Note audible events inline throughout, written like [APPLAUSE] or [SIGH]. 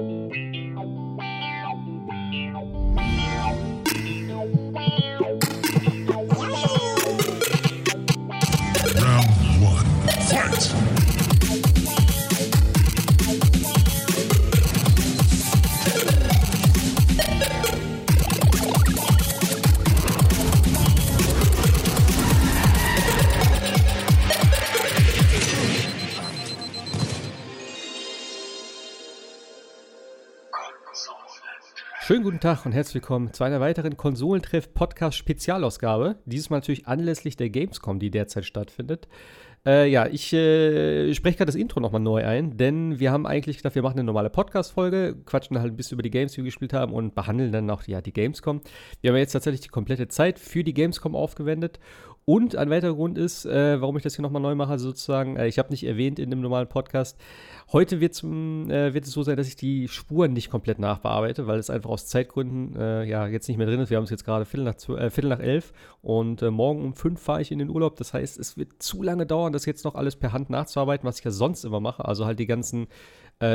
Música guten Tag und herzlich willkommen zu einer weiteren Konsolentreff-Podcast-Spezialausgabe. Dieses Mal natürlich anlässlich der Gamescom, die derzeit stattfindet. Äh, ja, ich äh, spreche gerade das Intro nochmal neu ein, denn wir haben eigentlich gedacht, wir machen eine normale Podcast-Folge, quatschen halt ein bisschen über die Games, die wir gespielt haben und behandeln dann auch ja, die Gamescom. Wir haben jetzt tatsächlich die komplette Zeit für die Gamescom aufgewendet und ein weiterer Grund ist, äh, warum ich das hier nochmal neu mache, sozusagen, äh, ich habe nicht erwähnt in dem normalen Podcast, heute wird's, äh, wird es so sein, dass ich die Spuren nicht komplett nachbearbeite, weil es einfach aus Zeitgründen äh, ja jetzt nicht mehr drin ist. Wir haben es jetzt gerade Viertel nach, äh, Viertel nach elf und äh, morgen um fünf fahre ich in den Urlaub. Das heißt, es wird zu lange dauern, das jetzt noch alles per Hand nachzuarbeiten, was ich ja sonst immer mache. Also halt die ganzen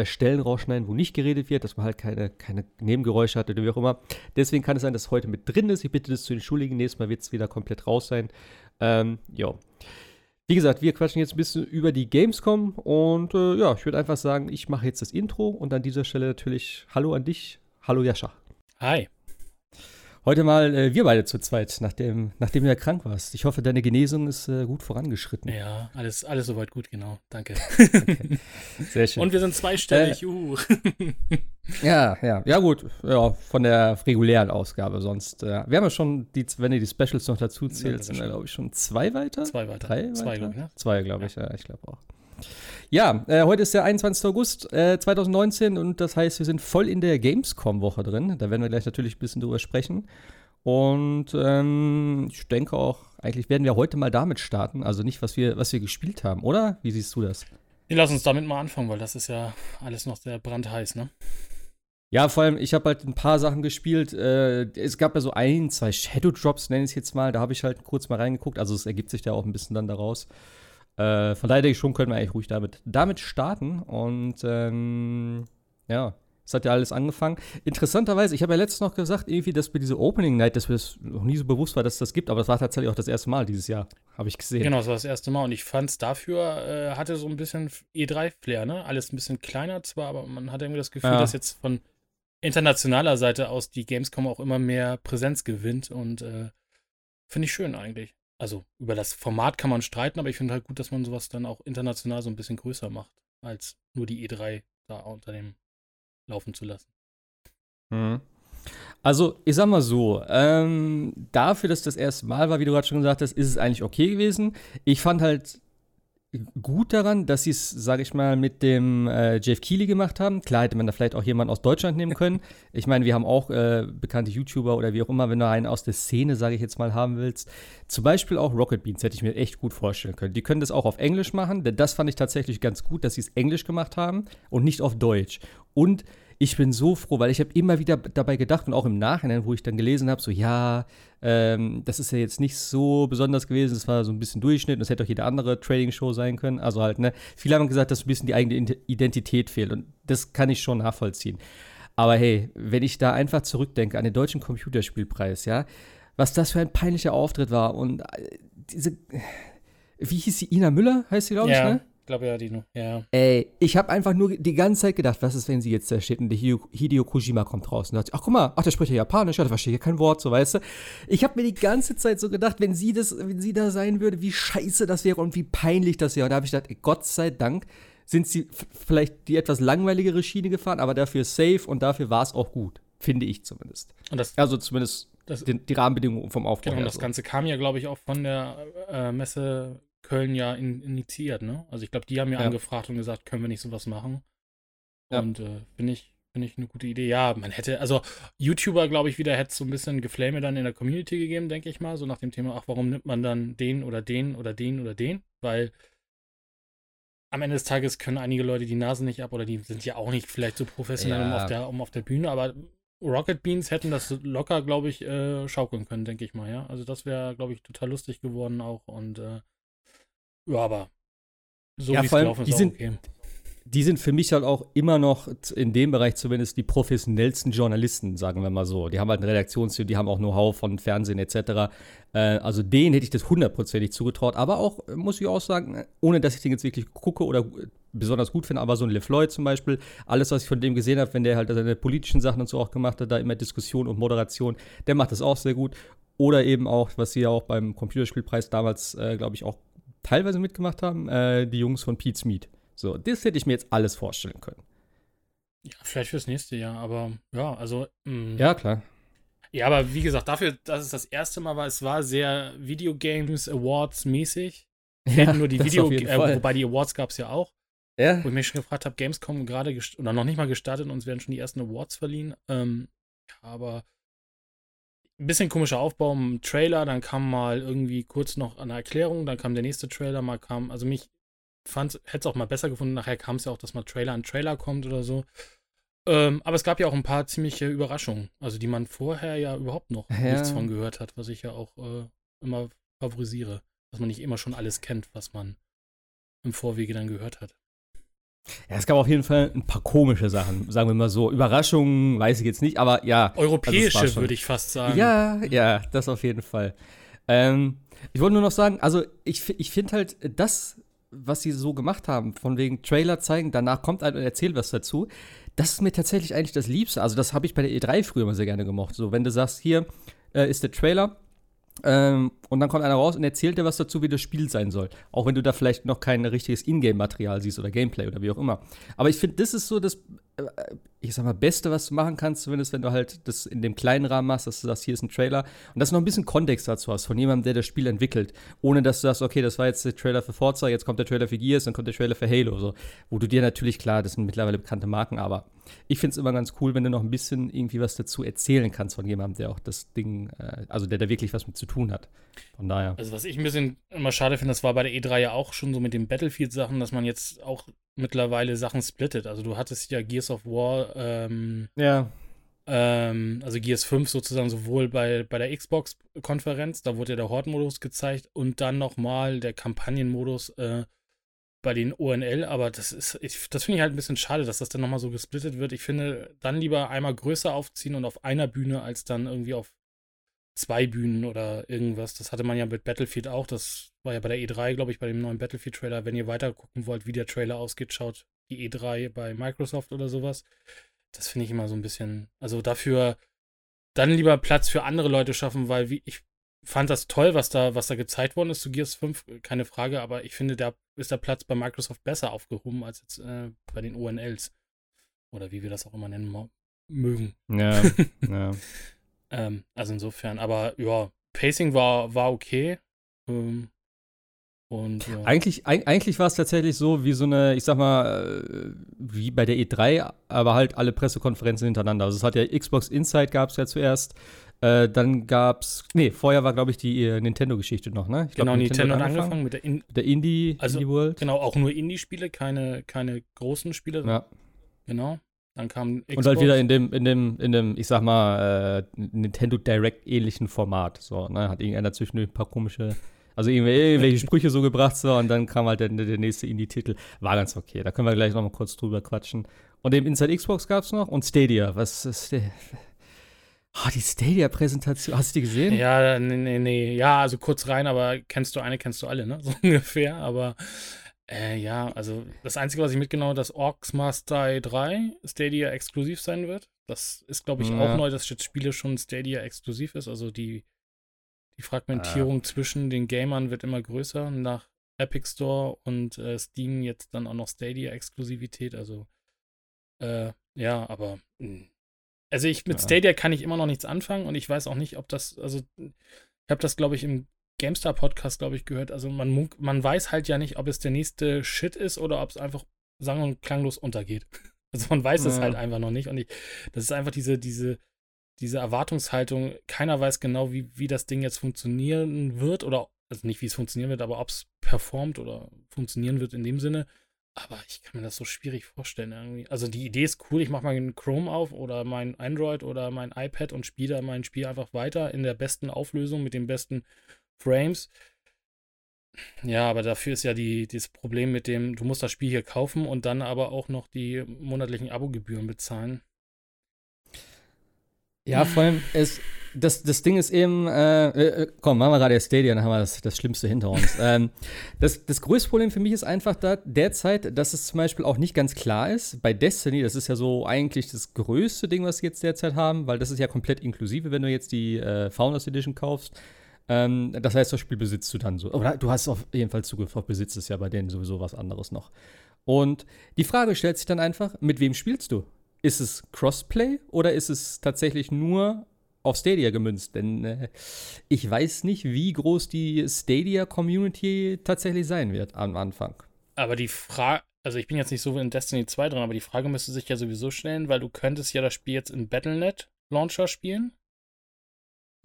Stellen rausschneiden, wo nicht geredet wird, dass man halt keine, keine Nebengeräusche hat oder wie auch immer. Deswegen kann es sein, dass es heute mit drin ist. Ich bitte das zu entschuldigen. Nächstes Mal wird es wieder komplett raus sein. Ähm, ja. Wie gesagt, wir quatschen jetzt ein bisschen über die Gamescom und äh, ja, ich würde einfach sagen, ich mache jetzt das Intro und an dieser Stelle natürlich Hallo an dich. Hallo Jascha. Hi. Heute mal äh, wir beide zu zweit, nachdem, nachdem du ja krank warst. Ich hoffe, deine Genesung ist äh, gut vorangeschritten. Ja, alles, alles soweit gut, genau. Danke. [LAUGHS] Sehr schön. Und wir sind zweistellig. juhu. [LAUGHS] Ja, ja, ja gut, ja, von der regulären Ausgabe sonst. Äh, wir haben ja schon, die, wenn ihr die Specials noch dazu Ja, zählt, das sind wir, schon- glaube ich, schon zwei weiter. Zwei weiter. Drei Zwei, weiter? glaube ich, ne? Zwei, glaube ich, ja, ich glaube auch. Ja, äh, heute ist der 21. August äh, 2019 und das heißt, wir sind voll in der Gamescom-Woche drin. Da werden wir gleich natürlich ein bisschen drüber sprechen. Und ähm, ich denke auch, eigentlich werden wir heute mal damit starten. Also nicht, was wir, was wir gespielt haben, oder? Wie siehst du das? Lass uns damit mal anfangen, weil das ist ja alles noch sehr brandheiß, ne? Ja, vor allem, ich habe halt ein paar Sachen gespielt. Äh, es gab ja so ein, zwei Shadow Drops, nenne ich es jetzt mal. Da habe ich halt kurz mal reingeguckt. Also es ergibt sich da auch ein bisschen dann daraus. Äh, von daher denke ich schon, können wir eigentlich ruhig damit, damit starten. Und ähm, ja, es hat ja alles angefangen. Interessanterweise, ich habe ja letztens noch gesagt, irgendwie, dass bei dieser Opening Night, dass mir das noch nie so bewusst war, dass es das gibt. Aber das war tatsächlich auch das erste Mal dieses Jahr, habe ich gesehen. Genau, das war das erste Mal. Und ich fand es dafür, äh, hatte so ein bisschen E3-Flair, ne? Alles ein bisschen kleiner zwar, aber man hatte irgendwie das Gefühl, Ja. dass jetzt von internationaler Seite aus die Gamescom auch immer mehr Präsenz gewinnt. Und äh, finde ich schön eigentlich. Also über das Format kann man streiten, aber ich finde halt gut, dass man sowas dann auch international so ein bisschen größer macht, als nur die E3 da unter dem laufen zu lassen. Mhm. Also, ich sag mal so, ähm, dafür, dass das erste Mal war, wie du gerade schon gesagt hast, ist es eigentlich okay gewesen. Ich fand halt gut daran, dass sie es, sag ich mal, mit dem äh, Jeff Keighley gemacht haben. Klar hätte man da vielleicht auch jemanden aus Deutschland nehmen können. [LAUGHS] Ich meine, wir haben auch äh, bekannte YouTuber oder wie auch immer, wenn du einen aus der Szene, sage ich jetzt mal, haben willst. Zum Beispiel auch Rocket Beans hätte ich mir echt gut vorstellen können. Die können das auch auf Englisch machen, denn das fand ich tatsächlich ganz gut, dass sie es Englisch gemacht haben und nicht auf Deutsch. Und ich bin so froh, weil ich habe immer wieder dabei gedacht und auch im Nachhinein, wo ich dann gelesen habe, so ja, ähm, das ist ja jetzt nicht so besonders gewesen, es war so ein bisschen Durchschnitt und es hätte auch jede andere Trading-Show sein können. Also halt, ne, viele haben gesagt, dass ein bisschen die eigene Ide- Identität fehlt und das kann ich schon nachvollziehen. Aber hey, wenn ich da einfach zurückdenke an den deutschen Computerspielpreis, ja, was das für ein peinlicher Auftritt war und äh, diese, wie hieß sie, Ina Müller, heißt sie, glaube ich, ja, ne? Ich glaube ja, die nur. Ja. Ey, ich habe einfach nur die ganze Zeit gedacht, was ist, wenn sie jetzt da steht und der Hideo, Kojima kommt raus und sagt, ach guck mal, ach, der spricht ja Japanisch, ja, da verstehe ich ja kein Wort, so weißt du. Ich habe mir die ganze Zeit so gedacht, wenn sie das, wenn sie da sein würde, wie scheiße das wäre und wie peinlich das wäre. Und da habe ich gedacht, ey, Gott sei Dank sind sie vielleicht die etwas langweiligere Schiene gefahren, aber dafür safe und dafür war es auch gut, finde ich zumindest. Und das, Also zumindest das, den, die Rahmenbedingungen vom Aufbau. genau, und das so. Ganze kam ja, glaube ich, auch von der äh, Messe Köln ja in, initiiert, ne? Also ich glaube, die haben ja, Ja. angefragt und gesagt, können wir nicht sowas machen? Ja. Und äh, finde ich, finde ich eine gute Idee. Ja, man hätte, also YouTuber, glaube ich, wieder hätte es so ein bisschen Geflame dann in der Community gegeben, denke ich mal, so nach dem Thema, ach, warum nimmt man dann den oder den oder den oder den? Weil am Ende des Tages können einige Leute die Nase nicht ab oder die sind ja auch nicht vielleicht so professionell um, Ja. auf der, um auf der Bühne, aber Rocket Beans hätten das locker, glaube ich, äh, schaukeln können, denke ich mal, ja. Also das wäre, glaube ich, total lustig geworden auch und äh, ja, aber so Ja, wie es gelaufen die ist, sind- okay. die sind für mich halt auch immer noch in dem Bereich zumindest die professionellsten Journalisten, sagen wir mal so. Die haben halt ein Redaktionsteam, die haben auch Know-how von Fernsehen etc. Äh, also denen hätte ich das hundertprozentig zugetraut. Aber auch, muss ich auch sagen, ohne dass ich den jetzt wirklich gucke oder besonders gut finde, aber so ein LeFloid zum Beispiel, alles, was ich von dem gesehen habe, wenn der halt seine politischen Sachen und so auch gemacht hat, da immer Diskussion und Moderation, der macht das auch sehr gut. Oder eben auch, was sie ja auch beim Computerspielpreis damals, äh, glaube ich, auch teilweise mitgemacht haben, äh, die Jungs von Pete's Meat. So, das hätte ich mir jetzt alles vorstellen können. Ja, vielleicht fürs nächste Jahr, aber ja, also. Mh. Ja, klar. Ja, aber wie gesagt, dafür, dass es das erste Mal war, es war sehr Videogames Awards mäßig. [LAUGHS] Ja, nur die Video, äh, wobei die Awards gab es ja auch. Ja. Wo ich mich schon gefragt habe, Gamescom gerade oder noch nicht mal gestartet, uns werden schon die ersten Awards verliehen. Ähm, aber ein bisschen komischer Aufbau im Trailer, dann kam mal irgendwie kurz noch eine Erklärung, dann kam der nächste Trailer, mal kam, also mich fand, hätte es auch mal besser gefunden, nachher kam es ja auch, dass mal Trailer an Trailer kommt oder so. Ähm, aber es gab ja auch ein paar ziemliche Überraschungen, also die man vorher ja überhaupt noch ja. nichts von gehört hat, was ich ja auch äh, immer favorisiere, dass man nicht immer schon alles kennt, was man im Vorwege dann gehört hat. Ja, es gab auf jeden Fall ein paar komische Sachen, sagen wir mal so. Überraschungen weiß ich jetzt nicht, aber ja. Also Europäische also würde ich fast sagen. Ja, ja, das auf jeden Fall. Ähm, ich wollte nur noch sagen, also ich, ich finde halt das, was sie so gemacht haben, von wegen Trailer zeigen, danach kommt einer und erzählt was dazu, das ist mir tatsächlich eigentlich das Liebste. Also das habe ich bei der E3 früher immer sehr gerne gemocht. So, wenn du sagst, hier äh, ist der Trailer, ähm, und dann kommt einer raus und erzählt dir was dazu, wie das Spiel sein soll. Auch wenn du da vielleicht noch kein richtiges Ingame-Material siehst oder Gameplay oder wie auch immer. Aber ich finde, das ist so das, ich sag mal, Beste, was du machen kannst, zumindest wenn du halt das in dem kleinen Rahmen machst, dass du sagst, hier ist ein Trailer und dass du noch ein bisschen Kontext dazu hast von jemandem, der das Spiel entwickelt. Ohne dass du sagst, okay, das war jetzt der Trailer für Forza, jetzt kommt der Trailer für Gears, dann kommt der Trailer für Halo. So. Wo du dir natürlich, klar, das sind mittlerweile bekannte Marken, aber ich finde es immer ganz cool, wenn du noch ein bisschen irgendwie was dazu erzählen kannst von jemandem, der auch das Ding, äh, also der da wirklich was mit zu tun hat. Von daher. Also, was ich ein bisschen immer schade finde, das war bei der E3 ja auch schon so mit den Battlefield-Sachen, dass man jetzt auch mittlerweile Sachen splittet. Also, du hattest ja Gears of War, ähm, ja. Ähm, also Gears 5 sozusagen sowohl bei, bei der Xbox-Konferenz, da wurde ja der Horde-Modus gezeigt und dann nochmal der Kampagnenmodus äh, bei den ONL, aber das ist, ich, das finde ich halt ein bisschen schade, dass das dann nochmal so gesplittet wird. Ich finde, dann lieber einmal größer aufziehen und auf einer Bühne, als dann irgendwie auf zwei Bühnen oder irgendwas. Das hatte man ja mit Battlefield auch. Das war ja bei der E3, glaube ich, bei dem neuen Battlefield-Trailer. Wenn ihr weiter gucken wollt, wie der Trailer ausgeht, schaut die E3 bei Microsoft oder sowas. Das finde ich immer so ein bisschen, also dafür dann lieber Platz für andere Leute schaffen, weil wie ich fand das toll, was da, was da gezeigt worden ist zu Gears 5, keine Frage, aber ich finde, da ist der Platz bei Microsoft besser aufgehoben als jetzt äh, bei den ONLs. Oder wie wir das auch immer nennen mögen. Ja, [LAUGHS] ja. Ähm, also insofern, aber ja, Pacing war, war okay. Ähm, und, ja. Eigentlich, eigentlich war es tatsächlich so wie so eine, ich sag mal, äh, wie bei der E3, aber halt alle Pressekonferenzen hintereinander. Also es hat ja Xbox Insight gab es ja zuerst. Äh, dann gab's, nee, vorher war, glaube ich, die äh, Nintendo-Geschichte noch, ne? Ich glaub, genau, Nintendo, Nintendo hat angefangen, angefangen mit der, In der Indie, also, Indie World. Genau, auch nur Indie-Spiele, keine, keine großen Spiele. Ja. Genau. Dann kam Xbox. Und halt wieder in dem, in dem, in dem, ich sag mal, äh, Nintendo Direct-ähnlichen Format. So, ne? Hat irgendeiner zwischendurch ein paar komische, also irgendwelche Sprüche so gebracht, so, und dann kam halt der, der nächste Indie-Titel. War ganz okay. Da können wir gleich noch mal kurz drüber quatschen. Und eben Inside Xbox gab's noch und Stadia. Was ist der? Oh, die Stadia-Präsentation, hast du die gesehen? Ja, nee, nee, nee. Ja, also kurz rein, aber kennst du eine, kennst du alle, ne? [LAUGHS] So ungefähr. Aber äh, ja, also das Einzige, was ich mitgenommen habe, dass Orcs Master 3 Stadia exklusiv sein wird. Das ist, glaube ich, ja. auch neu, dass jetzt Spiele schon Stadia exklusiv ist. Also die, die Fragmentierung ah. zwischen den Gamern wird immer größer. Nach Epic Store und äh, Steam jetzt dann auch noch Stadia-Exklusivität. Also äh, ja, aber mh hm, also ich mit ja. Stadia kann ich immer noch nichts anfangen und ich weiß auch nicht, ob das, also ich habe das, glaube ich, im GameStar-Podcast, glaube ich, gehört. Also man, man weiß halt ja nicht, ob es der nächste Shit ist oder ob es einfach sang- und klanglos untergeht. [LAUGHS] Also man weiß ja. es halt einfach noch nicht. Und ich, das ist einfach diese, diese, diese Erwartungshaltung. Keiner weiß genau, wie, wie das Ding jetzt funktionieren wird oder, also nicht, wie es funktionieren wird, aber ob es performt oder funktionieren wird in dem Sinne. Aber ich kann mir das so schwierig vorstellen irgendwie. Also die Idee ist cool, ich mache meinen Chrome auf oder mein Android oder mein iPad und spiele mein Spiel einfach weiter in der besten Auflösung mit den besten Frames. Ja, aber dafür ist ja die, dieses Problem mit dem, du musst das Spiel hier kaufen und dann aber auch noch die monatlichen Abogebühren bezahlen. Ja, vor allem, es, das, das Ding ist eben, äh, äh, komm, machen wir gerade Stadia, dann haben wir das, das Schlimmste hinter uns. [LAUGHS] ähm, das, das größte Problem für mich ist einfach da derzeit, dass es zum Beispiel auch nicht ganz klar ist, bei Destiny, das ist ja so eigentlich das größte Ding, was sie jetzt derzeit haben, weil das ist ja komplett inklusive, wenn du jetzt die äh, Founders Edition kaufst. Ähm, das heißt, das Spiel besitzt du dann so. Oder du hast auf jeden Fall Zugriff auf Besitz, ist ja bei denen sowieso was anderes noch. Und die Frage stellt sich dann einfach, mit wem spielst du? Ist es Crossplay oder ist es tatsächlich nur auf Stadia gemünzt? Denn äh, ich weiß nicht, wie groß die Stadia-Community tatsächlich sein wird am Anfang. Aber die Frage, also ich bin jetzt nicht so in Destiny 2 drin, aber die Frage müsste sich ja sowieso stellen, weil du könntest ja das Spiel jetzt in Battlenet Launcher spielen.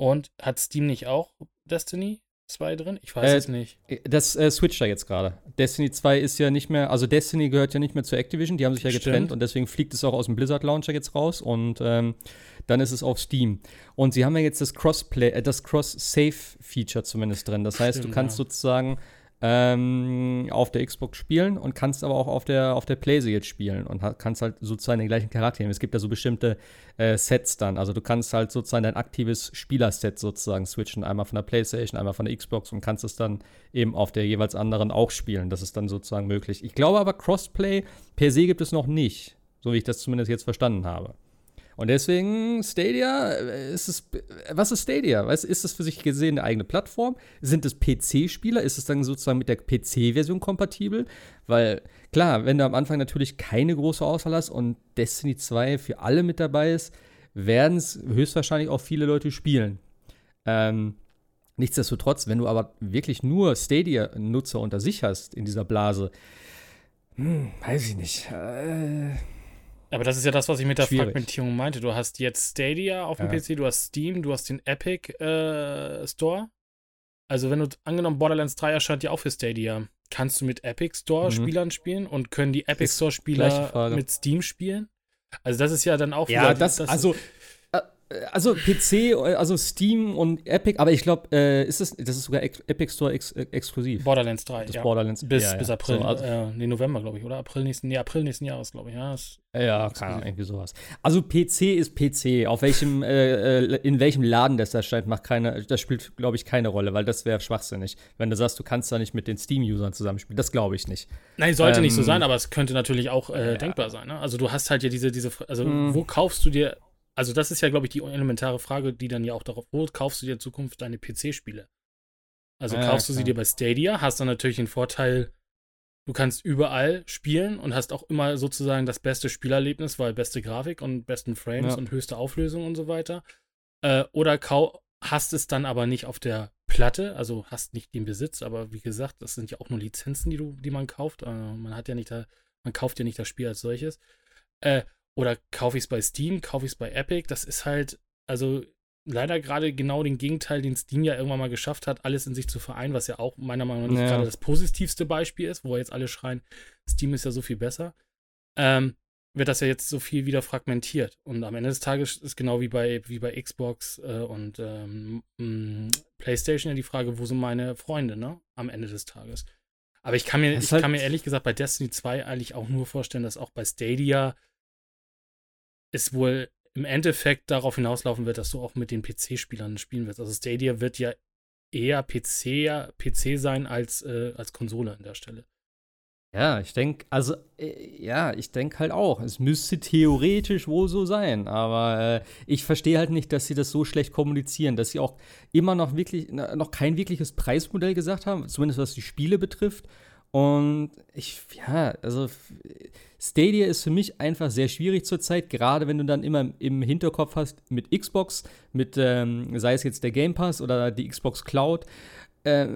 Und hat Steam nicht auch Destiny? 2 drin? Ich weiß äh, es nicht. Das äh, switcht da jetzt gerade. Destiny 2 ist ja nicht mehr, also Destiny gehört ja nicht mehr zu Activision, die haben sich ja getrennt Stimmt. und deswegen fliegt es auch aus dem Blizzard Launcher jetzt raus und ähm, dann ist es auf Steam. Und sie haben ja jetzt das Crossplay, äh, das Cross-Save-Feature zumindest drin. Das heißt, Stimmt, du kannst ja. sozusagen ähm, auf der Xbox spielen und kannst aber auch auf der, auf der PlayStation jetzt spielen und kannst halt sozusagen den gleichen Charakter nehmen. Es gibt ja so bestimmte äh, Sets dann. Also du kannst halt sozusagen dein aktives Spielerset sozusagen switchen, einmal von der PlayStation, einmal von der Xbox und kannst es dann eben auf der jeweils anderen auch spielen. Das ist dann sozusagen möglich. Ich glaube aber, Crossplay per se gibt es noch nicht, so wie ich das zumindest jetzt verstanden habe. Und deswegen Stadia, äh, ist es, was ist Stadia? Weißt, ist das für sich gesehen eine eigene Plattform? Sind es PC-Spieler? Ist es dann sozusagen mit der PC-Version kompatibel? Weil klar, wenn du am Anfang natürlich keine große Auswahl hast und Destiny 2 für alle mit dabei ist, werden es höchstwahrscheinlich auch viele Leute spielen. Ähm, nichtsdestotrotz, wenn du aber wirklich nur Stadia-Nutzer unter sich hast in dieser Blase, hm, weiß ich nicht. Äh, aber das ist ja das, was ich mit der Schwierig. Fragmentierung meinte. Du hast jetzt Stadia auf dem ja. PC, du hast Steam, du hast den Epic äh, Store. Also, wenn du angenommen, Borderlands 3 erscheint ja auch für Stadia, kannst du mit Epic Store-Spielern mhm. spielen und können die Epic Store-Spieler mit Steam spielen? Also, das ist ja dann auch ja, wieder. Das, das also, also PC, also Steam und Epic, aber ich glaube, äh, ist das, das ist sogar Epic Store ex äh, exklusiv. Borderlands 3, das ja. Borderlands bis, ja, ja. bis April, so, also, äh, nee, November, glaube ich, oder? April nächsten, nee, April nächsten Jahres, glaube ich, ja. ja, keine Ahnung, irgendwie sowas. Also PC ist PC. Auf welchem, äh, äh, in welchem Laden das erscheint, macht keine, das spielt, glaube ich, keine Rolle, weil das wäre schwachsinnig. Wenn du sagst, du kannst da nicht mit den Steam-Usern zusammenspielen, das glaube ich nicht. Nein, sollte ähm, nicht so sein, aber es könnte natürlich auch äh, denkbar sein. Ne? Also du hast halt ja diese, diese, also hm. wo kaufst du dir also das ist ja, glaube ich, die elementare Frage, die dann ja auch darauf, wo kaufst du dir in Zukunft deine PC-Spiele? Also ja, kaufst du sie dir bei Stadia, hast dann natürlich den Vorteil, du kannst überall spielen und hast auch immer sozusagen das beste Spielerlebnis, weil beste Grafik und besten Frames ja. und höchste Auflösung und so weiter. Äh, oder hast es dann aber nicht auf der Platte, also hast nicht den Besitz, aber wie gesagt, das sind ja auch nur Lizenzen, die du, die man kauft. Äh, man hat ja nicht da, man kauft ja nicht das Spiel als solches. Äh, oder kaufe ich es bei Steam, kaufe ich es bei Epic? Das ist halt, also leider gerade genau den Gegenteil, den Steam ja irgendwann mal geschafft hat, alles in sich zu vereinen, was ja auch meiner Meinung nach ja. gerade das positivste Beispiel ist, wo jetzt alle schreien, Steam ist ja so viel besser, ähm, wird das ja jetzt so viel wieder fragmentiert. Und am Ende des Tages ist genau wie bei, wie bei Xbox äh, und ähm, PlayStation ja die Frage, wo sind meine Freunde, ne? Am Ende des Tages. Aber ich kann mir, ich halt kann mir ehrlich gesagt bei Destiny 2 eigentlich auch nur vorstellen, dass auch bei Stadia es wohl im Endeffekt darauf hinauslaufen wird, dass du auch mit den PC-Spielern spielen wirst. Also Stadia wird ja eher PC, PC sein als, äh, als Konsole an der Stelle. Ja, ich denke, also, äh, ja, ich denke halt auch, es müsste theoretisch wohl so sein, aber äh, ich verstehe halt nicht, dass sie das so schlecht kommunizieren, dass sie auch immer noch wirklich, noch kein wirkliches Preismodell gesagt haben, zumindest was die Spiele betrifft und ich, ja, also Stadia ist für mich einfach sehr schwierig zurzeit, gerade wenn du dann immer im Hinterkopf hast mit Xbox, mit, ähm, sei es jetzt der Game Pass oder die Xbox Cloud. Äh,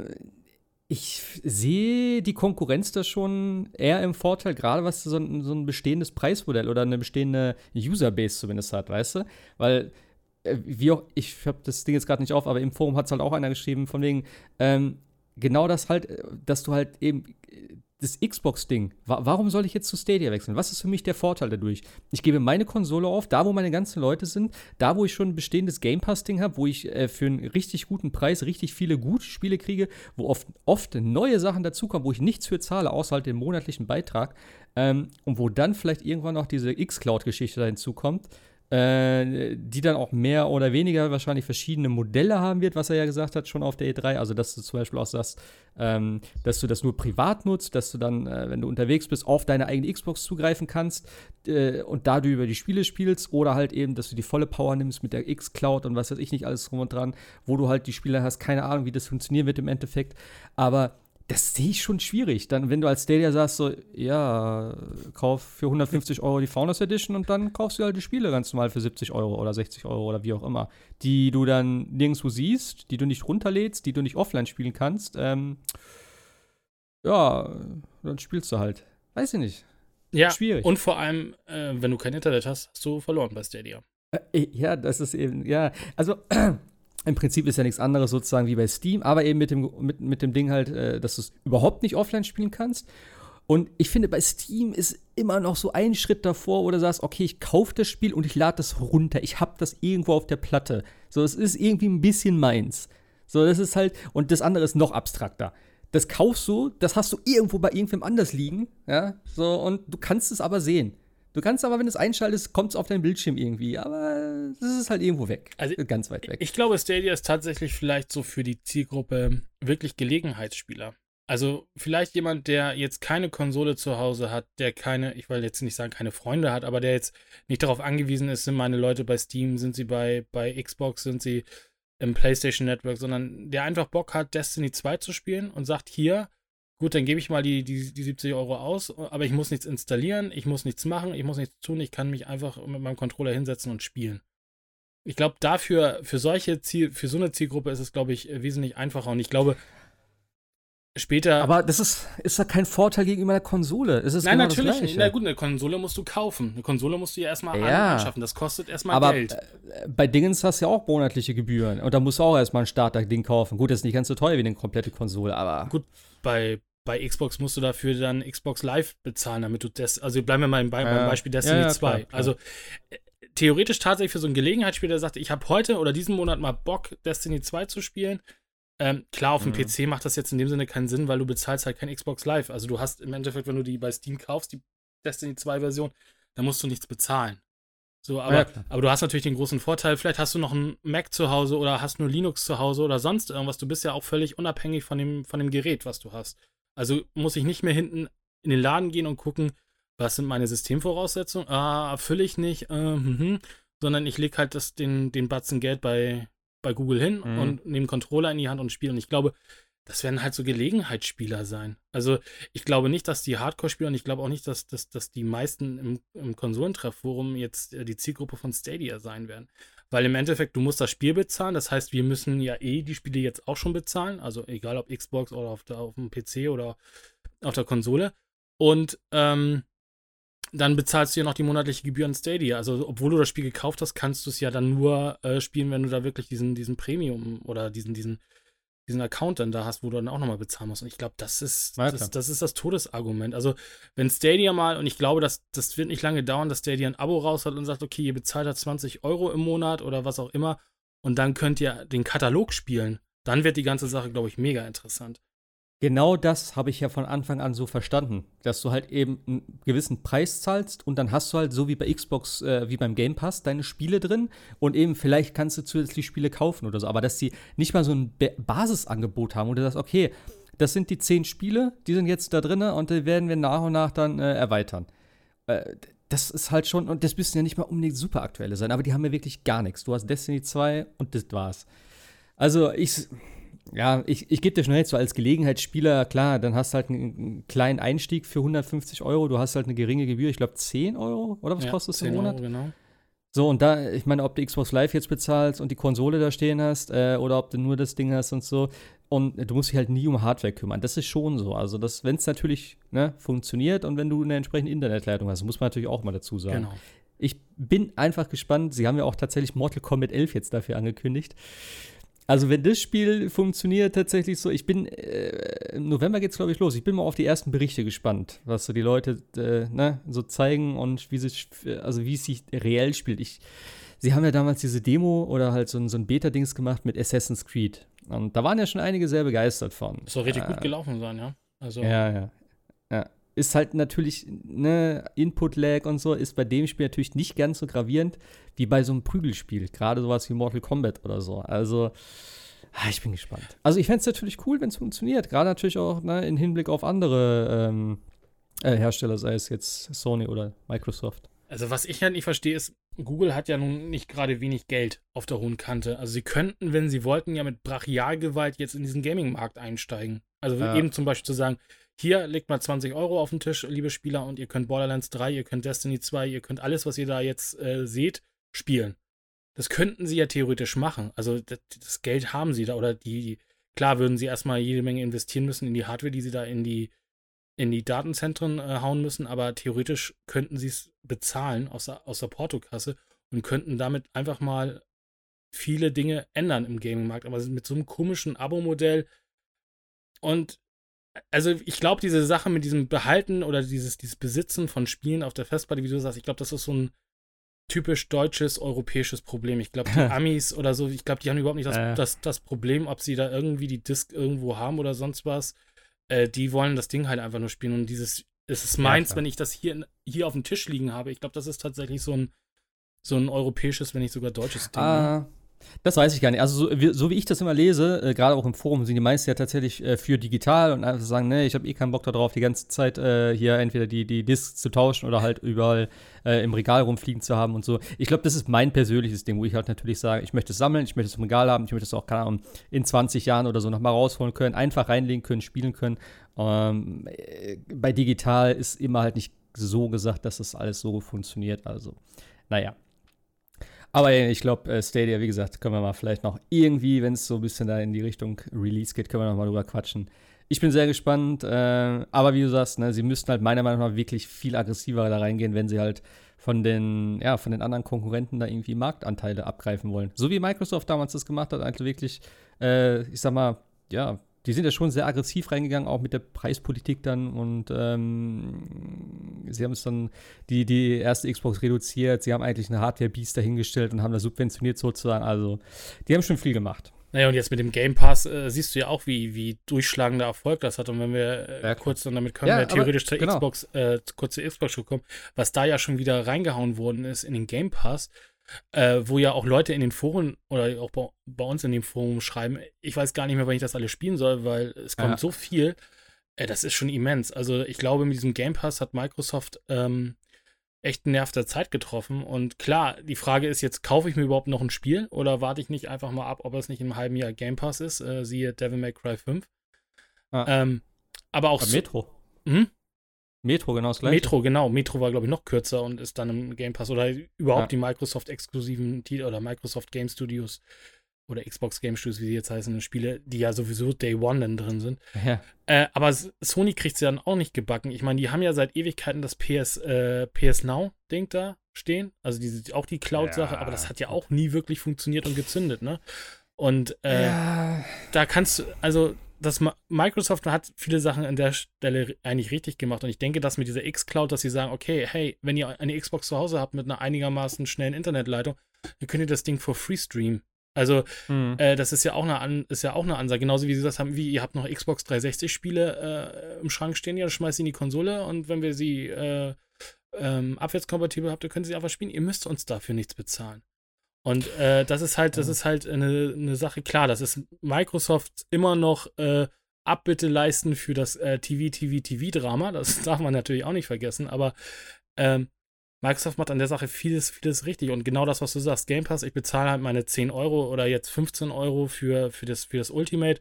ich sehe die Konkurrenz da schon eher im Vorteil, gerade was so ein, so ein bestehendes Preismodell oder eine bestehende Userbase zumindest hat, weißt du? Weil äh, wie auch, ich habe das Ding jetzt gerade nicht auf, aber im Forum hat es halt auch einer geschrieben, von wegen, ähm, genau das halt, äh, dass du halt eben das Xbox-Ding, wa warum soll ich jetzt zu Stadia wechseln? Was ist für mich der Vorteil dadurch? Ich gebe meine Konsole auf, da wo meine ganzen Leute sind, da wo ich schon ein bestehendes Game Pass-Ding habe, wo ich äh, für einen richtig guten Preis richtig viele gute Spiele kriege, wo oft, oft neue Sachen dazukommen, wo ich nichts für zahle, außer halt den monatlichen Beitrag. Ähm, und wo dann vielleicht irgendwann noch diese X-Cloud-Geschichte hinzukommt äh, die dann auch mehr oder weniger wahrscheinlich verschiedene Modelle haben wird, was er ja gesagt hat, schon auf der E3. Also, dass du zum Beispiel auch sagst, ähm, dass du das nur privat nutzt, dass du dann, äh, wenn du unterwegs bist, auf deine eigene Xbox zugreifen kannst äh, und da du über die Spiele spielst oder halt eben, dass du die volle Power nimmst mit der X-Cloud und was weiß ich nicht alles drum und dran, wo du halt die Spiele hast, keine Ahnung, wie das funktionieren wird im Endeffekt. Aber das sehe ich schon schwierig. Dann, wenn du als Stadia sagst, so, ja, kauf für 150 Euro die Founders Edition und dann kaufst du halt die Spiele ganz normal für 70 Euro oder 60 Euro oder wie auch immer, die du dann nirgendwo siehst, die du nicht runterlädst, die du nicht offline spielen kannst, ähm, ja, dann spielst du halt. Weiß ich nicht. Ja, schwierig. Und vor allem, äh, wenn du kein Internet hast, hast du verloren bei Stadia. Äh, ja, das ist eben, ja, also [CLEARS THROAT] im Prinzip ist ja nichts anderes sozusagen wie bei Steam, aber eben mit dem, mit, mit dem Ding halt, äh, dass du es überhaupt nicht offline spielen kannst. Und ich finde, bei Steam ist immer noch so ein Schritt davor, wo du sagst, okay, ich kaufe das Spiel und ich lade das runter. Ich habe das irgendwo auf der Platte. So, es ist irgendwie ein bisschen meins. So, das ist halt, und das andere ist noch abstrakter. Das kaufst du, das hast du irgendwo bei irgendwem anders liegen, ja, so, und du kannst es aber sehen. Du kannst aber, wenn du es einschaltest, kommt es auf deinen Bildschirm irgendwie. Aber es ist halt irgendwo weg. Also ganz weit weg. Ich glaube, Stadia ist tatsächlich vielleicht so für die Zielgruppe wirklich Gelegenheitsspieler. Also vielleicht jemand, der jetzt keine Konsole zu Hause hat, der keine, ich will jetzt nicht sagen, keine Freunde hat, aber der jetzt nicht darauf angewiesen ist, sind meine Leute bei Steam, sind sie bei, bei Xbox, sind sie im PlayStation Network, sondern der einfach Bock hat, Destiny 2 zu spielen und sagt, hier, gut, dann gebe ich mal die, die, die 70 Euro aus, aber ich muss nichts installieren, ich muss nichts machen, ich muss nichts tun, ich kann mich einfach mit meinem Controller hinsetzen und spielen. Ich glaube, dafür, für solche Ziel, für so eine Zielgruppe ist es, glaube ich, wesentlich einfacher. Und ich glaube, später. Aber das ist, ist da kein Vorteil gegenüber der Konsole. Es ist Nein, genau natürlich nicht. Na gut, eine Konsole musst du kaufen. Eine Konsole musst du ja erstmal ja. anschaffen. Das kostet erstmal aber Geld. Äh, bei Dingens hast du ja auch monatliche Gebühren. Und da musst du auch erstmal ein Starter-Ding kaufen. Gut, das ist nicht ganz so teuer wie eine komplette Konsole, aber. Gut, bei, bei Xbox musst du dafür dann Xbox Live bezahlen, damit du das, also bleiben wir mal beim, ja, Beispiel Destiny ja, ja, 2. Klar, klar. Also äh, theoretisch tatsächlich für so einen Gelegenheitsspieler, der sagt, ich habe heute oder diesen Monat mal Bock, Destiny 2 zu spielen. Ähm, klar, auf dem mhm. PC macht das jetzt in dem Sinne keinen Sinn, weil du bezahlst halt kein Xbox Live. Also du hast im Endeffekt, wenn du die bei Steam kaufst, die Destiny 2 Version, dann musst du nichts bezahlen. So, aber, ja, aber du hast natürlich den großen Vorteil, vielleicht hast du noch einen Mac zu Hause oder hast nur Linux zu Hause oder sonst irgendwas. Du bist ja auch völlig unabhängig von dem, von dem Gerät, was du hast. Also muss ich nicht mehr hinten in den Laden gehen und gucken, was sind meine Systemvoraussetzungen? Ah, erfülle ich nicht, äh, mh, sondern ich lege halt das, den, den Batzen Geld bei, bei Google hin mhm. und nehme Controller in die Hand und spiele. Und ich glaube, das werden halt so Gelegenheitsspieler sein. Also ich glaube nicht, dass die Hardcore-Spieler und ich glaube auch nicht, dass, dass, dass die meisten im, im Konsolentreffforum jetzt äh, die Zielgruppe von Stadia sein werden. Weil im Endeffekt, du musst das Spiel bezahlen. Das heißt, wir müssen ja eh die Spiele jetzt auch schon bezahlen. Also egal ob Xbox oder auf, der, auf dem PC oder auf der Konsole. Und ähm, dann bezahlst du ja noch die monatliche Gebühr an Stadia. Also, obwohl du das Spiel gekauft hast, kannst du es ja dann nur äh, spielen, wenn du da wirklich diesen, diesen Premium oder diesen, diesen diesen Account dann da hast, wo du dann auch nochmal bezahlen musst. Und ich glaube, das ist, das, das, ist das Todesargument. Also, wenn Stadia mal, und ich glaube, das, das wird nicht lange dauern, dass Stadia ein Abo raus hat und sagt, okay, ihr bezahlt da 20 Euro im Monat oder was auch immer, und dann könnt ihr den Katalog spielen, dann wird die ganze Sache, glaube ich, mega interessant. Genau das habe ich ja von Anfang an so verstanden, dass du halt eben einen gewissen Preis zahlst und dann hast du halt so wie bei Xbox, äh, wie beim Game Pass, deine Spiele drin und eben vielleicht kannst du zusätzlich Spiele kaufen oder so, aber dass sie nicht mal so ein Ba Basisangebot haben, wo du sagst, okay, das sind die zehn Spiele, die sind jetzt da drin und die werden wir nach und nach dann äh, erweitern. Äh, das ist halt schon, und das müssen ja nicht mal unbedingt super aktuelle sein, aber die haben ja wirklich gar nichts. Du hast Destiny 2 und das war's. Also ich ja, ich, ich gebe dir schnell so als Gelegenheitsspieler, klar, dann hast du halt einen, einen, kleinen Einstieg für 150 Euro, du hast halt eine geringe Gebühr, ich glaube 10 Euro oder was ja, kostet es im Monat? Euro, genau. So, und da, ich meine, ob du Xbox Live jetzt bezahlst und die Konsole da stehen hast, äh, oder ob du nur das Ding hast und so. Und du musst dich halt nie um Hardware kümmern. Das ist schon so. Also, wenn es natürlich ne, funktioniert und wenn du eine entsprechende Internetleitung hast, muss man natürlich auch mal dazu sagen. Genau. Ich bin einfach gespannt. Sie haben ja auch tatsächlich Mortal Kombat 11 jetzt dafür angekündigt. Also wenn das Spiel funktioniert tatsächlich so, ich bin, äh, im November geht's glaube ich los. Ich bin mal auf die ersten Berichte gespannt, was so die Leute äh, ne, so zeigen und wie sich, also wie es sich reell spielt. Ich, sie haben ja damals diese Demo oder halt so ein, so ein Beta-Dings gemacht mit Assassin's Creed. Und da waren ja schon einige sehr begeistert von. Das soll richtig äh, gut gelaufen sein, ja. Also. Ja, ja. Ja, ist halt natürlich, ne, Input-Lag und so ist bei dem Spiel natürlich nicht ganz so gravierend wie bei so einem Prügelspiel. Gerade sowas wie Mortal Kombat oder so. Also, ah, ich bin gespannt. Also, ich fände es natürlich cool, wenn es funktioniert. Gerade natürlich auch ne, im Hinblick auf andere ähm, äh, Hersteller, sei es jetzt Sony oder Microsoft. Also, was ich halt nicht verstehe, ist, Google hat ja nun nicht gerade wenig Geld auf der hohen Kante. Also, sie könnten, wenn sie wollten, ja mit Brachialgewalt jetzt in diesen Gaming-Markt einsteigen. Also, ja. eben zum Beispiel zu sagen, hier legt mal 20 Euro auf den Tisch, liebe Spieler, und ihr könnt Borderlands 3, ihr könnt Destiny 2, ihr könnt alles, was ihr da jetzt äh, seht, spielen. Das könnten sie ja theoretisch machen. Also das, das, Geld haben sie da oder die, klar würden sie erstmal jede Menge investieren müssen in die Hardware, die sie da in die, in die Datenzentren äh, hauen müssen, aber theoretisch könnten sie es bezahlen aus der, aus der Portokasse und könnten damit einfach mal viele Dinge ändern im Gaming-Markt. Aber mit so einem komischen Abo-Modell und also ich glaube, diese Sache mit diesem Behalten oder dieses, dieses Besitzen von Spielen auf der Festplatte, wie du sagst, ich glaube, das ist so ein typisch deutsches, europäisches Problem. Ich glaube, die [LAUGHS] Amis oder so, ich glaube, die haben überhaupt nicht das, äh. das, das Problem, ob sie da irgendwie die Disk irgendwo haben oder sonst was. Äh, die wollen das Ding halt einfach nur spielen und dieses, es ist meins, ja, wenn ich das hier, hier auf dem Tisch liegen habe. Ich glaube, das ist tatsächlich so ein, so ein europäisches, wenn nicht sogar deutsches Ding. Ne? Das weiß ich gar nicht. Also, so wie, so wie ich das immer lese, äh, gerade auch im Forum, sind die meisten ja tatsächlich äh, für digital und einfach sagen, nee, ich habe eh keinen Bock darauf, die ganze Zeit äh, hier entweder die, die Discs zu tauschen oder halt überall äh, im Regal rumfliegen zu haben und so. Ich glaube, das ist mein persönliches Ding, wo ich halt natürlich sage, ich möchte es sammeln, ich möchte es im Regal haben, ich möchte es auch, keine Ahnung, in 20 Jahren oder so nochmal rausholen können, einfach reinlegen können, spielen können. Ähm, äh, bei digital ist immer halt nicht so gesagt, dass das alles so funktioniert. Also, naja. Aber ich glaube, äh, Stadia, wie gesagt, können wir mal vielleicht noch irgendwie, wenn es so ein bisschen da in die Richtung Release geht, können wir noch mal drüber quatschen. Ich bin sehr gespannt, äh, aber wie du sagst, ne, sie müssten halt meiner Meinung nach wirklich viel aggressiver da reingehen, wenn sie halt von den, ja, von den anderen Konkurrenten da irgendwie Marktanteile abgreifen wollen. So wie Microsoft damals das gemacht hat, also wirklich, äh, ich sag mal, ja, die sind ja schon sehr aggressiv reingegangen, auch mit der Preispolitik dann. Und ähm, sie haben es dann, die, die erste Xbox reduziert, sie haben eigentlich eine Hardware-Beast dahingestellt und haben das subventioniert sozusagen. Also, die haben schon viel gemacht. Naja, und jetzt mit dem Game Pass äh, siehst du ja auch, wie, wie durchschlagender Erfolg das hat. Und wenn wir äh, ja, kurz dann damit können ja, wir theoretisch zur genau. Xbox, äh, kurz zur Xbox kommen, was da ja schon wieder reingehauen worden ist in den Game Pass, äh, wo ja auch Leute in den Foren oder auch bei, bei, uns in dem Forum schreiben, ich weiß gar nicht mehr, wann ich das alles spielen soll, weil es kommt ja. so viel. Äh, das ist schon immens. Also ich glaube, mit diesem Game Pass hat Microsoft ähm, echt einen Nerv der Zeit getroffen. Und klar, die Frage ist jetzt, kaufe ich mir überhaupt noch ein Spiel oder warte ich nicht einfach mal ab, ob es nicht im halben Jahr Game Pass ist? Äh, siehe Devil May Cry 5. Ah. Ähm, aber auch. Aber Metro. Hm? Metro, genau das gleiche. Metro, genau. Metro war, glaube ich, noch kürzer und ist dann im Game Pass oder überhaupt ja. die Microsoft-exklusiven Titel oder Microsoft Game Studios oder Xbox Game Studios, wie sie jetzt heißen, Spiele, die ja sowieso Day One dann drin sind. Ja. Äh, aber Sony kriegt sie dann auch nicht gebacken. Ich meine, die haben ja seit Ewigkeiten das PS, äh, PS Now-Ding da stehen. Also diese, auch die Cloud-Sache, ja. aber das hat ja auch nie wirklich funktioniert und gezündet, ne? Und äh, ja. da kannst du, also das Microsoft hat viele Sachen an der Stelle eigentlich richtig gemacht und ich denke, dass mit dieser X-Cloud, dass sie sagen, okay, hey, wenn ihr eine Xbox zu Hause habt mit einer einigermaßen schnellen Internetleitung, dann könnt ihr das Ding for free streamen. Also, mhm. äh, das ist ja auch eine An ist ja auch eine Ansage, genauso wie sie das haben, wie ihr habt noch Xbox 360 Spiele äh, im Schrank stehen, ja, schmeißt sie in die Konsole und wenn wir sie äh, ähm, abwärtskompatibel habt, dann können sie einfach spielen. Ihr müsst uns dafür nichts bezahlen. Und äh, das ist halt, das ist halt eine, eine Sache, klar, das ist Microsoft immer noch äh, Abbitte leisten für das äh, TV, TV, TV-Drama. Das [LAUGHS] darf man natürlich auch nicht vergessen, aber ähm, Microsoft macht an der Sache vieles, vieles richtig. Und genau das, was du sagst, Game Pass, ich bezahle halt meine 10 Euro oder jetzt 15 Euro für, für, das, für das Ultimate.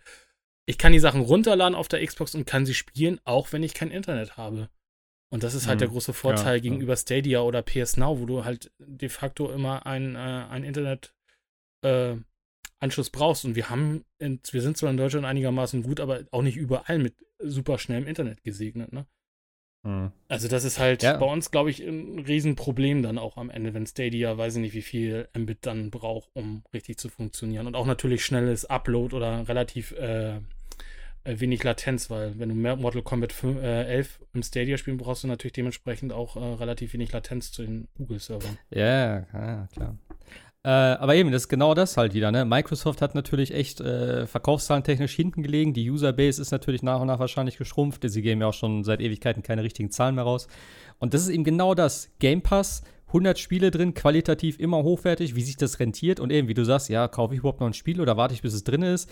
Ich kann die Sachen runterladen auf der Xbox und kann sie spielen, auch wenn ich kein Internet habe. Und das ist halt mhm. der große Vorteil ja, gegenüber Stadia oder PS Now, wo du halt de facto immer einen äh, Internet äh, Anschluss brauchst. Und wir haben, in, wir sind zwar in Deutschland einigermaßen gut, aber auch nicht überall mit super schnellem Internet gesegnet, ne? Hm. Also das ist halt Ja. bei uns, glaube ich, ein Riesenproblem dann auch am Ende, wenn Stadia, weiß ich nicht, wie viel Mbit dann braucht, um richtig zu funktionieren. Und auch natürlich schnelles Upload oder relativ äh, äh, wenig Latenz, weil wenn du Mortal Kombat 5, äh, 11 im Stadia spielen, brauchst du natürlich dementsprechend auch äh, relativ wenig Latenz zu den Google-Servern. Ja, ja, klar. Äh, aber eben, das ist genau das halt wieder. Ne? Microsoft hat natürlich echt äh, verkaufszahlentechnisch hinten gelegen. Die Userbase ist natürlich nach und nach wahrscheinlich geschrumpft. Sie geben ja auch schon seit Ewigkeiten keine richtigen Zahlen mehr raus. Und das ist eben genau das. Game Pass, 100 Spiele drin, qualitativ immer hochwertig, wie sich das rentiert. Und eben, wie du sagst, ja, kaufe ich überhaupt noch ein Spiel oder warte ich, bis es drin ist?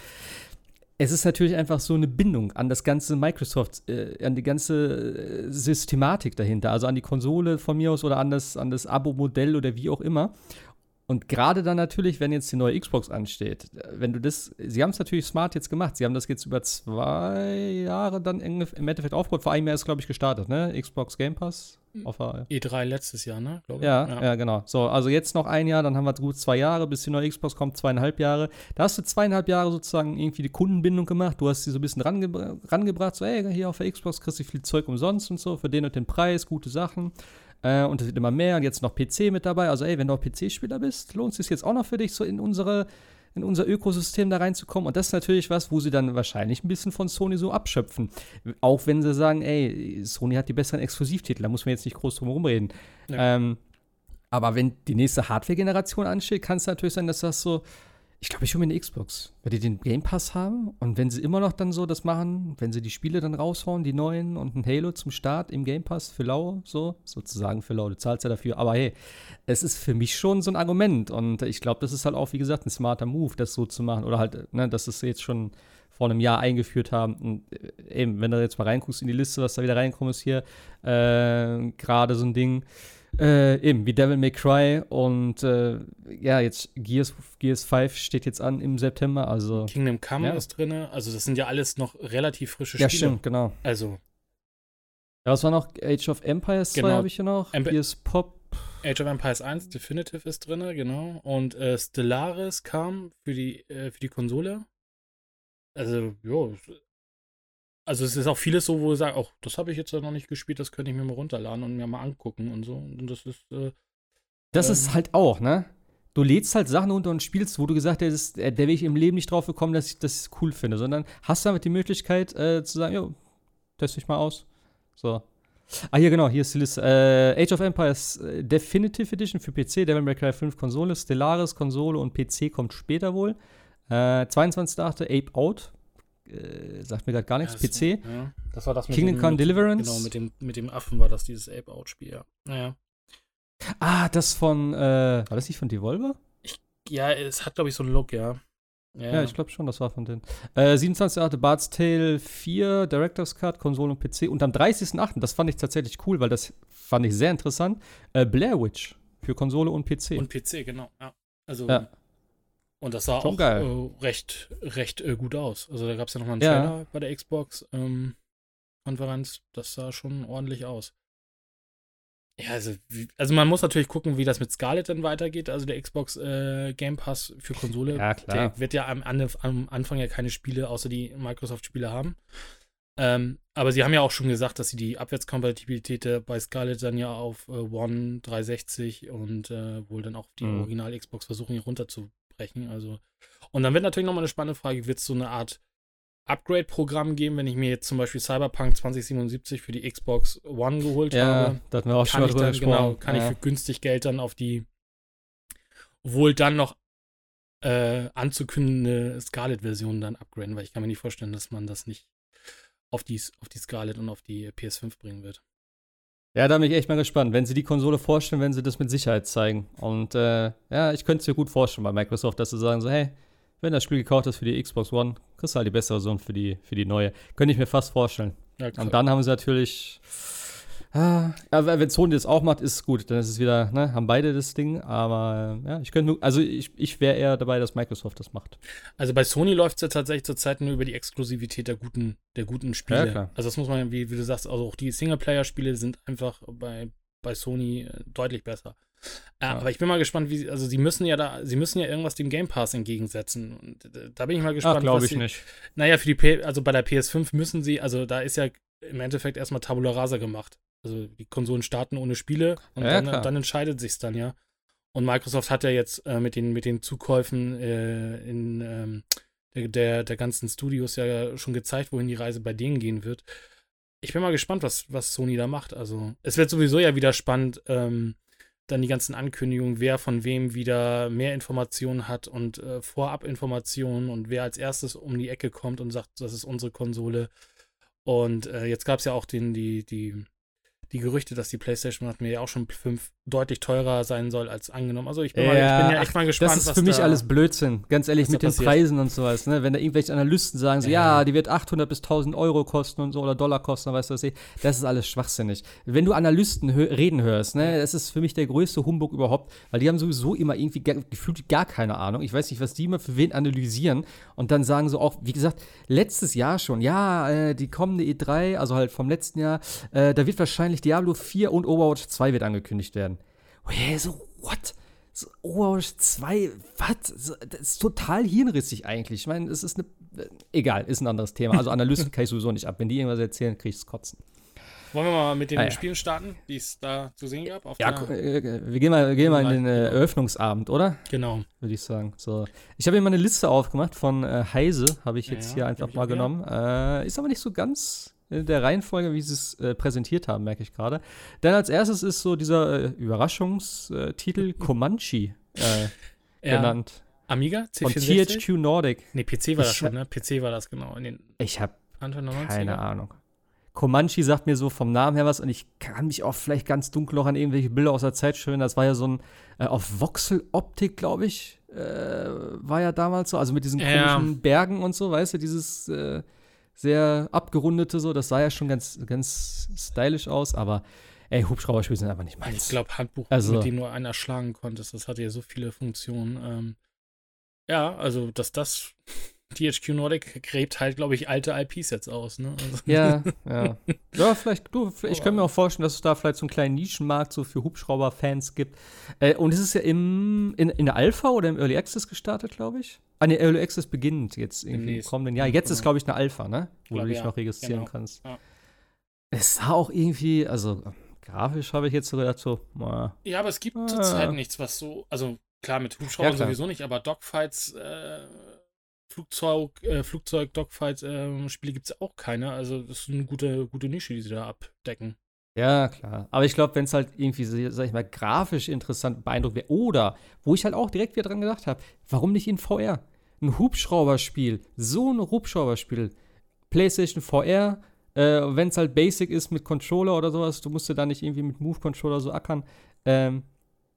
Es ist natürlich einfach so eine Bindung an das ganze Microsoft, äh, an die ganze äh, Systematik dahinter, also an die Konsole von mir aus oder an das, an das Abo-Modell oder wie auch immer. Und gerade dann natürlich, wenn jetzt die neue Xbox ansteht, äh, wenn du das, sie haben es natürlich smart jetzt gemacht, sie haben das jetzt über zwei Jahre dann im Endeffekt aufgebaut, vor einem Jahr ist glaube ich gestartet, ne? Xbox Game Pass. Auf der, E3 E letztes Jahr, ne? Glaube ich. ja, ja, genau. So, also jetzt noch ein Jahr, dann haben wir gut zwei Jahre, bis die neue Xbox kommt, zweieinhalb Jahre. Da hast du zweieinhalb Jahre sozusagen irgendwie die Kundenbindung gemacht. Du hast sie so ein bisschen rangebra rangebracht, so, ey, hier auf der Xbox kriegst du viel Zeug umsonst und so, für den und den Preis, gute Sachen. Äh, und es wird immer mehr und jetzt noch PC mit dabei. Also, ey, wenn du auch PC-Spieler bist, lohnt es sich jetzt auch noch für dich, so in unsere in unser Ökosystem da reinzukommen. Und das ist natürlich was, wo sie dann wahrscheinlich ein bisschen von Sony so abschöpfen. Auch wenn sie sagen, ey, Sony hat die besseren Exklusivtitel, da muss man jetzt nicht groß drum rumreden. Ja. Ähm, aber wenn die nächste Hardware-Generation ansteht, kann es natürlich sein, dass das so, ich glaube, ich hole mir eine Xbox, weil die den Game Pass haben. Und wenn sie immer noch dann so das machen, wenn sie die Spiele dann raushauen, die neuen und ein Halo zum Start im Game Pass für lau, so, sozusagen für lau, du zahlst ja dafür, aber hey, es ist für mich schon so ein Argument. Und ich glaube, das ist halt auch, wie gesagt, ein smarter Move, das so zu machen. Oder halt, ne, dass es jetzt schon vor einem Jahr eingeführt haben. Und äh, eben, wenn du jetzt mal reinguckst in die Liste, was da wieder reinkommt, ist hier äh, gerade so ein Ding, äh, eben wie Devil May Cry und äh, ja, jetzt Gears, Gears 5 steht jetzt an im September, also. Kingdom Come Ja. ist drin. Also das sind ja alles noch relativ frische Ja, Spiele. stimmt, genau. Also Ja, was war noch? Age of Empires 2 Genau. habe ich hier noch. Emp- Gears Pop. Age of Empires 1 Definitive ist drin, genau. Und äh, Stellaris kam für die, äh, für die Konsole. Also, ja. Also es ist auch vieles so, wo ich sage, auch das habe ich jetzt noch nicht gespielt, das könnte ich mir mal runterladen und mir mal angucken und so. Und das ist, äh, Das Ähm. ist halt auch, ne? Du lädst halt Sachen runter und spielst, wo du gesagt hättest, äh, der wäre ich im Leben nicht drauf gekommen, dass ich das cool finde, sondern hast damit die Möglichkeit äh, zu sagen, jo, teste ich mal aus. So. Ah, hier genau, hier ist die Liste. Äh, Age of Empires äh, Definitive Edition für PC, Devil May Cry 5 Konsole, Stellaris Konsole und PC kommt später wohl. Äh, 22.8. Ape Out. Äh, sagt mir gerade gar nichts. ja, das- PC. Ja, das war das mit Kingdom Come Deliverance. Genau, mit dem, mit dem Affen war das dieses Ape-Out-Spiel, ja. Naja. Ah, das von, äh, war das nicht von Devolver? Ja, es hat, glaube ich, so einen Look, ja. Ja, ich glaube schon, das war von denen. Äh, 27.8. Bart's Tale 4, Director's Cut, Konsole und PC. Und am 30.8., das fand ich tatsächlich cool, weil das fand ich sehr interessant, äh, Blair Witch für Konsole und PC. Und PC, genau, ja. Also, Ja. Und das sah Schon auch. Äh, recht, recht äh, gut aus. Also da gab es ja nochmal einen Ja. Trailer bei der Xbox ähm, Konferenz. Das sah schon ordentlich aus. Ja, also, wie, also man muss natürlich gucken, wie das mit Scarlett dann weitergeht. Also der Xbox äh, Game Pass für Konsole. Ja. Der wird ja am, am Anfang ja keine Spiele außer die Microsoft-Spiele haben. Ähm, aber sie haben ja auch schon gesagt, dass sie die Abwärtskompatibilität äh, bei Scarlett dann ja auf äh, One 360 und äh, wohl dann auch die Mhm. Original Xbox versuchen hier runterzubrechen. Also und dann wird natürlich nochmal eine spannende Frage, wird es so eine Art Upgrade-Programm geben, wenn ich mir jetzt zum Beispiel Cyberpunk 2077 für die Xbox One geholt ja, habe? da hatten wir auch schon Kann mal ich drüber dann, gesprochen. genau, kann ja. ich für günstig Geld dann auf die wohl dann noch äh, anzukündigende Scarlett-Version dann upgraden, weil ich kann mir nicht vorstellen, dass man das nicht auf die, auf die Scarlett und auf die PS5 bringen wird. Ja, da bin ich echt mal gespannt. Wenn sie die Konsole vorstellen, werden sie das mit Sicherheit zeigen. Und äh, ja, ich könnte es mir gut vorstellen bei Microsoft, dass sie sagen so, hey, wenn das Spiel gekauft ist für die Xbox One, kriegst du halt die bessere Version für die, für die neue. Könnte ich mir fast vorstellen. Ja, Und dann haben sie natürlich. Ah, aber wenn Sony das auch macht, ist es gut. Dann ist es wieder, ne, haben beide das Ding. Aber ja, ich könnte nur, also ich, ich wäre eher dabei, dass Microsoft das macht. Also bei Sony läuft es ja tatsächlich zurzeit nur über die Exklusivität der guten, der guten Spiele. Ja, klar. Also das muss man, wie, wie du sagst, also auch die Singleplayer-Spiele sind einfach bei, bei Sony äh, deutlich besser. Äh, Ja. Aber ich bin mal gespannt, wie sie, also sie müssen ja da, sie müssen ja irgendwas dem Game Pass entgegensetzen. Und äh, da bin ich mal gespannt, glaube ich sie, nicht. Naja, für die P also bei der PS5 müssen sie, also da ist ja im Endeffekt erstmal Tabula Rasa gemacht. Also die Konsolen starten ohne Spiele und Ja, dann, dann entscheidet sich's dann, ja. Und Microsoft hat ja jetzt äh, mit, den, mit den Zukäufen äh, in ähm, der, der, der ganzen Studios ja schon gezeigt, wohin die Reise bei denen gehen wird. Ich bin mal gespannt, was, was Sony da macht. Also, es wird sowieso ja wieder spannend, ähm, dann die ganzen Ankündigungen, wer von wem wieder mehr Informationen hat und äh, Vorabinformationen und wer als erstes um die Ecke kommt und sagt, das ist unsere Konsole. Und äh, jetzt gab es ja auch den, die, die, die Gerüchte, dass die PlayStation hat mir ja auch schon 5 deutlich teurer sein soll als angenommen. Also ich bin, mal, ich bin ja echt mal gespannt, das ist für mich da, alles Blödsinn, ganz ehrlich, mit den passiert. Preisen und sowas. Ne? Wenn da irgendwelche Analysten sagen, so, Ja. ja, die wird 800 bis 1000 Euro kosten und so oder Dollar kosten, weißt du was ich, das ist alles schwachsinnig. Wenn du Analysten hö reden hörst, ne, das ist für mich der größte Humbug überhaupt, weil die haben sowieso immer irgendwie ge gefühlt gar keine Ahnung. Ich weiß nicht, was die immer für wen analysieren und dann sagen so auch, wie gesagt, letztes Jahr schon, ja, äh, die kommende E3, also halt vom letzten Jahr, äh, da wird wahrscheinlich Diablo 4 und Overwatch 2 wird angekündigt werden. Oh, yeah, so, what? So, Overwatch 2, was? So, das ist total hirnrissig eigentlich. Ich meine, es ist eine. äh, Egal, ist ein anderes Thema. Also [LAUGHS] Analysten kann ich sowieso nicht ab. Wenn die irgendwas erzählen, kriege ich es kotzen. Wollen wir mal mit den Ah, ja. Spielen starten, die es da zu sehen gab? Ja, gu- äh, wir gehen mal, wir gehen mal in den äh, Genau. Eröffnungsabend, oder? genau. Würde ich sagen. So. Ich habe hier mal eine Liste aufgemacht von äh, Heise, habe ich jetzt ja, hier einfach mal genommen. Äh, ist aber nicht so ganz in der Reihenfolge, wie sie es äh, präsentiert haben, merke ich gerade. Denn als erstes ist so dieser äh, Überraschungstitel [LAUGHS] Comanche äh, [LAUGHS] Ja, genannt. Amiga? Von C64? THQ Nordic. Nee, PC war das Ich schon, ne? PC war das genau. Ich habe Anfang der 90er. keine Ahnung. Comanche sagt mir so vom Namen her was und ich kann mich auch vielleicht ganz dunkel noch an irgendwelche Bilder aus der Zeit schön. Das war ja so ein äh, auf Voxel-Optik, glaube ich, äh, war ja damals so. Also mit diesen Ja. komischen Bergen und so, weißt du, dieses äh, sehr abgerundete so. Das sah ja schon ganz, ganz stylisch aus, aber ey, Hubschrauberspiele sind einfach nicht Ich meins. glaube, Handbuch, Also- mit dem nur einer schlagen konntest, das hatte ja so viele Funktionen. Ähm, ja, also, dass das THQ Nordic gräbt halt, glaube ich, alte IPs jetzt aus, ne? Also, Ja, ja. [LAUGHS] Ja, vielleicht, du, ich könnte mir auch vorstellen, dass es da vielleicht so einen kleinen Nischenmarkt so für Hubschrauber-Fans gibt. Äh, und es ist ja im, in, in der Alpha oder im Early Access gestartet, glaube ich. Ah, ne, Early Access beginnt jetzt irgendwie im kommenden Jahr. Jetzt ist, Genau. glaube ich, eine Alpha, ne? Wo Glaub, du dich ja. noch registrieren Genau. kannst. Ja. Es sah auch irgendwie, also grafisch habe ich jetzt so gedacht, so, na, Ja, aber es gibt Ah. zurzeit nichts, was so, also klar, mit Hubschraubern Ja, klar. sowieso nicht, aber Dogfights, äh, Flugzeug, äh, Flugzeug-Dogfight-Spiele gibt es auch keine. Also das ist eine gute, gute Nische, die sie da abdecken. Ja, klar. Aber ich glaube, wenn es halt irgendwie, sag ich mal, grafisch interessant beeindruckt wäre, oder wo ich halt auch direkt wieder dran gedacht habe, warum nicht in VR? Ein Hubschrauberspiel, so ein Hubschrauberspiel, PlayStation VR, äh, wenn es halt basic ist mit Controller oder sowas, du musst dir da nicht irgendwie mit Move-Controller so ackern, ähm,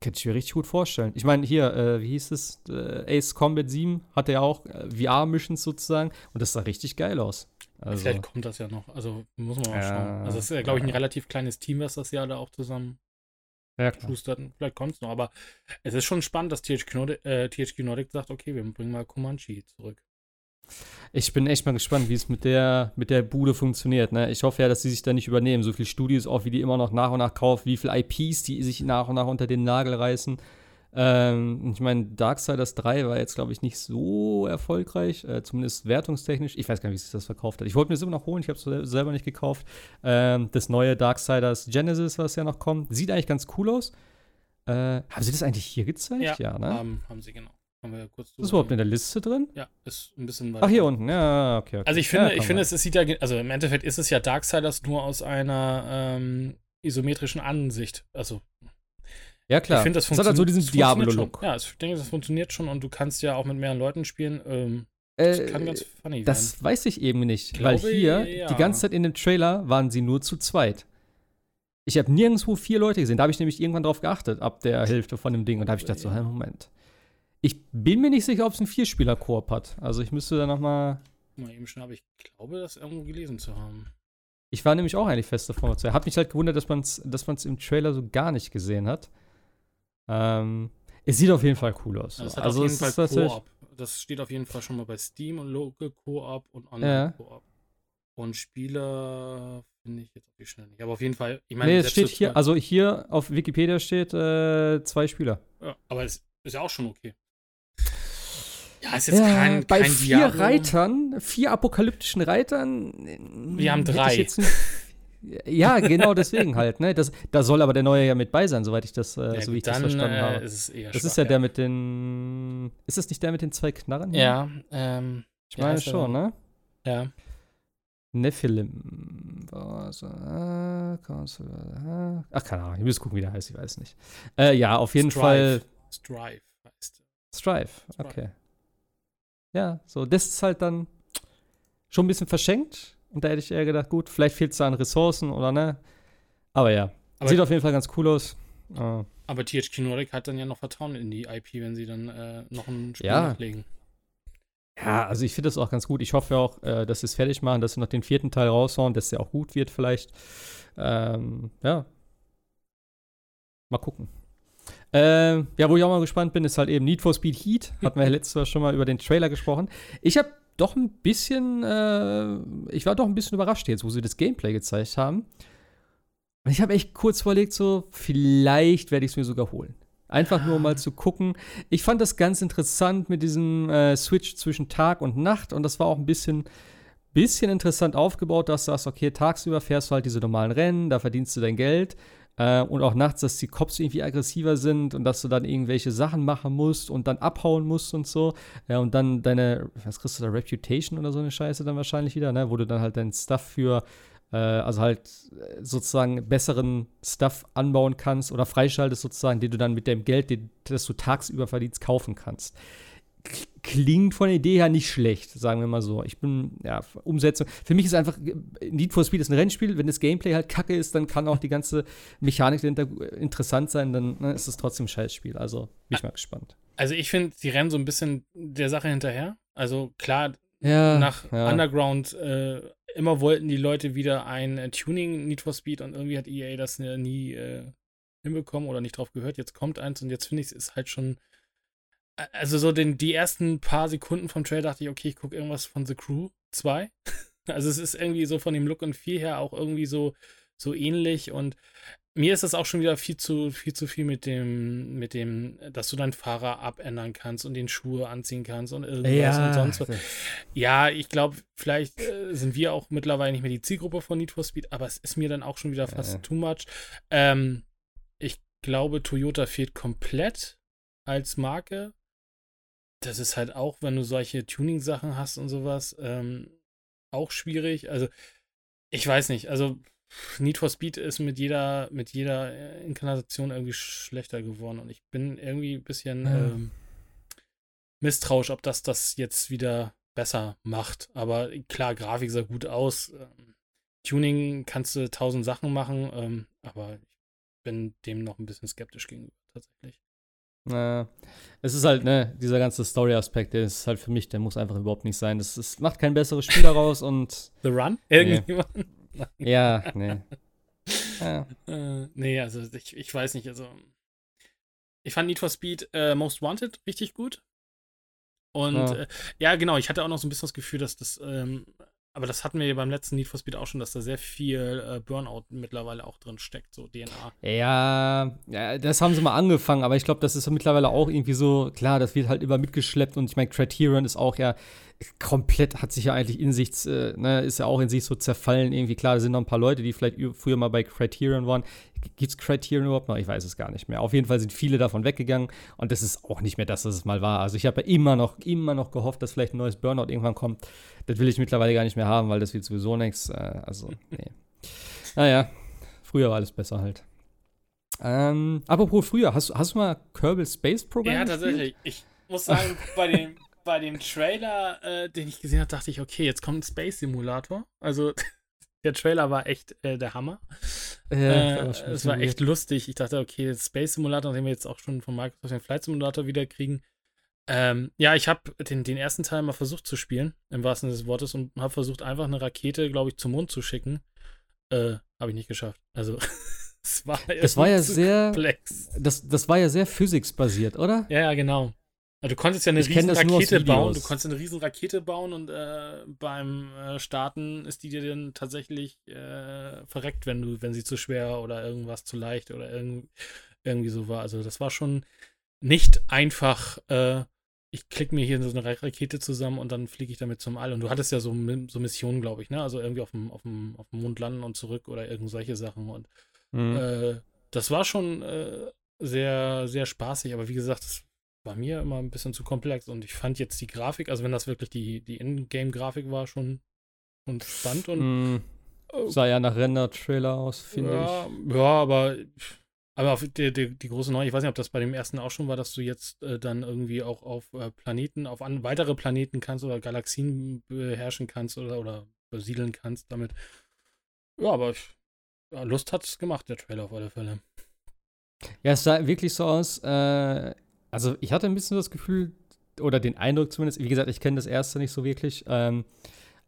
könnte ich mir richtig gut vorstellen. Ich meine, hier, äh, wie hieß es? Äh, Ace Combat 7 hatte ja auch äh, VR-Missions sozusagen und das sah richtig geil aus. Also, Vielleicht kommt das ja noch. Also muss man mal Ja, schauen. Also es ist ja, glaube ich, ein relativ kleines Team, was das ja da auch zusammen ja. Vielleicht kommt es noch. Aber es ist schon spannend, dass THQ Nordic, äh, THQ Nordic sagt, okay, wir bringen mal Comanche zurück. Ich bin echt mal gespannt, wie es mit der, mit der Bude funktioniert. Ne? Ich hoffe ja, dass sie sich da nicht übernehmen. So viele Studios auch, wie die immer noch nach und nach kaufen, wie viele IPs die sich nach und nach unter den Nagel reißen. Ähm, ich meine, Darksiders 3 war jetzt, glaube ich, nicht so erfolgreich, äh, zumindest wertungstechnisch. Ich weiß gar nicht, wie sich das verkauft hat. Ich wollte mir das immer noch holen, ich habe es selber nicht gekauft. Ähm, das neue Darksiders Genesis, was ja noch kommt, sieht eigentlich ganz cool aus. Äh, haben sie das eigentlich hier gezeigt? Ja, ne? haben, haben sie genau. Haben wir ja kurz ist das überhaupt in der Liste drin? Ja, ist ein bisschen weiter. Ach, hier unten, ja, okay. okay. Also ich finde, ja, ich finde, es, es sieht ja, also im Endeffekt ist es ja Darksiders nur aus einer ähm, isometrischen Ansicht. Also Ja, klar. ich finde, das es hat halt so diesen das funktioniert Diablo-Look. schon. Ja, ich denke, das funktioniert schon und du kannst ja auch mit mehreren Leuten spielen. Ähm, Äh, das kann ganz funny sein. das weiß ich eben nicht, Ich weil glaube, hier ja. die ganze Zeit in dem Trailer waren sie nur zu zweit. Ich habe nirgendwo vier Leute gesehen. Da habe ich nämlich irgendwann drauf geachtet, ab der Hälfte von dem Ding. Und da habe ich gedacht, so, hä, Moment. Ich bin mir nicht sicher, ob es einen Vierspieler-Koop hat. Also ich müsste da noch mal. Mal eben schon, aber ich glaube, das irgendwo gelesen zu haben. Ich war nämlich auch eigentlich fest davon überzeugt. Hat mich halt gewundert, dass man es dass man's im Trailer so gar nicht gesehen hat. Ähm, es sieht auf jeden Fall cool aus. Also, so. es hat also auf jeden Fall Koop. Das steht auf jeden Fall schon mal bei Steam und Local Koop und Ja. Online Koop. Und Spieler finde ich jetzt auf die Schnelle nicht. Aber auf jeden Fall, ich meine, Nee, es steht hier, also hier auf Wikipedia steht äh, zwei Spieler. Ja, aber es ist ja auch schon okay. Ja, ist jetzt kein, bei kein vier Diablo. Reitern, vier apokalyptischen Reitern. Wir haben drei. ja, genau deswegen [LAUGHS] halt. Ne? Das, da soll aber der neue ja mit bei sein, soweit ich das, äh, Ja, so wie ich das dann verstanden äh, habe. ist es eher Das schwach, ist ja der mit den. Ist das nicht der mit den zwei Knarren? hier? Ja, ähm, ich meine schon, ne? ja. Nephilim. Äh, äh, ach, keine Ahnung, ich muss gucken, wie der heißt, ich weiß nicht. Äh, ja, auf jeden Strive. Fall Strive heißt Strive. okay. Ja, so, das ist halt dann schon ein bisschen verschenkt. Und da hätte ich eher gedacht, gut, vielleicht fehlt es da an Ressourcen oder ne. Aber ja, Aber- sieht auf jeden Fall ganz cool aus. Äh, Aber THQ Nordic hat dann ja noch Vertrauen in die IP, wenn sie dann äh, noch ein Spiel Ja. nachlegen. ja, also ich finde das auch ganz gut. Ich hoffe auch, äh, dass sie es fertig machen, dass sie noch den vierten Teil raushauen, dass der auch gut wird vielleicht. Ähm, ja. Mal gucken. Ähm, ja, wo ich auch mal gespannt bin, ist halt eben Need for Speed Heat. Hatten wir ja letztes Mal schon mal über den Trailer gesprochen. Ich habe doch ein bisschen, äh, ich war doch ein bisschen überrascht jetzt, wo sie das Gameplay gezeigt haben. Und ich habe echt kurz überlegt, so, vielleicht werde ich es mir sogar holen. Einfach nur um mal zu gucken. Ich fand das ganz interessant mit diesem äh, Switch zwischen Tag und Nacht und das war auch ein bisschen, bisschen interessant aufgebaut, dass du sagst, okay, tagsüber fährst du halt diese normalen Rennen, da verdienst du dein Geld. Äh, und auch nachts, dass die Cops irgendwie aggressiver sind und dass du dann irgendwelche Sachen machen musst und dann abhauen musst und so. Ja, und dann deine, was kriegst du da, Reputation oder so eine Scheiße dann wahrscheinlich wieder, ne? Wo du dann halt deinen Stuff für, äh, also halt äh, sozusagen besseren Stuff anbauen kannst oder freischaltest sozusagen, den du dann mit dem Geld, den, das du tagsüber verdienst, kaufen kannst. Klingt von der Idee her nicht schlecht, sagen wir mal so. Ich bin, ja, Umsetzung. Für mich ist einfach, Need for Speed ist ein Rennspiel. Wenn das Gameplay halt kacke ist, dann kann auch die ganze Mechanik dahinter interessant sein, dann ne, ist es trotzdem ein Scheißspiel. Also bin ich mal gespannt. Also ich finde, sie rennen so ein bisschen der Sache hinterher. Also klar, Ja, nach ja. Underground äh, immer wollten die Leute wieder ein äh, Tuning Need for Speed und irgendwie hat EA das nie äh, hinbekommen oder nicht drauf gehört. Jetzt kommt eins und jetzt finde ich es ist halt schon also so den, die ersten paar Sekunden vom Trail dachte ich, okay, ich gucke irgendwas von The Crew 2. [LAUGHS] Also es ist irgendwie so von dem Look und Feel her auch irgendwie so, so ähnlich und mir ist das auch schon wieder viel zu viel zu viel mit dem mit dem, dass du deinen Fahrer abändern kannst und den Schuhe anziehen kannst und irgendwas und sonst was. Ja, ich glaube, vielleicht äh, sind wir auch mittlerweile nicht mehr die Zielgruppe von Need for Speed, aber es ist mir dann auch schon wieder fast Äh. too much. Ähm, ich glaube, Toyota fehlt komplett als Marke. Das ist halt auch, wenn du solche Tuning-Sachen hast und sowas, ähm, auch schwierig. Also, ich weiß nicht. Also, Need for Speed ist mit jeder, mit jeder äh, Inkarnation irgendwie schlechter geworden und ich bin irgendwie ein bisschen Ja. ähm, misstrauisch, ob das das jetzt wieder besser macht. Aber klar, Grafik sah gut aus. Ähm, Tuning kannst du tausend Sachen machen, ähm, aber ich bin dem noch ein bisschen skeptisch gegenüber, tatsächlich. Na, es ist halt, ne, dieser ganze Story-Aspekt, der ist halt für mich, der muss einfach überhaupt nicht sein. Das, das macht kein besseres Spiel daraus und The Run? Irgendjemand? [LAUGHS] ja, nee. Ja. Äh, nee, also ich, ich weiß nicht, also ich fand Need for Speed äh, Most Wanted richtig gut. Und Ja. äh, ja, genau, ich hatte auch noch so ein bisschen das Gefühl, dass das, ähm, aber das hatten wir ja beim letzten Need for Speed auch schon, dass da sehr viel äh, Burnout mittlerweile auch drin steckt, so DNA. Ja, ja, das haben sie mal angefangen, aber ich glaube, das ist mittlerweile auch irgendwie so, klar, das wird halt immer mitgeschleppt und ich meine, Criterion ist auch ja komplett, hat sich ja eigentlich in sich, äh, ne, ist ja auch in sich so zerfallen irgendwie. Klar, da sind noch ein paar Leute, die vielleicht früher mal bei Criterion waren. Gibt's Criterion überhaupt noch? Ich weiß es gar nicht mehr. Auf jeden Fall sind viele davon weggegangen und das ist auch nicht mehr das, was es mal war. Also ich habe ja immer noch, immer noch gehofft, dass vielleicht ein neues Burnout irgendwann kommt. Das will ich mittlerweile gar nicht mehr haben, weil das wird sowieso nichts. Äh, also, nee. [LAUGHS] Naja, früher war alles besser halt. Ähm, apropos früher, hast, hast du mal Kerbal Space Program Ja, gespielt? tatsächlich. Ich muss sagen, bei dem, bei dem Trailer, äh, den ich gesehen habe, dachte ich, okay, jetzt kommt ein Space Simulator. Also [LAUGHS] der Trailer war echt äh, der Hammer. Ja, Äh, es bisschen war echt lustig. Ich dachte, okay, Space Simulator, den wir jetzt auch schon von Microsoft den Flight Simulator wieder kriegen. Ähm, ja, ich habe den, den ersten Teil mal versucht zu spielen, im wahrsten Sinne des Wortes, und habe versucht, einfach eine Rakete, glaube ich, zum Mond zu schicken. Äh, habe ich nicht geschafft. Also, [LAUGHS] es war Das war ja sehr, komplex. das, das war ja sehr physics-basiert, oder? Ja, ja, genau. Also, du konntest ja eine Ich riesen Rakete bauen. Du konntest eine riesen Rakete bauen und äh, beim äh, Starten ist die dir dann tatsächlich äh, verreckt, wenn du, wenn sie zu schwer oder irgendwas zu leicht oder irgend, irgendwie so war. Also das war schon nicht einfach, äh, ich klicke mir hier so eine Rakete zusammen und dann fliege ich damit zum All. Und du hattest ja so, so Missionen, glaube ich, ne? Also irgendwie auf dem, auf, dem, auf dem Mond landen und zurück oder irgend solche Sachen. Und mhm. äh, das war schon äh, sehr, sehr spaßig, aber wie gesagt, das war mir immer ein bisschen zu komplex und ich fand jetzt die Grafik, also wenn das wirklich die, die Ingame-Grafik war, schon, schon spannend und. Mm, sah ja nach Render-Trailer aus, finde ja, ich. Ja, aber. Aber auf die, die, die große Neue, ich weiß nicht, ob das bei dem ersten auch schon war, dass du jetzt äh, dann irgendwie auch auf äh, Planeten, auf an, weitere Planeten kannst oder Galaxien beherrschen kannst oder, oder besiedeln kannst damit. Ja, aber ich, ja, Lust hat es gemacht, der Trailer auf alle Fälle. Ja, es sah wirklich so aus, äh, also ich hatte ein bisschen das Gefühl, oder den Eindruck zumindest, wie gesagt, ich kenne das erste nicht so wirklich, ähm,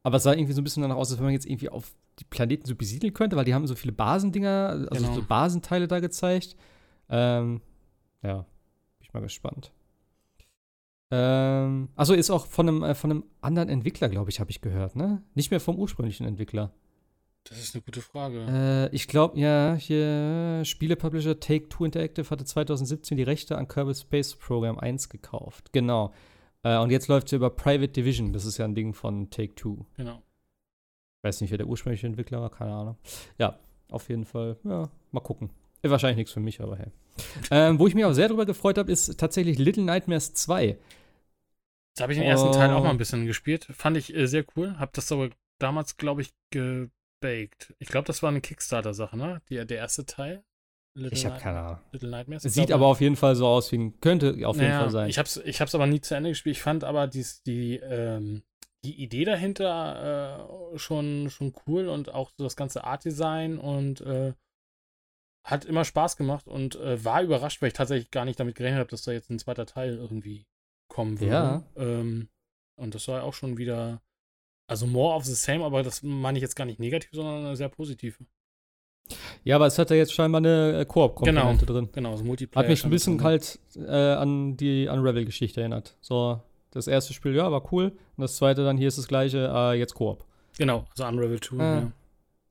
aber es sah irgendwie so ein bisschen danach aus, als wenn man jetzt irgendwie auf die Planeten so besiedeln könnte, weil die haben so viele Basendinger, also genau. so Basenteile da gezeigt. Ähm, ja, bin ich mal gespannt. Ähm, also ist auch von einem, äh, von einem anderen Entwickler, glaube ich, habe ich gehört, ne? Nicht mehr vom ursprünglichen Entwickler. Das ist eine gute Frage. Äh, ich glaube, ja, hier Spielepublisher Take-Two Interactive hatte 2017 die Rechte an Kerbal Space Program 1 gekauft. Genau. Äh, und jetzt läuft es über Private Division. Das ist ja ein Ding von Take-Two. Genau. Weiß nicht, wer der ursprüngliche Entwickler war, keine Ahnung. Ja, auf jeden Fall. Ja, mal gucken. Ist wahrscheinlich nichts für mich, aber hey. ähm, wo ich mich auch sehr drüber gefreut habe, ist tatsächlich Little Nightmares 2. Da habe ich den ersten oh. Teil auch mal ein bisschen gespielt. Fand ich äh, sehr cool. Hab das aber damals, glaube ich, ge Baked. Ich glaube, das war eine Kickstarter-Sache, ne? Die, der erste Teil. Little ich habe keine Ahnung. Little Nightmares. Es sieht aber auf jeden Fall so aus, wie ein, könnte auf jeden Fall sein. Ich habe es ich hab's aber nie zu Ende gespielt. Ich fand aber dies, die, ähm, die Idee dahinter äh, schon, schon cool und auch so das ganze Art-Design und äh, hat immer Spaß gemacht und äh, war überrascht, weil ich tatsächlich gar nicht damit gerechnet habe, dass da jetzt ein zweiter Teil irgendwie kommen würde. Ja. Ähm, und das war auch schon wieder also more of the same, aber das meine ich jetzt gar nicht negativ, sondern sehr positiv. Ja, aber es hat ja jetzt scheinbar eine äh, Koop-Komponente genau, drin. Genau, so Multiplayer. Hat mich ein bisschen halt äh, an die Unravel-Geschichte erinnert. So, das erste Spiel, ja, war cool. Und das zweite dann, hier ist das gleiche, äh, jetzt Koop. Genau, also Unravel 2, ja.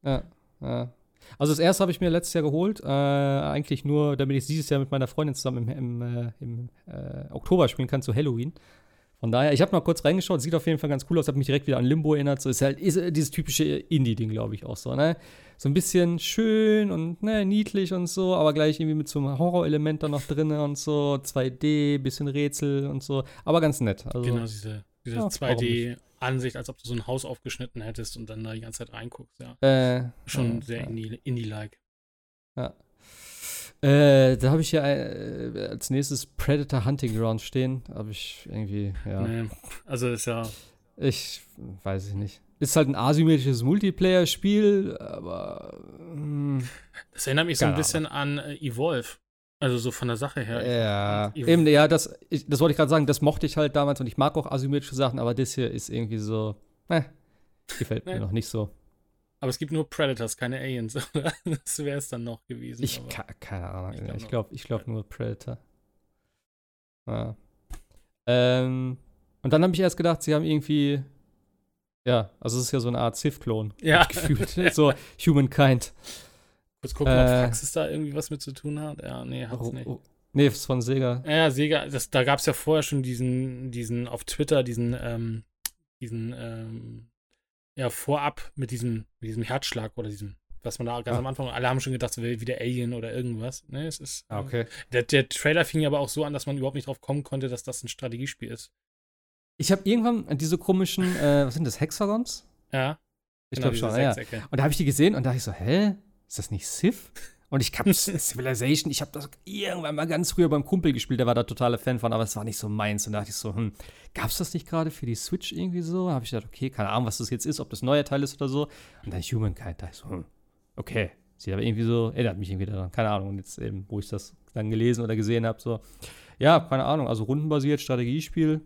Ja, ja. Also das erste habe ich mir letztes Jahr geholt, äh, eigentlich nur, damit ich es dieses Jahr mit meiner Freundin zusammen im, im, äh, im äh, Oktober spielen kann, zu Halloween. Von daher, ich habe mal kurz reingeschaut, sieht auf jeden Fall ganz cool aus, hat mich direkt wieder an Limbo erinnert. So ist halt ist dieses typische Indie-Ding, glaube ich, auch so, ne? So ein bisschen schön und ne, niedlich und so, aber gleich irgendwie mit so einem Horrorelement da noch drin und so, 2D, bisschen Rätsel und so, aber ganz nett. Also, genau, diese, diese ja, 2D-Ansicht, als ob du so ein Haus aufgeschnitten hättest und dann da die ganze Zeit reinguckst, ja. Äh, Schon ja, sehr ja. Indie-like. Ja. Äh, da habe ich ja äh, als nächstes Predator Hunting Ground stehen. Habe ich irgendwie, ja. Nee, also ist ja. Ich weiß ich nicht. Ist halt ein asymmetrisches Multiplayer-Spiel, aber. Mh, hm. das erinnert mich so ein bisschen an äh, Evolve. Also so von der Sache her. Ja, eben, ja, das, ich, das wollte ich gerade sagen, das mochte ich halt damals und ich mag auch asymmetrische Sachen, aber das hier ist irgendwie so, äh, gefällt mir noch nicht so. Aber es gibt nur Predators, keine Aliens, [LAUGHS] oder? Das wäre es dann noch gewesen. Ich keine Ahnung. Ich glaube ich glaub nur Predator. Ja. Ähm, und dann habe ich erst gedacht, sie haben irgendwie. Ja, also es ist ja so eine Art Sith-Klon. Ja. Gefühlt. so Humankind. Kurz gucken, äh, ob Praxis da irgendwie was mit zu tun hat. Ja, nee, hat's nicht. Oh, nee, ist von Sega. Ja, ja Sega, das, da gab es ja vorher schon diesen, diesen auf Twitter, diesen, ähm, diesen, ähm, ja vorab mit diesem, mit diesem Herzschlag oder diesem, was man da ganz ah. am Anfang, alle haben schon gedacht, wäre wieder Alien oder irgendwas. Ne, es ist. Ah, okay. Der, der Trailer fing aber auch so an, dass man überhaupt nicht drauf kommen konnte, dass das ein Strategiespiel ist. Ich habe irgendwann diese komischen, äh, was sind das, Hexagons? Ja. Ich genau, glaube schon, ja. Und da habe ich die gesehen und dachte ich so, hä? Ist das nicht Sith? Und ich habe [LAUGHS] Civilization, ich habe das irgendwann mal ganz früher beim Kumpel gespielt, der war da totaler Fan von, aber es war nicht so meins. Und da dachte ich so, hm, gab es das nicht gerade für die Switch irgendwie so? Da habe ich gedacht, okay, keine Ahnung, was das jetzt ist, ob das neuer Teil ist oder so. Und dann Humankind, da ich so, hm, okay. Sieht aber irgendwie so, erinnert mich irgendwie daran, keine Ahnung. Und jetzt eben, wo ich das dann gelesen oder gesehen habe, so, ja, keine Ahnung, also rundenbasiert, Strategiespiel,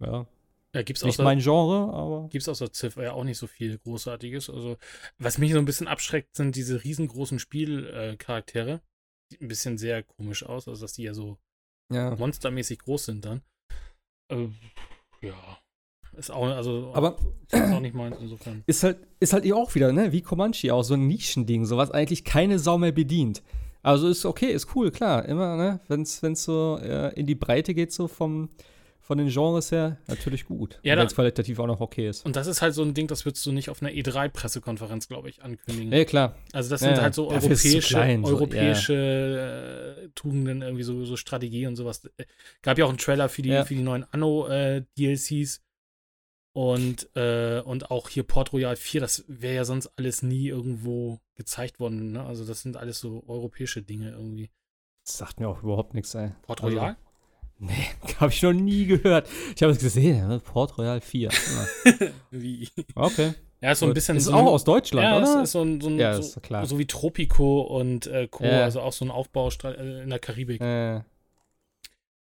ja, ja, gibt's nicht mein Genre, aber. Gibt es außer Civ ja auch nicht so viel Großartiges. Also, was mich so ein bisschen abschreckt, sind diese riesengroßen Spielcharaktere. Sieht ein bisschen sehr komisch aus, also dass die ja so ja. monstermäßig groß sind dann. Äh, ja. Ist auch, also, aber ist auch nicht meins insofern. Ist halt, ist halt auch wieder, ne, wie Comanche auch, so ein Nischending, so was eigentlich keine Sau mehr bedient. Also ist okay, ist cool, klar, immer, ne, wenn es so äh, in die Breite geht, so vom, von den Genres her natürlich gut. Ja, wenn da- es qualitativ auch noch okay ist. Und das ist halt so ein Ding, das würdest du nicht auf einer E3-Pressekonferenz, glaube ich, ankündigen. Ja, klar. Also das Ja, sind halt so europäische, klein, so, europäische äh, Tugenden, irgendwie so, so Strategie und sowas. Äh, Gab ja auch einen Trailer für die, Ja. für die neuen Anno-DLCs. und, äh, und auch hier Port Royal 4, das wäre ja sonst alles nie irgendwo gezeigt worden. Ne? Also das sind alles so europäische Dinge irgendwie. Das sagt mir auch überhaupt nichts, ey. Port Also, Royal? Nee, [LAUGHS] habe ich noch nie gehört. Ich habe es gesehen, ja, Port Royal 4. Ja. [LAUGHS] Wie? Okay. Ja, ist so ein bisschen Ist so auch ein- aus Deutschland, ja, oder? es ist so ein, so ein Ja, so, ist klar. so wie Tropico und äh, Co., Ja. also auch so ein Aufbau äh, in der Karibik. Äh.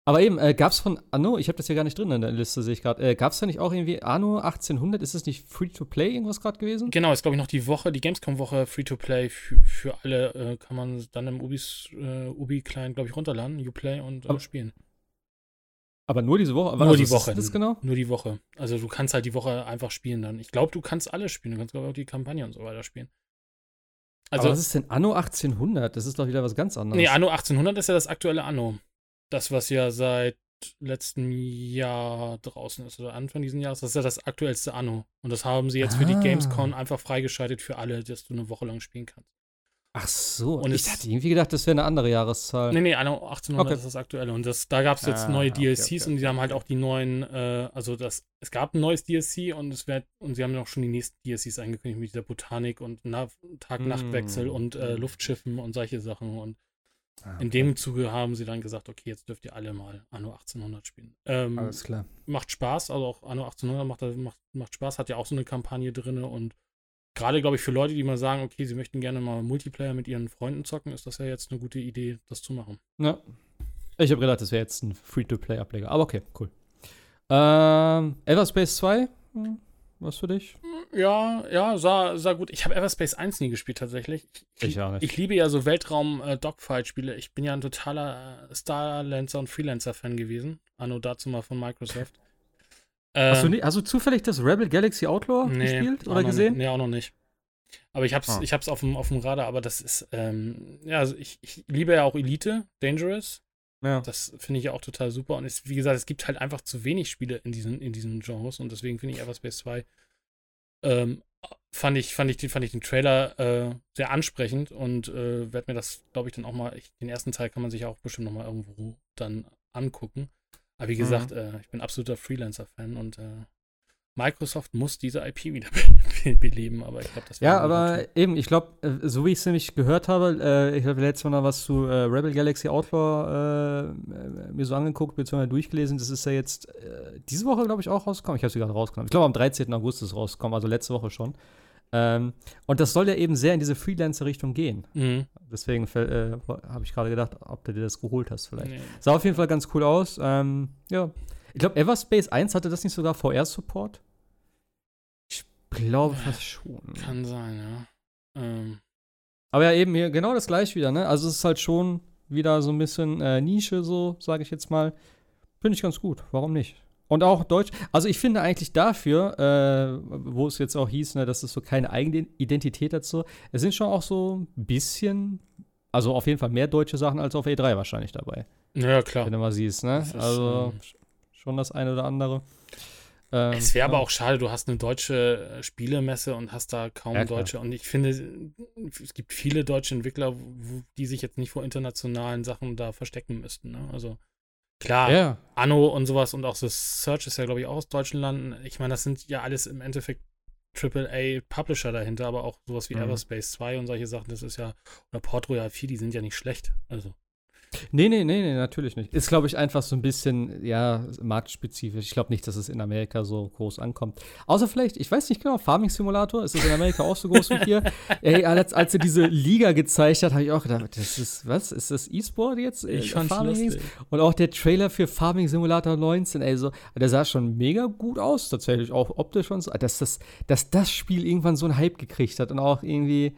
Aber eben, äh, gab es von Anno, ich habe das hier gar nicht drin in der Liste, sehe ich gerade, äh, gab es da nicht auch irgendwie Anno 1800? Ist das nicht Free-to-Play irgendwas gerade gewesen? Genau, ist glaube ich noch die Woche, die Gamescom-Woche Free-to-Play für, für alle, äh, kann man dann im Ubis, äh, Ubi-Client, glaube ich, runterladen, Uplay und äh, Aber- spielen. Aber nur diese Woche? Aber Nur also, die Woche. Das genau? Nur die Woche. Also du kannst halt die Woche einfach spielen dann. Ich glaube, du kannst alle spielen. Du kannst, glaube ich, auch die Kampagne und so weiter spielen. Also, Also, was ist denn Anno 1800? Das ist doch wieder was ganz anderes. nee, Anno 1800 ist ja das aktuelle Anno. Das, was ja seit letztem Jahr draußen ist oder Anfang dieses Jahres, das ist ja das aktuellste Anno. Und das haben sie jetzt für die Ah. Gamescom einfach freigeschaltet für alle, dass du eine Woche lang spielen kannst. Ach so, Und ich hatte irgendwie gedacht, das wäre eine andere Jahreszahl. Nee, nee, Anno 1800 Okay. ist das aktuelle. Und das, da gab es jetzt Ah, neue okay, DLCs okay, und die okay, haben halt okay. auch die neuen, äh, also das, es gab ein neues DLC und es wird, und sie haben auch schon die nächsten DLCs angekündigt mit dieser Botanik und Na- Tag-Nacht-Wechsel Mm. und äh, Luftschiffen und solche Sachen. Und Ah, in dem Zuge haben sie dann gesagt, okay, jetzt dürft ihr alle mal Anno 1800 spielen. Ähm, Alles klar. macht Spaß, also auch Anno 1800 macht, macht, macht Spaß, hat ja auch so eine Kampagne drin und gerade, glaube ich, für Leute, die mal sagen, okay, sie möchten gerne mal Multiplayer mit ihren Freunden zocken, ist das ja jetzt eine gute Idee, das zu machen. Ja. Ich habe gedacht, das wäre jetzt ein Free-to-Play-Ableger. Aber okay, cool. Ähm, Everspace 2? Hm, was für dich? Ja, ja, sah, sah gut. Ich habe Everspace 1 nie gespielt tatsächlich. Ich auch nicht. Ich liebe ja so Weltraum-Dogfight-Spiele. ich bin ja ein totaler äh, Starlancer und Freelancer-Fan gewesen. Anno dazu mal von Microsoft. Hast, du Ähm, nie, hast du zufällig das Rebel Galaxy Outlaw gespielt auch oder gesehen? Nicht, nee, auch noch nicht. Aber ich hab's, Ah. ich hab's auf dem, auf dem Radar, aber das ist, ähm, ja, also ich, ich liebe ja auch Elite, Dangerous. Ja. Das finde ich ja auch total super. Und es, wie gesagt, es gibt halt einfach zu wenig Spiele in diesen, in diesen Genres und deswegen finde ich Everspace 2 ähm, fand ich, fand ich, den- fand ich den Trailer äh, sehr ansprechend und äh, werde mir das, glaube ich, dann auch mal, ich, den ersten Teil kann man sich auch bestimmt noch mal irgendwo dann angucken. Aber wie Mhm. gesagt, äh, ich bin absoluter Freelancer-Fan und äh, Microsoft muss diese IP wieder [LAUGHS] be beleben, aber ich glaube, das Ja, aber tun. eben, ich glaube, äh, so wie ich es nämlich gehört habe, äh, ich habe letztes Mal noch was zu äh, Rebel Galaxy Outlaw äh, mir so angeguckt, beziehungsweise durchgelesen. Das ist ja jetzt äh, diese Woche, glaube ich, auch rausgekommen. Ich habe sie gerade rausgenommen. Ich glaube, am 13. August ist es rausgekommen, also letzte Woche schon. Ähm, und das soll ja eben sehr in diese Freelancer-Richtung gehen. Mhm. Deswegen äh, habe ich gerade gedacht, ob du dir das geholt hast vielleicht. Nee. Sah auf jeden Fall ganz cool aus. Ähm, ja. Ich glaube, Everspace 1 hatte das nicht sogar VR-Support? Ich glaube fast schon. Kann sein, ja. Ähm, Aber ja, eben hier genau das gleiche wieder, ne? Also es ist halt schon wieder so ein bisschen äh, Nische, so, sage ich jetzt mal. Finde ich ganz gut. Warum nicht? Und auch Deutsch. Also ich finde eigentlich dafür, äh, wo es jetzt auch hieß, ne, dass es so keine eigene Identität dazu, es sind schon auch so ein bisschen, also auf jeden Fall mehr deutsche Sachen als auf E3 wahrscheinlich dabei. ja, klar. Wenn du mal siehst, ne? Ist, Also ähm, schon das eine oder andere. Ähm, Es wäre aber ja. auch schade, du hast eine deutsche äh, Spielemesse und hast da kaum Ja, deutsche. Und ich finde, es gibt viele deutsche Entwickler, die sich jetzt nicht vor internationalen Sachen da verstecken müssten. Ne? Also klar, Ja, Anno und sowas und auch so Search ist ja, glaube ich, auch aus deutschen Landen. Ich meine, das sind ja alles im Endeffekt AAA-Publisher dahinter, aber auch sowas wie Mhm. Everspace 2 und solche Sachen, das ist ja, oder Port Royal 4, die sind ja nicht schlecht. Also, Nee, nee, nee, nee, natürlich nicht. Ist, glaube ich, einfach so ein bisschen, ja, marktspezifisch. Ich glaube nicht, dass es in Amerika so groß ankommt. Außer vielleicht, ich weiß nicht genau, Farming Simulator, ist es in Amerika auch so groß wie hier? [LAUGHS] Ey, als, als er diese Liga gezeigt hat, habe ich auch gedacht, das ist, was, ist das E-Sport jetzt? Ich fand's Farming lustig. Und auch der Trailer für Farming Simulator 19, ey, so, der sah schon mega gut aus, tatsächlich, auch optisch und so. Dass das, dass das Spiel irgendwann so einen Hype gekriegt hat und auch irgendwie,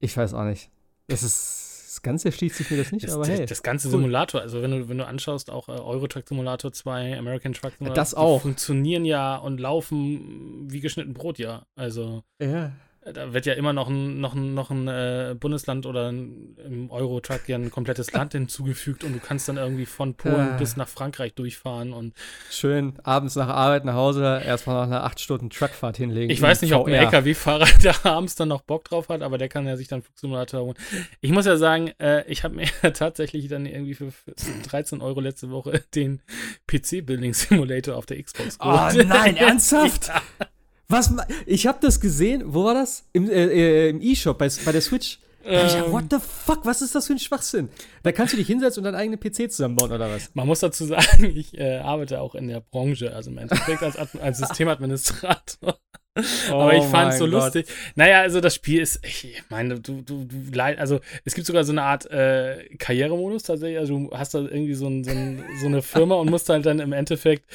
ich weiß auch nicht. Das ist, das Ganze erschließt sich mir das nicht, Das, aber das, hey. das ganze cool. Simulator, also wenn du, wenn du anschaust, auch äh, Euro Truck Simulator 2, American Truck Simulator, das auch. funktionieren ja und laufen wie geschnitten Brot, ja. Also Ja. Da wird ja immer noch ein, noch ein, noch ein äh, Bundesland oder ein, im Euro-Truck ja ein komplettes Land [LAUGHS] hinzugefügt und du kannst dann irgendwie von Polen Ah. bis nach Frankreich durchfahren und Schön abends nach Arbeit nach Hause erstmal noch eine 8 Stunden Truckfahrt hinlegen. ich weiß nicht, ob ein. LKW-Fahrer [LAUGHS] da abends dann noch Bock drauf hat, aber der kann ja sich dann Flugsimulator holen. Ich muss ja sagen, äh, ich habe mir [LAUGHS] tatsächlich dann irgendwie für, für 13 Euro letzte Woche den PC-Building-Simulator auf der Xbox Oh geholt. nein, ernsthaft? Ja. Was? Ich habe das gesehen. Wo war das? Im, äh, äh, im E-Shop bei, bei der Switch. Ich Ähm. what the fuck? Was ist das für ein Schwachsinn? Da kannst du dich hinsetzen und deinen eigenen PC zusammenbauen oder was? Man muss dazu [LAUGHS] sagen, ich äh, arbeite auch in der Branche, also im Endeffekt als, als [LAUGHS] Systemadministrator. Aber ich fand es so Oh mein lustig. Naja, also das Spiel ist, ich meine, du, du, du leid, also es gibt sogar so eine Art äh, Karrieremodus tatsächlich. Also du hast da irgendwie so, ein, so, ein, so eine Firma und musst halt dann im Endeffekt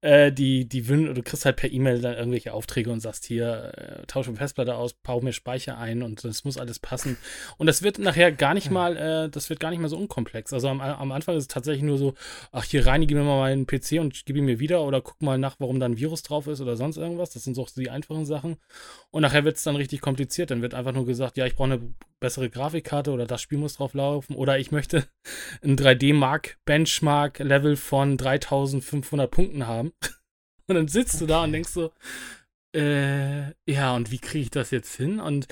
äh, die, die Wün du kriegst halt per E-Mail dann irgendwelche Aufträge und sagst hier, äh, tausche Festplatte aus, bau mir Speicher ein und das muss alles passen. Und das wird nachher gar nicht mal, äh, das wird gar nicht mal so unkomplex. Also am, am Anfang ist es tatsächlich nur so, ach, hier reinige mir mal meinen PC und gib ihn mir wieder oder guck mal nach, warum da ein Virus drauf ist oder sonst irgendwas. Das sind so die einfachen Sachen. Und nachher wird es dann richtig kompliziert. Dann wird einfach nur gesagt, ja, ich brauche eine bessere Grafikkarte oder das Spiel muss drauf laufen oder ich möchte [LAUGHS] ein 3D-Mark-Benchmark-Level von 3500 Punkten haben. [LAUGHS] Und dann sitzt du da und denkst so, äh, ja, und wie kriege ich das jetzt hin? Und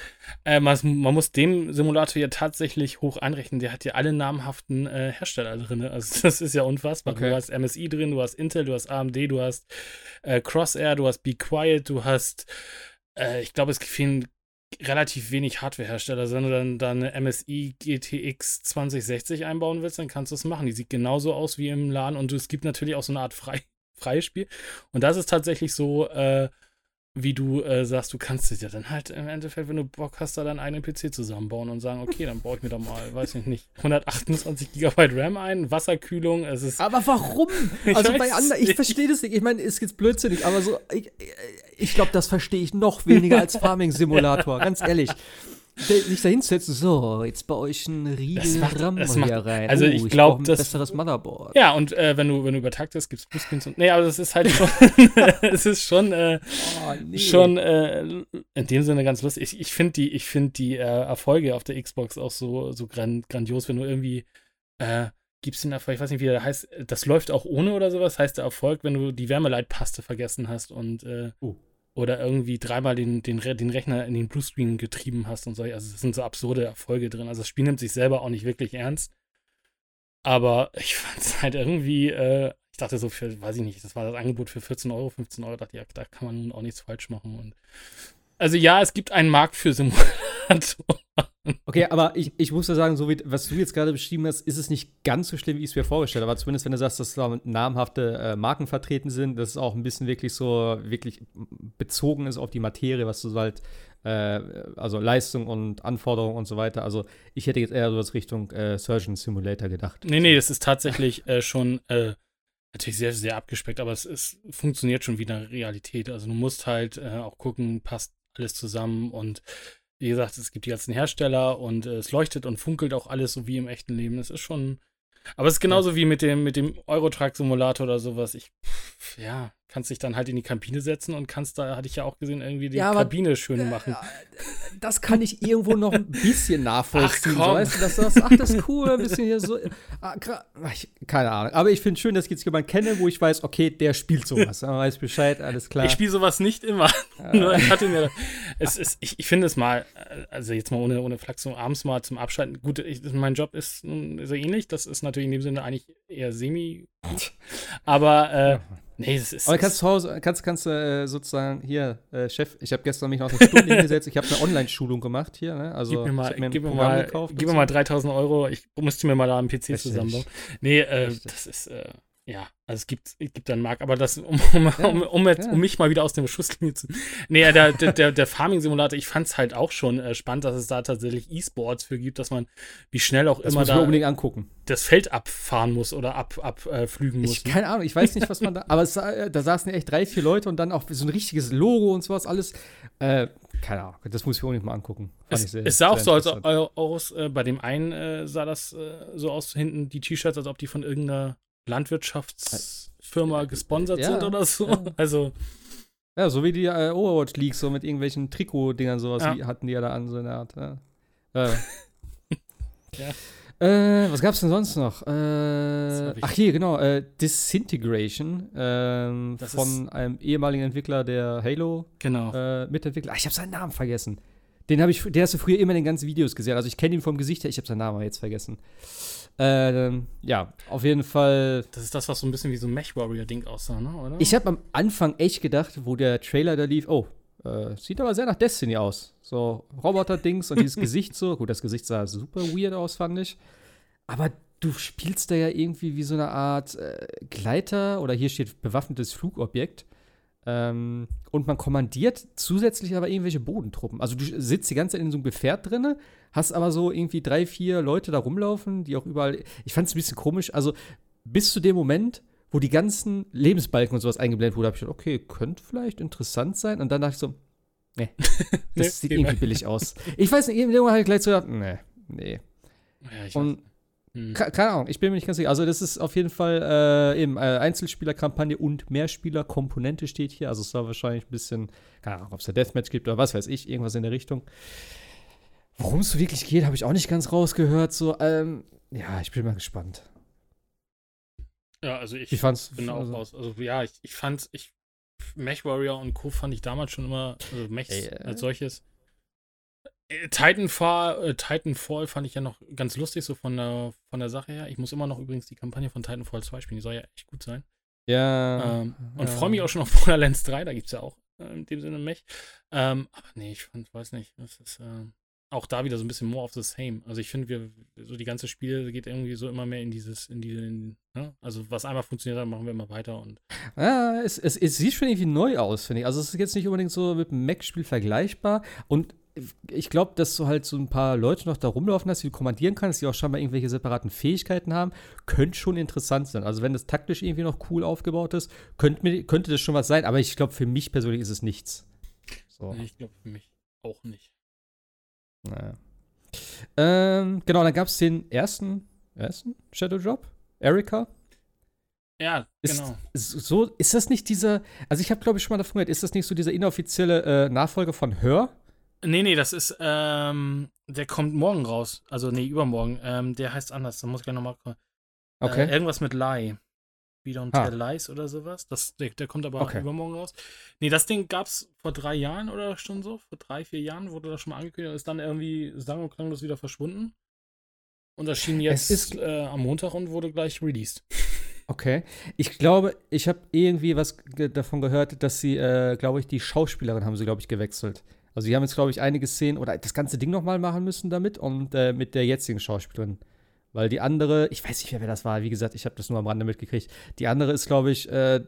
äh, man, man muss dem Simulator ja tatsächlich hoch einrechnen. Der hat ja alle namhaften äh, Hersteller drin. Also [LAUGHS] das ist ja unfassbar. Okay. Du hast MSI drin, du hast Intel, du hast AMD, du hast äh, Crosshair, du hast Be Quiet, du hast, äh, ich glaube, es fehlen relativ wenig Hardware-Hersteller. Wenn du dann, dann eine MSI GTX 2060 einbauen willst, dann kannst du es machen. Die sieht genauso aus wie im LAN und es gibt natürlich auch so eine Art frei, freies Spiel. Und das ist tatsächlich so, äh, wie du äh, sagst, du kannst es ja dann halt im Endeffekt, wenn du Bock hast, da deinen eigenen PC zusammenbauen und sagen, okay, dann baue ich mir da mal, weiß ich nicht, 128 GB RAM ein, Wasserkühlung, es ist Aber warum? [LAUGHS] Also bei anderen, ich verstehe das nicht. Ich meine, es ist blödsinnig, aber so, ich, ich glaube, das verstehe ich noch weniger als [LAUGHS] Farming-Simulator, ganz ehrlich. Der, sich da hinsetzen, so, jetzt ich einen Das Riegel macht- RAM das hier macht- rein. also Oh, ich brauch glaub, ein das- besseres Motherboard. Ja, und äh, wenn du, wenn du übertaktest, gibt es Bluescreens und. Nee, aber das ist halt [LAUGHS] schon. [LAUGHS] es ist schon, äh, Oh, nee. schon äh, in dem Sinne ganz lustig. Ich, ich finde die, ich find die äh, Erfolge auf der Xbox auch so, so gran grandios, wenn du irgendwie. Äh, Gibt's den Erfolg, ich weiß nicht, wie der heißt, das läuft auch ohne oder sowas, heißt der Erfolg, wenn du die Wärmeleitpaste vergessen hast und Oh. Oder irgendwie dreimal den, den, den Rechner in den Bluescreen getrieben hast und so. Also es sind so absurde Erfolge drin. Also das Spiel nimmt sich selber auch nicht wirklich ernst. Aber ich [LAUGHS] fand es halt irgendwie, äh, ich dachte so für, weiß ich nicht, das war das Angebot für 14 Euro, 15 Euro, dachte ich, ja, da kann man nun auch nichts falsch machen. Und also ja, es gibt einen Markt für Simulatoren. Okay, aber ich, ich muss ja sagen, so wie was du jetzt gerade beschrieben hast, ist es nicht ganz so schlimm, wie ich es mir vorgestellt habe. Aber zumindest, wenn du sagst, dass da namhafte äh, Marken vertreten sind, dass es auch ein bisschen wirklich so wirklich bezogen ist auf die Materie, was du halt, äh, also Leistung und Anforderungen und so weiter. Also ich hätte jetzt eher so was Richtung äh, Surgeon Simulator gedacht. Nee, nee, das ist tatsächlich äh, schon äh, natürlich sehr, sehr abgespeckt, aber es, es funktioniert schon wie eine Realität. Also du musst halt äh, auch gucken, passt alles zusammen und wie gesagt, es gibt die ganzen Hersteller und äh, es leuchtet und funkelt auch alles so wie im echten Leben. Es ist schon. Aber es ist genauso wie mit dem, mit dem Eurotruck-Simulator oder sowas. Ich, pff, ja, kannst dich dann halt in die Kabine setzen und kannst da, hatte ich ja auch gesehen, irgendwie die Ja, aber- Kabine schön machen. Das kann ich irgendwo noch ein bisschen [LAUGHS] nachvollziehen. Ach, so, weißt du, dass du sagst, ach, das ist cool, ein bisschen hier so. Ah, ich, keine Ahnung. Aber ich finde schön, dass ich jetzt jemanden kenne, wo ich weiß, okay, der spielt sowas. Dann weiß Bescheid, alles klar. Ich spiele sowas nicht immer. [LAUGHS] Nur ich hatte mir, es ist, ich, ich finde es mal, äh, also jetzt mal ohne, ohne Flachs, so abends mal zum Abschalten. Gut, ich, mein Job ist so ähnlich. Das ist natürlich in dem Sinne eigentlich eher semi. [LAUGHS] Aber, äh, nee, es ist. Aber kannst zu Hause, kannst, kannst du äh, sozusagen, hier, äh, Chef, ich habe gestern mich noch eine Stunde [LAUGHS] hingesetzt, ich habe eine Online-Schulung gemacht hier, ne? Also, Gib mir ich mal, mir gib mir mal, gekauft. gib mir mal 3000 Euro. Ich musste mir mal da einen PC Richtig. zusammenbauen. Nee, äh, das ist, äh, ja, also es gibt, es gibt da einen Markt, aber das, um, um, um, um, jetzt, um mich mal wieder aus dem Schusslinie zu. Nee, der, der, der, der Farming-Simulator, ich fand es halt auch schon äh, spannend, dass es da tatsächlich E-Sports für gibt, dass man wie schnell auch das immer da unbedingt angucken. das Feld abfahren muss oder abflügen ab, äh, flügen muss. Ich, keine Ahnung, ich weiß nicht, was man da, aber es, äh, da saßen echt drei, vier Leute und dann auch so ein richtiges Logo und sowas, alles. Äh, keine Ahnung, das muss ich mir unbedingt mal angucken. Es, sehr- es sah auch so äh, aus, äh, bei dem einen äh, sah das äh, so aus, hinten die T-Shirts, als ob die von irgendeiner Landwirtschaftsfirma gesponsert Ja, sind oder so. ja. Also, Ja, so wie die äh, Overwatch Leagues, so mit irgendwelchen Trikot-Dingern, sowas Ja. die hatten die ja da an, so eine Art. Ja. Äh. [LAUGHS] Ja. Äh, was gab's denn sonst noch? Äh, hab ach hier, genau, äh, Disintegration ähm, von einem ehemaligen Entwickler der Halo Genau. äh, Mitentwickler. Ach, ich habe seinen Namen vergessen. Den habe ich, der hast du früher immer in den ganzen Videos gesehen. Also ich kenne ihn vom Gesicht her, ich habe seinen Namen jetzt vergessen. Ähm, ja, auf jeden Fall. Das ist das, was so ein bisschen wie so ein Mech-Warrior-Ding aussah, ne? oder? Ich habe am Anfang echt gedacht, wo der Trailer da lief, oh, äh, sieht aber sehr nach Destiny aus. So Roboter-Dings und dieses [LAUGHS] Gesicht so. Gut, das Gesicht sah super weird aus, fand ich. Aber du spielst da ja irgendwie wie so eine Art äh, Gleiter oder hier steht bewaffnetes Flugobjekt. Ähm, und man kommandiert zusätzlich aber irgendwelche Bodentruppen. Also du sitzt die ganze Zeit in so einem Gefährt drinne, hast aber so irgendwie drei, vier Leute da rumlaufen, die auch überall. Ich fand es ein bisschen komisch. Also bis zu dem Moment, wo die ganzen Lebensbalken und sowas eingeblendet wurde, habe ich gedacht, okay, könnte vielleicht interessant sein. Und dann dachte ich so, nee, [LAUGHS] das sieht irgendwie billig aus. Ich weiß nicht, irgendwann habe ich gleich so gedacht, nee, nee. ja, ich Und Hm. Ke- Keine Ahnung, ich bin mir nicht ganz sicher. Also, das ist auf jeden Fall äh, eben äh, Einzelspielerkampagne und Mehrspielerkomponente steht hier. Also, es soll wahrscheinlich ein bisschen, keine Ahnung, ob es da Deathmatch gibt oder was weiß ich, irgendwas in der Richtung. Worum es so wirklich geht, habe ich auch nicht ganz rausgehört. So, ähm, ja, ich bin mal gespannt. Ja, also ich Ich fand's. bin auch also, raus. Also ja, ich, ich fand, ich, Mech Warrior und Co. fand ich damals schon immer, also Mechs äh. als solches. Titanfall, äh, Titanfall fand ich ja noch ganz lustig, so von der, von der Sache her. Ich muss immer noch übrigens die Kampagne von Titanfall 2 spielen, die soll ja echt gut sein. Ja. Ähm, und ja. freue mich auch schon auf [LAUGHS] Borderlands 3, da gibt es ja auch äh, in dem Sinne Mech. Ähm, aber nee, ich fand, weiß nicht, das ist äh, auch da wieder so ein bisschen more of the same. Also ich finde, wir, so die ganze Spiel geht irgendwie so immer mehr in dieses, in diese, in, ne? also was einmal funktioniert hat, machen wir immer weiter und Ja, es, es, es sieht schon irgendwie neu aus, finde ich. Also, es ist jetzt nicht unbedingt so mit einem Mac-Spiel vergleichbar. Und ich glaube, dass du halt so ein paar Leute noch da rumlaufen hast, die du kommandieren kannst, die auch scheinbar irgendwelche separaten Fähigkeiten haben, könnte schon interessant sein. Also, wenn das taktisch irgendwie noch cool aufgebaut ist, könnte, könnte das schon was sein. Aber ich glaube, für mich persönlich ist es nichts. So. nee, ich glaube für mich auch nicht. Naja. Ähm, genau, dann gab es den ersten, ersten Shadow Drop. Erika. Ja, Ist, genau. ist so, ist das nicht dieser, also ich habe glaube ich schon mal davon gehört, ist das nicht so dieser inoffizielle äh, Nachfolger von Her? Nee, nee, das ist, ähm, der kommt morgen raus. Also, nee, übermorgen. Ähm, der heißt anders, da muss ich gleich nochmal. Okay. Äh, irgendwas mit Lie. We don't Ah. tell lies oder sowas. Das, der, der kommt aber Okay. übermorgen raus. Nee, das Ding gab's vor drei Jahren oder schon so. Vor drei, vier Jahren wurde das schon mal angekündigt und ist dann irgendwie sang- und klanglos wieder verschwunden. Und erschien jetzt ist- äh, am Montag und wurde gleich released. [LAUGHS] Okay. Ich glaube, ich habe irgendwie was ge davon gehört, dass sie, äh, glaube ich, die Schauspielerin haben sie, glaube ich, gewechselt. Also sie haben jetzt, glaube ich, einige Szenen oder das ganze Ding nochmal machen müssen damit und äh, mit der jetzigen Schauspielerin. Weil die andere, ich weiß nicht mehr, wer das war, wie gesagt, ich habe das nur am Rande mitgekriegt. Die andere ist, glaube ich, äh,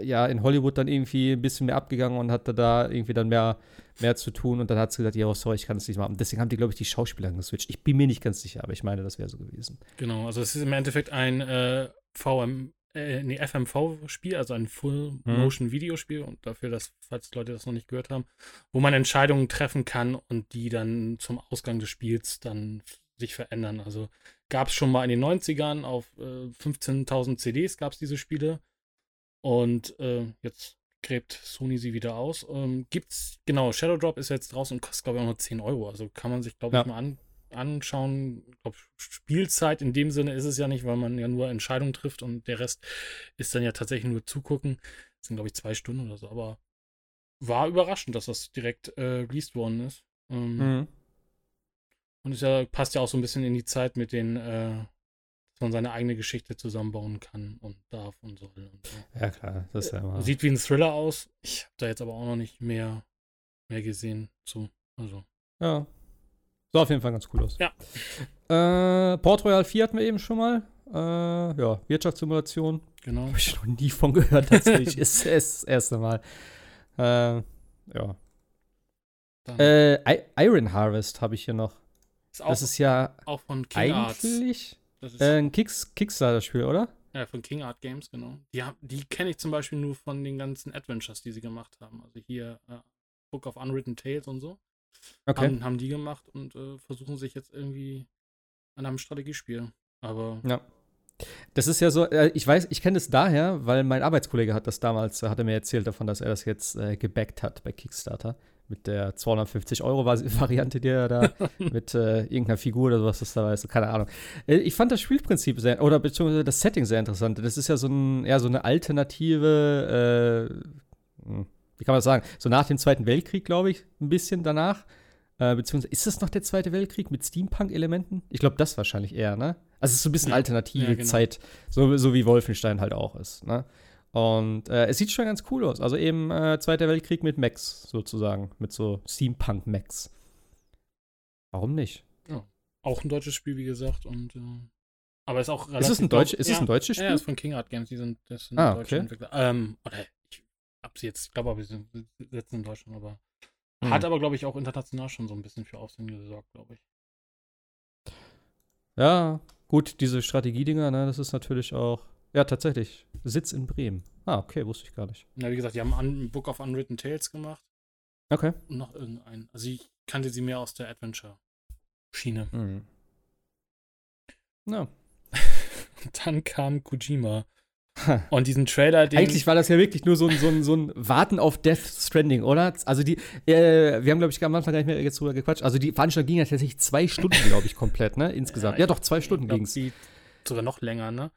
ja, in Hollywood dann irgendwie ein bisschen mehr abgegangen und hatte da irgendwie dann mehr, mehr zu tun und dann hat sie gesagt, ja, sorry, ich kann das nicht machen. Deswegen haben die, glaube ich, die Schauspielerin geswitcht. Ich bin mir nicht ganz sicher, aber ich meine, das wäre so gewesen. Genau, also es ist im Endeffekt ein äh, VM, äh, nee, FMV-Spiel, also ein Full-Motion-Videospiel und dafür, dass, falls Leute das noch nicht gehört haben, wo man Entscheidungen treffen kann und die dann zum Ausgang des Spiels dann sich verändern. Also gab es schon mal in den 90ern auf äh, 15.000 CDs gab es diese Spiele und äh, jetzt gräbt Sony sie wieder aus. Ähm, gibt's, genau, Shadow Drop ist jetzt draußen und kostet, glaube ich, auch nur 10 Euro. Also kann man sich, glaube ich, Ja. mal an, anschauen. Ich Spielzeit in dem Sinne ist es ja nicht, weil man ja nur Entscheidungen trifft und der Rest ist dann ja tatsächlich nur zugucken. Das sind, glaube ich, zwei Stunden oder so, aber war überraschend, dass das direkt äh, released worden ist. Ähm, Mhm. Und es ja, passt ja auch so ein bisschen in die Zeit mit den, äh, dass man seine eigene Geschichte zusammenbauen kann und darf und soll. Und so. Ja, klar, das ist ja immer. Sieht wie ein Thriller aus. Ich habe da jetzt aber auch noch nicht mehr, mehr gesehen zu. Also. Ja. Sah auf jeden Fall ganz cool aus. Ja. Äh, Port Royal 4 hatten wir eben schon mal. Äh, ja, Wirtschaftssimulation. Genau. Habe ich noch nie von gehört, tatsächlich. [LAUGHS] ist, ist das erste Mal. Äh, ja. Äh, Iron Harvest habe ich hier noch. ist auch, Das ist ja auch von King Arts. eigentlich ist äh, ein Kicks Kickstarter-Spiel, oder? ja, von King Art Games, genau. Die, die kenne ich zum Beispiel nur von den ganzen Adventures, die sie gemacht haben. Also hier äh, Book of Unwritten Tales und so. Okay. Haben, haben die gemacht und äh, versuchen sich jetzt irgendwie an einem Strategiespiel. Aber Ja. Das ist ja so, äh, ich weiß, ich kenne es daher, weil mein Arbeitskollege hat das damals, hat er mir erzählt davon, dass er das jetzt äh, gebackt hat bei Kickstarter. Mit der 250-Euro-Variante, die er da [LAUGHS] mit äh, irgendeiner Figur oder sowas das da ist, keine Ahnung. Äh, ich fand das Spielprinzip sehr, oder beziehungsweise das Setting sehr interessant. Das ist ja so, ein, ja, so eine alternative, äh, hm, wie kann man das sagen, so nach dem Zweiten Weltkrieg, glaube ich, ein bisschen danach. Äh, beziehungsweise, ist das noch der Zweite Weltkrieg mit Steampunk-Elementen? Ich glaube, das wahrscheinlich eher, ne? Also, es ist so ein bisschen alternative Ja, genau. Zeit, so, so wie Wolfenstein halt auch ist, ne? Und äh, es sieht schon ganz cool aus. Also eben äh, Zweiter Weltkrieg mit Mechs sozusagen, mit so Steampunk-Mechs. Warum nicht? Auch ein deutsches Spiel, wie gesagt. Und, äh, aber ist auch Ist es ein, Deutsch, ist ja, es ein deutsches Ja, Spiel? ist von King Art Games. Die sind, das sind Ah, deutsche okay. Entwickler. Ähm, oder hab sie jetzt, ich glaube, sie sitzen in Deutschland, aber Hm. hat aber, glaube ich, auch international schon so ein bisschen für Aufsehen gesorgt, glaube ich. Ja, gut, diese Strategiedinger, ne, das ist natürlich auch. Ja, tatsächlich. Sitz in Bremen. Ah, okay, wusste ich gar nicht. Ja, wie gesagt, die haben ein Book of Unwritten Tales gemacht Okay. und noch irgendeinen. Also ich kannte sie mehr aus der Adventure-Schiene. Mhm. Ja. [LAUGHS] Dann kam Kojima. [LAUGHS] Und diesen Trailer, den. Eigentlich war das ja wirklich nur so ein, so ein, so ein Warten auf Death Stranding, oder? Also die, äh, wir haben, glaube ich, am Anfang gar nicht mehr jetzt drüber gequatscht. Also die Veranstaltung ging ja tatsächlich zwei Stunden, glaube ich, komplett, ne? Insgesamt. Ja, ich- doch, zwei Stunden ging's. die- Sogar noch länger, ne?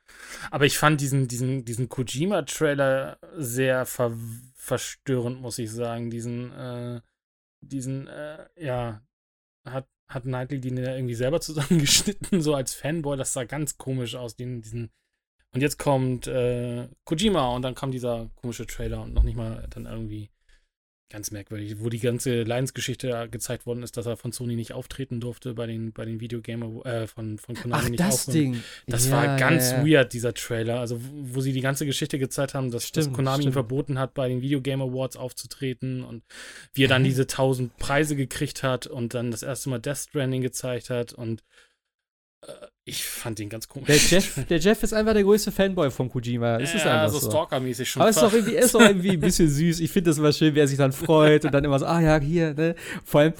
Aber ich fand diesen, diesen, diesen Kojima-Trailer sehr ver verstörend, muss ich sagen. Diesen, äh, diesen, äh, ja, hat, hat Knightley den ja irgendwie selber [LAUGHS] zusammengeschnitten, so als Fanboy. Das sah ganz komisch aus, den, diesen. Und jetzt kommt äh, Kojima und dann kam dieser komische Trailer und noch nicht mal dann irgendwie ganz merkwürdig, wo die ganze Leidensgeschichte gezeigt worden ist, dass er von Sony nicht auftreten durfte bei den, bei den Videogamer, äh, von, von Konami Ach, nicht das auftreten. Ding. Das Ja, war ganz ja, ja. weird, dieser Trailer. Also, wo wo sie die ganze Geschichte gezeigt haben, dass, dass Stimmt, Konami ihm stimmt. verboten hat, bei den Video Game Awards aufzutreten und wie er dann Hä? diese tausend Preise gekriegt hat und dann das erste Mal Death Stranding gezeigt hat und äh, ich fand den ganz komisch. Der Jeff, [LAUGHS] der Jeff ist einfach der größte Fanboy von Kojima. Es ist ja, einfach so so. Stalker-mäßig schon. Aber es ist doch irgendwie, ist doch irgendwie ein bisschen süß. Ich finde das immer schön, wer sich dann freut und dann immer so, ah ja, hier, ne? Vor allem,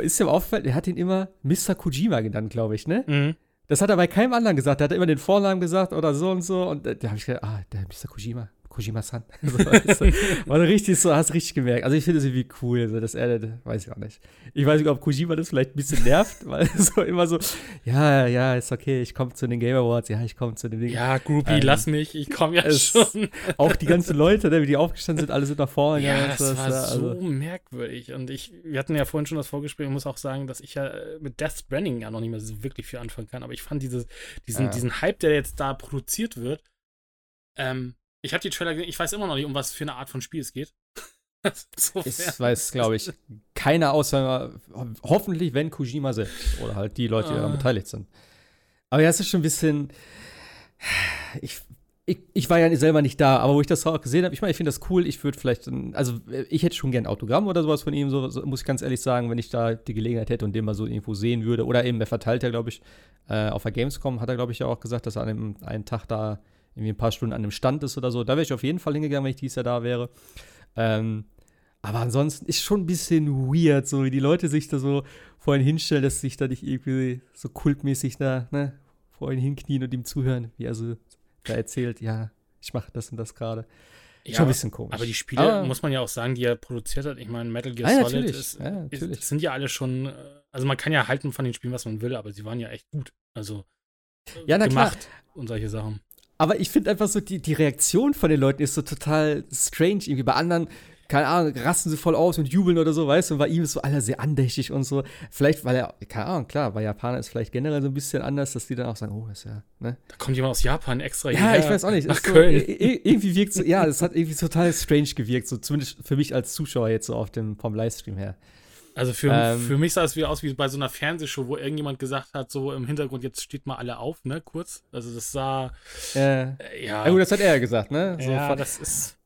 ist dir aufgefallen, er hat ihn immer Mr. Kojima genannt, glaube ich, ne? Mhm. Das hat er bei keinem anderen gesagt. Der hat immer den Vornamen gesagt oder so und so. Und äh, da habe ich gedacht, ah, der Mr. Kojima, Kojima-san. [LAUGHS] so, weißt du. War richtig so, hast richtig gemerkt. Also ich finde es irgendwie cool, also, dass er, das weiß ich auch nicht. Ich weiß nicht, ob Kojima das vielleicht ein bisschen nervt, [LAUGHS] weil so immer so, ja, ja, ist okay, ich komme zu den Game Awards, ja, ich komme zu den Dingen. Ja, Groupie, Ähm, lass mich, ich komme ja es- schon. [LAUGHS] Auch die ganzen Leute, ne, wie die aufgestanden sind, alle sind nach vorne. Ja, das so, war ja, so also- merkwürdig. Und ich, wir hatten ja vorhin schon das Vorgespräch, ich muss auch sagen, dass ich ja äh, mit Death Stranding ja noch nicht mehr so wirklich viel anfangen kann. Aber ich fand dieses, diesen, Ja. diesen Hype, der jetzt da produziert wird, ähm, ich habe die Trailer gesehen, ich weiß immer noch nicht, um was für eine Art von Spiel es geht. [LAUGHS] Es weiß, glaube ich, keiner außer ho- hoffentlich, wenn Kojima selbst oder halt die Leute, die daran Ah. beteiligt sind. Aber ja, es ist schon ein bisschen. Ich, ich, ich war ja selber nicht da, aber wo ich das auch gesehen habe, ich meine, ich finde das cool. Ich würde vielleicht, also ich hätte schon gern ein Autogramm oder sowas von ihm, so, so muss ich ganz ehrlich sagen, wenn ich da die Gelegenheit hätte und den mal so irgendwo sehen würde. Oder eben, er verteilt ja, glaube ich, äh, auf der Gamescom hat er, glaube ich, ja auch gesagt, dass er an einem einen Tag da irgendwie ein paar Stunden an einem Stand ist oder so. Da wäre ich auf jeden Fall hingegangen, wenn ich dieses Jahr da wäre. Ähm, aber ansonsten ist schon ein bisschen weird, so wie die Leute sich da so vorhin hinstellen, dass sich da nicht irgendwie so kultmäßig da, ne, vor ihn hinknien und ihm zuhören, wie er so da erzählt, ja, ich mache das und das gerade. Ja, schon ein bisschen komisch. aber die Spiele, Aber- muss man ja auch sagen, die er produziert hat. Ich meine, Metal Gear ja, Solid ist, Ja, ist, sind ja alle schon, äh, also man kann ja halten von den Spielen, was man will, aber sie waren ja echt gut. Also Ja, na klar. gemacht und solche Sachen. Aber ich finde einfach so, die, die Reaktion von den Leuten ist so total strange. Irgendwie bei anderen, keine Ahnung, rasten sie voll aus und jubeln oder so, weißt du? Und bei ihm ist so aller sehr andächtig und so. Vielleicht, weil er, keine Ahnung, klar, bei Japanern ist vielleicht generell so ein bisschen anders, dass die dann auch sagen, oh, ist ja, ne? Da kommt jemand aus Japan extra Ja, hierher ich weiß auch nicht. Nach so, Köln. irgendwie wirkt so, ja, es hat irgendwie total strange gewirkt, so zumindest für mich als Zuschauer jetzt so auf dem, vom Livestream her. Also für, Ähm, für mich sah es wieder aus wie bei so einer Fernsehshow, wo irgendjemand gesagt hat, so im Hintergrund, jetzt steht mal alle auf, ne, kurz. Also das sah, Äh, äh, ja, ja, gut, das hat er ja gesagt, ne? So ja, das ist,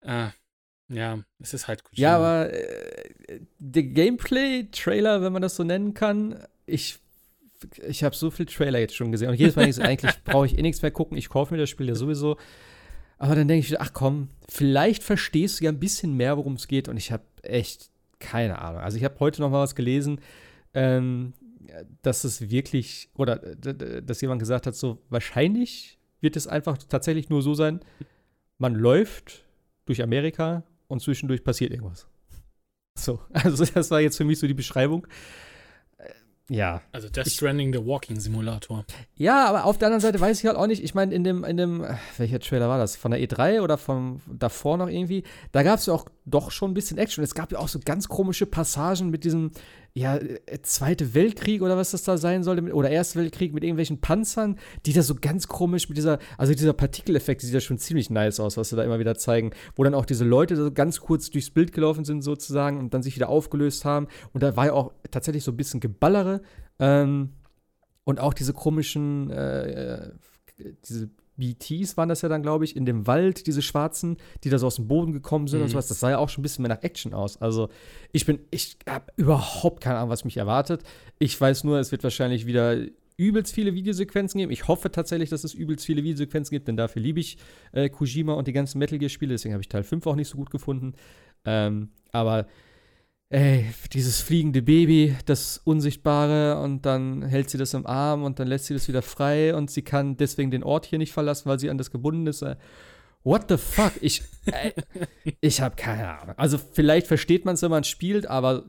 äh, ja, es ist halt gut. Ja, aber äh, der Gameplay-Trailer, wenn man das so nennen kann, ich, ich habe so viel Trailer jetzt schon gesehen. Und jedes Mal denke ich, [LAUGHS] eigentlich brauche ich eh nichts mehr gucken. Ich kaufe mir das Spiel ja sowieso. Aber dann denke ich, ach komm, vielleicht verstehst du ja ein bisschen mehr, worum es geht. Und ich habe echt keine Ahnung. Also ich habe heute noch mal was gelesen. Ähm, dass es wirklich, oder dass jemand gesagt hat, so wahrscheinlich wird es einfach tatsächlich nur so sein, man läuft durch Amerika und zwischendurch passiert irgendwas. So, [LAUGHS] also das war jetzt für mich so die Beschreibung. Ja. Also Death Stranding, der Walking Simulator. Ja, aber auf der anderen Seite weiß ich halt auch nicht, ich meine, in dem, in dem, welcher Trailer war das? Von der E3 oder von davor noch irgendwie? Da gab es ja auch doch schon ein bisschen Action. Es gab ja auch so ganz komische Passagen mit diesem, ja, äh, Zweite Weltkrieg oder was das da sein sollte, oder Erste Weltkrieg mit irgendwelchen Panzern, die da so ganz komisch mit dieser, also dieser Partikeleffekt sieht ja schon ziemlich nice aus, was sie da immer wieder zeigen, wo dann auch diese Leute so ganz kurz durchs Bild gelaufen sind sozusagen und dann sich wieder aufgelöst haben. Und da war ja auch tatsächlich so ein bisschen Geballere ähm, und auch diese komischen, äh, äh diese BTs waren das ja dann, glaube ich, in dem Wald, diese schwarzen, die da so aus dem Boden gekommen sind mhm. und sowas. Das sah ja auch schon ein bisschen mehr nach Action aus. Also ich bin, ich habe überhaupt keine Ahnung, was mich erwartet. Ich weiß nur, es wird wahrscheinlich wieder übelst viele Videosequenzen geben. Ich hoffe tatsächlich, dass es übelst viele Videosequenzen gibt, denn dafür liebe ich äh, Kojima und die ganzen Metal Gear-Spiele. Deswegen habe ich Teil 5 auch nicht so gut gefunden. Ähm, aber ey, dieses fliegende Baby, das Unsichtbare und dann hält sie das im Arm und dann lässt sie das wieder frei und sie kann deswegen den Ort hier nicht verlassen, weil sie an das gebunden ist. Äh, what the fuck? Ich, äh, ich habe keine Ahnung. Also vielleicht versteht man es, wenn man spielt, aber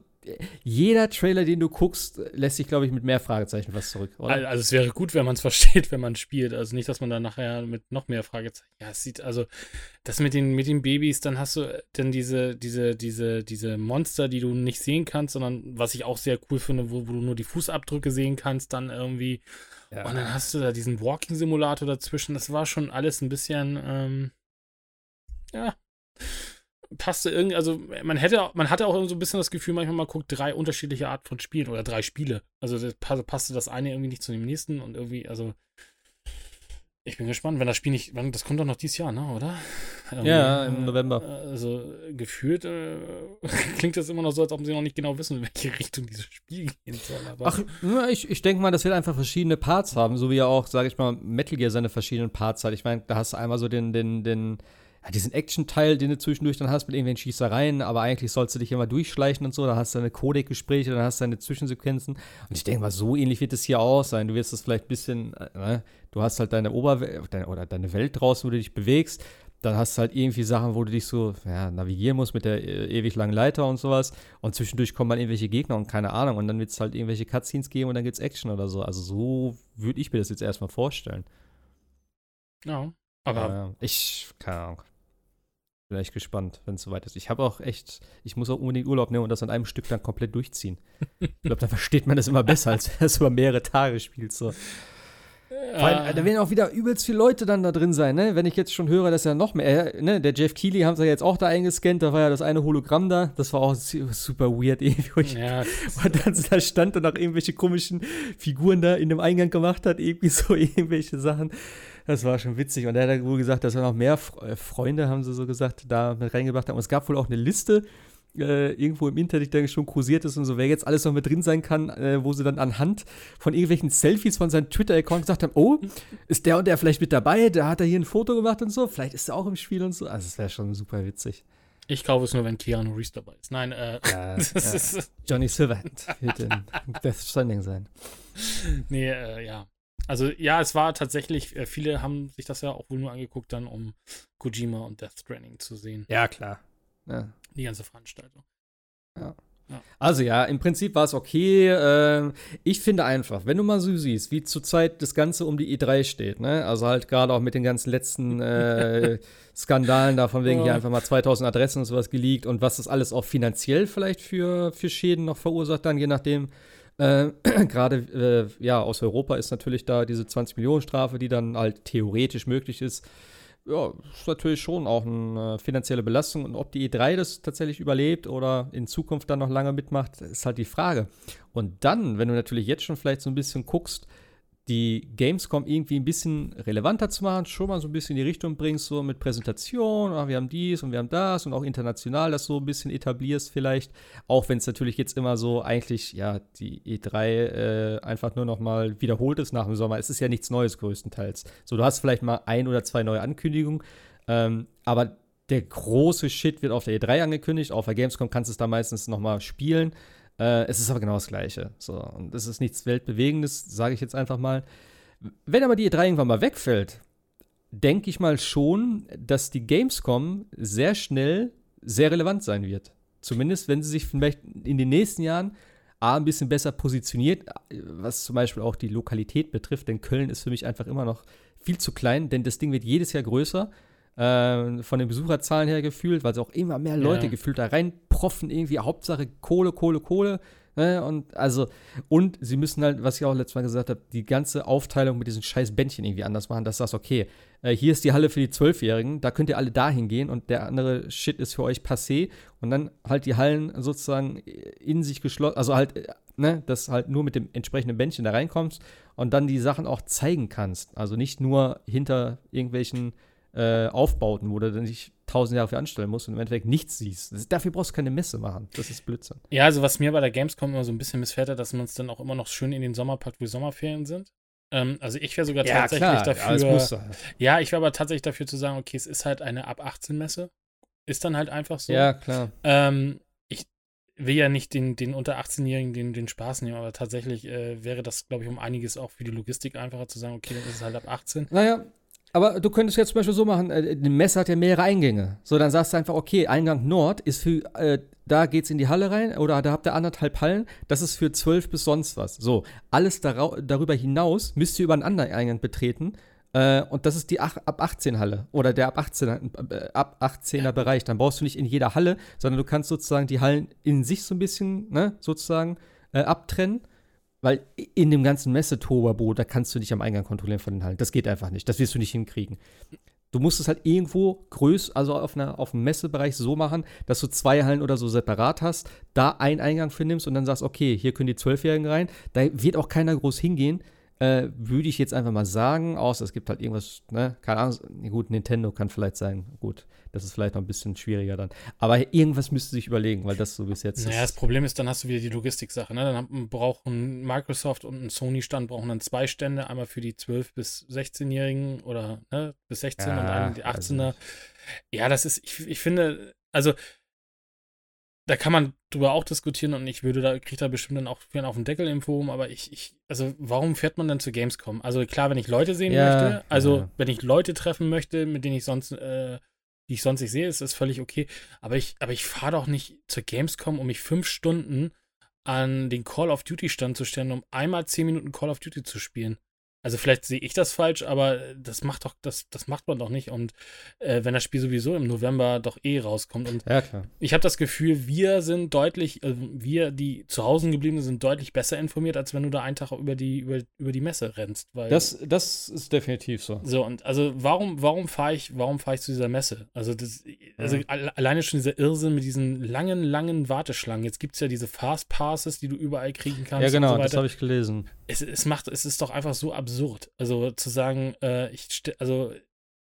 jeder Trailer, den du guckst, lässt sich, glaube ich, mit mehr Fragezeichen was zurück, oder? Also es wäre gut, wenn man es [LAUGHS] versteht, wenn man spielt. Also nicht, dass man dann nachher mit noch mehr Fragezeichen. Ja, es sieht, also das mit den, mit den Babys, dann hast du dann diese, diese, diese, diese Monster, die du nicht sehen kannst, sondern was ich auch sehr cool finde, wo, wo du nur die Fußabdrücke sehen kannst, dann irgendwie. Ja. Und dann hast du da diesen Walking-Simulator dazwischen. Das war schon alles ein bisschen, ähm, ja passte irgendwie, also man hätte, man hatte auch so ein bisschen das Gefühl, manchmal man guckt drei unterschiedliche Arten von Spielen oder drei Spiele. Also das passte das eine irgendwie nicht zu dem nächsten und irgendwie, also ich bin gespannt, wenn das Spiel nicht, das kommt doch noch dieses Jahr, ne, oder? Irgendwie, ja, im November. Also gefühlt äh, [LAUGHS] klingt das immer noch so, als ob sie noch nicht genau wissen, in welche Richtung dieses Spiel gehen soll. Ach, ich, ich denke mal, das wird einfach verschiedene Parts haben, so wie ja auch, sage ich mal, Metal Gear seine verschiedenen Parts hat. Ich meine, da hast du einmal so den, den, den diesen Action-Teil, den du zwischendurch dann hast mit irgendwelchen Schießereien, aber eigentlich sollst du dich immer durchschleichen und so, dann hast du deine Codec-Gespräche, dann hast du deine Zwischensequenzen. Und ich denke mal, so ähnlich wird es hier auch sein. Du wirst es vielleicht ein bisschen, äh, ne? du hast halt deine Oberwelt oder deine Welt draußen, wo du dich bewegst. Dann hast du halt irgendwie Sachen, wo du dich so ja, navigieren musst mit der äh, ewig langen Leiter und sowas. Und zwischendurch kommen dann irgendwelche Gegner und keine Ahnung. Und dann wird es halt irgendwelche Cutscenes geben und dann gibt es Action oder so. Also so würde ich mir das jetzt erstmal vorstellen. Ja, aber. Ja, ich, keine Ahnung. Bin echt gespannt, wenn es soweit ist. Ich habe auch echt, ich muss auch unbedingt Urlaub nehmen und das an einem Stück dann komplett durchziehen. ich glaube, da versteht man das immer besser, als wenn es über mehrere Tage spielst. So. Ja. Weil, da werden auch wieder übelst viele Leute dann da drin sein, ne? Wenn ich jetzt schon höre, dass ja noch mehr, äh, ne? Der Jeff Keighley haben sie ja jetzt auch da eingescannt, da war ja das eine Hologramm da, das war auch super weird [LAUGHS] irgendwie. Ja. Und dann da stand und auch irgendwelche komischen Figuren da in dem Eingang gemacht hat, irgendwie so [LAUGHS] irgendwelche Sachen. Das war schon witzig. Und er hat wohl gesagt, dass er noch mehr äh, Freunde, haben sie so gesagt, da mit reingebracht haben. Und es gab wohl auch eine Liste, äh, irgendwo im Internet, die schon kursiert ist und so, wer jetzt alles noch mit drin sein kann, äh, wo sie dann anhand von irgendwelchen Selfies von seinem Twitter-Account gesagt haben, oh, ist der und der vielleicht mit dabei, da hat er hier ein Foto gemacht und so, vielleicht ist er auch im Spiel und so. Also es wäre schon super witzig. Ich glaube es nur, wenn Keanu Reeves dabei ist. Nein, äh. Ja, [LAUGHS] ja. Johnny Silverhand wird in Death Stranding sein. Nee, äh, ja. Also ja, es war tatsächlich, äh, viele haben sich das ja auch wohl nur angeguckt, dann um Kojima und Death Stranding zu sehen. Ja, klar. Ja. Die ganze Veranstaltung. Ja. ja. Also ja, im Prinzip war es okay. Äh, ich finde einfach, wenn du mal so siehst, wie zurzeit das Ganze um die E3 steht, ne? Also halt gerade auch mit den ganzen letzten [LAUGHS] äh, Skandalen da von wegen oh. hier einfach mal 2000 Adressen und sowas geleakt und was das alles auch finanziell vielleicht für, für Schäden noch verursacht dann, je nachdem, äh, [CLEARS THROAT] Gerade äh, ja, aus Europa ist natürlich da diese 20 Millionen Strafe, die dann halt theoretisch möglich ist. Ja, ist natürlich schon auch eine finanzielle Belastung. Und ob die E3 das tatsächlich überlebt oder in Zukunft dann noch lange mitmacht, ist halt die Frage. Und dann, wenn du natürlich jetzt schon vielleicht so ein bisschen guckst, die Gamescom irgendwie ein bisschen relevanter zu machen, schon mal so ein bisschen in die Richtung bringst, so mit Präsentation, ah, wir haben dies und wir haben das und auch international das so ein bisschen etablierst vielleicht, auch wenn es natürlich jetzt immer so eigentlich, ja, die E3 äh, einfach nur noch mal wiederholt ist nach dem Sommer. Es ist ja nichts Neues größtenteils. So, du hast vielleicht mal ein oder zwei neue Ankündigungen, ähm, aber der große Shit wird auf der E3 angekündigt, auf der Gamescom kannst du es da meistens noch mal spielen Äh, es ist aber genau das Gleiche. So, und es ist nichts Weltbewegendes, sage ich jetzt einfach mal. Wenn aber die E3 irgendwann mal wegfällt, denke ich mal schon, dass die Gamescom sehr schnell sehr relevant sein wird. Zumindest, wenn sie sich vielleicht in den nächsten Jahren A, ein bisschen besser positioniert, was zum Beispiel auch die Lokalität betrifft, denn Köln ist für mich einfach immer noch viel zu klein, denn das Ding wird jedes Jahr größer, äh, von den Besucherzahlen her gefühlt, weil es auch immer mehr Leute Ja. gefühlt da reinproffen, irgendwie Hauptsache Kohle, Kohle, Kohle. Ne? Und also, und sie müssen halt, was ich auch letztes Mal gesagt habe, die ganze Aufteilung mit diesen scheiß Bändchen irgendwie anders machen, dass sagst, okay, äh, hier ist die Halle für die Zwölfjährigen, da könnt ihr alle dahin gehen und der andere Shit ist für euch passé und dann halt die Hallen sozusagen in sich geschlossen, also halt, äh, ne, dass halt nur mit dem entsprechenden Bändchen da reinkommst und dann die Sachen auch zeigen kannst. Also nicht nur hinter irgendwelchen äh, Aufbauten, wo du dann nicht tausend Jahre für anstellen musst und im Endeffekt nichts siehst. Das, dafür brauchst du keine Messe machen. Das ist Blödsinn. Ja, also was mir bei der Gamescom immer so ein bisschen missfällt, dass man es dann auch immer noch schön in den Sommer packt, wo die Sommerferien sind. Ähm, also ich wäre sogar tatsächlich dafür. alles muss sein. Ja, ich wäre aber tatsächlich dafür zu sagen, okay, es ist halt eine ab 18 Messe. Ist dann halt einfach so. Ja, klar. Ähm, ich will ja nicht den, den unter 18-Jährigen den, den Spaß nehmen, aber tatsächlich äh, wäre das, glaube ich, um einiges auch für die Logistik einfacher zu sagen, okay, dann ist es halt ab 18. Naja, aber du könntest jetzt zum Beispiel so machen, äh, die Messe hat ja mehrere Eingänge. So, dann sagst du einfach, okay, Eingang Nord ist für, äh, da geht's in die Halle rein oder da habt ihr anderthalb Hallen, das ist für zwölf bis sonst was. So, alles darüber hinaus müsst ihr über einen anderen Eingang betreten. Äh, und das ist die ab 18 Halle oder der ab 18er, äh, ab 18er Bereich. Dann brauchst du nicht in jeder Halle, sondern du kannst sozusagen die Hallen in sich so ein bisschen, ne, sozusagen äh, abtrennen. Weil in dem ganzen Messetoberbo, da kannst du nicht am Eingang kontrollieren von den Hallen. Das geht einfach nicht. Das wirst du nicht hinkriegen. Du musst es halt irgendwo größ, also auf, einer, auf einem Messebereich so machen, dass du zwei Hallen oder so separat hast, da einen Eingang für nimmst und dann sagst, okay, hier können die Zwölfjährigen rein. Da wird auch keiner groß hingehen. Äh, würde ich jetzt einfach mal sagen, außer es gibt halt irgendwas, ne, keine Ahnung, nee, gut, Nintendo kann vielleicht sein, gut, das ist vielleicht noch ein bisschen schwieriger dann. Aber irgendwas müsste sich überlegen, weil das so bis jetzt Naja, das. Problem ist, dann hast du wieder die Logistik-Sache. Ne? Dann brauchen Microsoft und ein Sony-Stand brauchen dann zwei Stände, einmal für die 12- bis 16-Jährigen oder ne, bis 16 und Ja, einen die also 18er. Ja, das ist, ich, ich finde, also da kann man drüber auch diskutieren und ich würde da, kriege da bestimmt dann auch viel auf den Deckel im Forum, aber ich, ich, also warum fährt man dann zu Gamescom? Also klar, wenn ich Leute sehen Ja, möchte, also ja. wenn ich Leute treffen möchte, mit denen ich sonst, äh, die ich sonst nicht sehe, ist das völlig okay. Aber ich, aber ich fahre doch nicht zur Gamescom, um mich fünf Stunden an den Call of Duty Stand zu stellen, um einmal zehn Minuten Call of Duty zu spielen. Also vielleicht sehe ich das falsch, aber das macht doch, das, das macht man doch nicht. Und äh, wenn das Spiel sowieso im November doch eh rauskommt. Und Ja, klar. ich habe das Gefühl, wir sind deutlich, äh, wir, die zu Hause geblieben sind, deutlich besser informiert, als wenn du da einen Tag über die, über, über die Messe rennst. Weil Das, das ist definitiv so. so, und also warum, warum fahre ich, warum fahre ich zu dieser Messe? Also, das, also Ja. alle- alleine schon dieser Irrsinn mit diesen langen, langen Warteschlangen. Jetzt gibt es ja diese Fast Passes, die du überall kriegen kannst. Ja, genau, so das habe ich gelesen. Es, es macht, es ist doch einfach so absurd. Also zu sagen, äh, ich, also,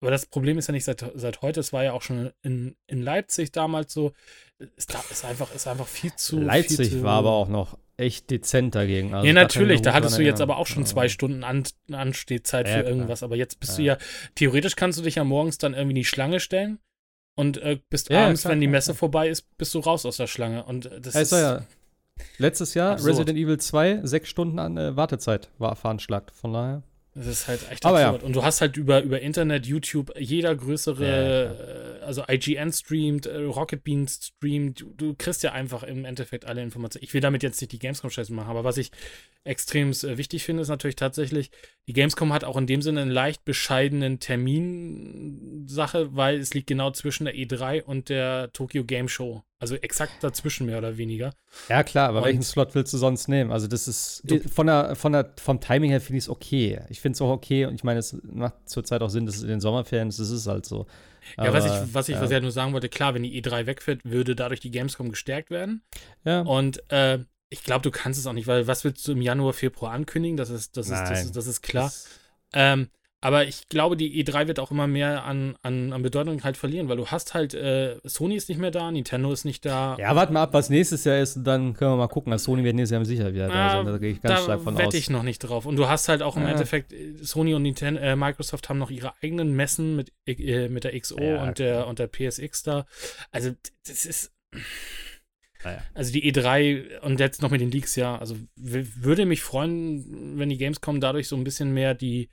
aber das Problem ist ja nicht seit, seit heute, es war ja auch schon in, in Leipzig damals so. Es ist einfach, ist einfach viel zu. Leipzig viel zu, war aber auch noch echt dezent dagegen. Also ja, natürlich, ich da hattest du jetzt aber auch schon Ja. zwei Stunden An Anstehzeit Ja, für irgendwas, aber jetzt bist du Ja. ja, theoretisch kannst du dich ja morgens dann irgendwie in die Schlange stellen und äh, bist Ja, abends, klar, wenn die Messe vorbei ist, bist du raus aus der Schlange und äh, das Also ist ja, letztes Jahr absurd. Resident Evil 2, sechs Stunden an äh, Wartezeit war veranschlagt. Von daher. Das ist halt echt Aber ja. absurd. Und du hast halt über, über Internet, YouTube, jeder größere, also IGN streamt, äh, Rocket Beans streamt, du, du kriegst ja einfach im Endeffekt alle Informationen. Ich will damit jetzt nicht die Gamescom-Scheiße machen, aber was ich extrem äh, wichtig finde, ist natürlich tatsächlich, die Gamescom hat auch in dem Sinne einen leicht bescheidenen Termin-Sache, weil es liegt genau zwischen der E3 und der Tokyo Game Show. Also exakt dazwischen mehr oder weniger. Ja, klar, aber Und- welchen Slot willst du sonst nehmen? Also, das ist von der, von der, vom Timing her finde ich es okay. Ich finde es auch okay und ich meine, es macht zurzeit auch Sinn, dass es in den Sommerferien ist. Das ist halt so. Ja, was Aber, ich, was ich, ja. was ich halt nur sagen wollte, klar, wenn die E3 wegfällt, würde dadurch die Gamescom gestärkt werden. Ja. Und äh, ich glaube, du kannst es auch nicht, weil was willst du im Januar, Februar ankündigen? Das ist, das ist, das ist, das ist klar. Das- Ähm, aber ich glaube, die E3 wird auch immer mehr an, an, an Bedeutung halt verlieren, weil du hast halt, äh, Sony ist nicht mehr da, Nintendo ist nicht da. Ja, warten wir ab, was nächstes Jahr ist und dann können wir mal gucken. Also Sony wird nächstes Jahr sicher wieder da Ah, sein. Da gehe ich ganz da stark von wette aus. ich noch nicht drauf. Und du hast halt auch im Ja. Endeffekt, äh, Sony und Nintendo, äh, Microsoft haben noch ihre eigenen Messen mit, äh, mit der XO Ja, und, der, und der PSX da. Also, das ist. Naja. Also die E3 und jetzt noch mit den Leaks, ja. Also würde mich freuen, wenn die Gamescom dadurch so ein bisschen mehr die,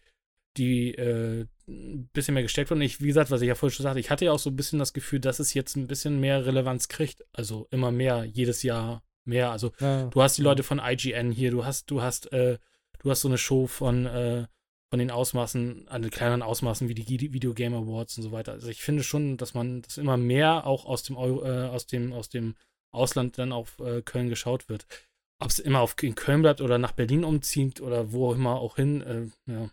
die, äh, ein bisschen mehr gesteckt wird. Und ich, wie gesagt, was ich ja vorhin schon sagte, ich hatte ja auch so ein bisschen das Gefühl, dass es jetzt ein bisschen mehr Relevanz kriegt. Also immer mehr, jedes Jahr mehr. Also Ja. du hast die Leute von IGN hier, du hast, du hast, äh, du hast so eine Show von, äh, von den Ausmaßen, an den kleineren Ausmaßen wie die Video Game Awards und so weiter. Also ich finde schon, dass man, dass immer mehr auch aus dem Euro, äh, aus dem, aus dem Ausland dann auf äh, Köln geschaut wird. Ob es immer auf in Köln bleibt oder nach Berlin umzieht oder wo immer auch hin, äh, ja,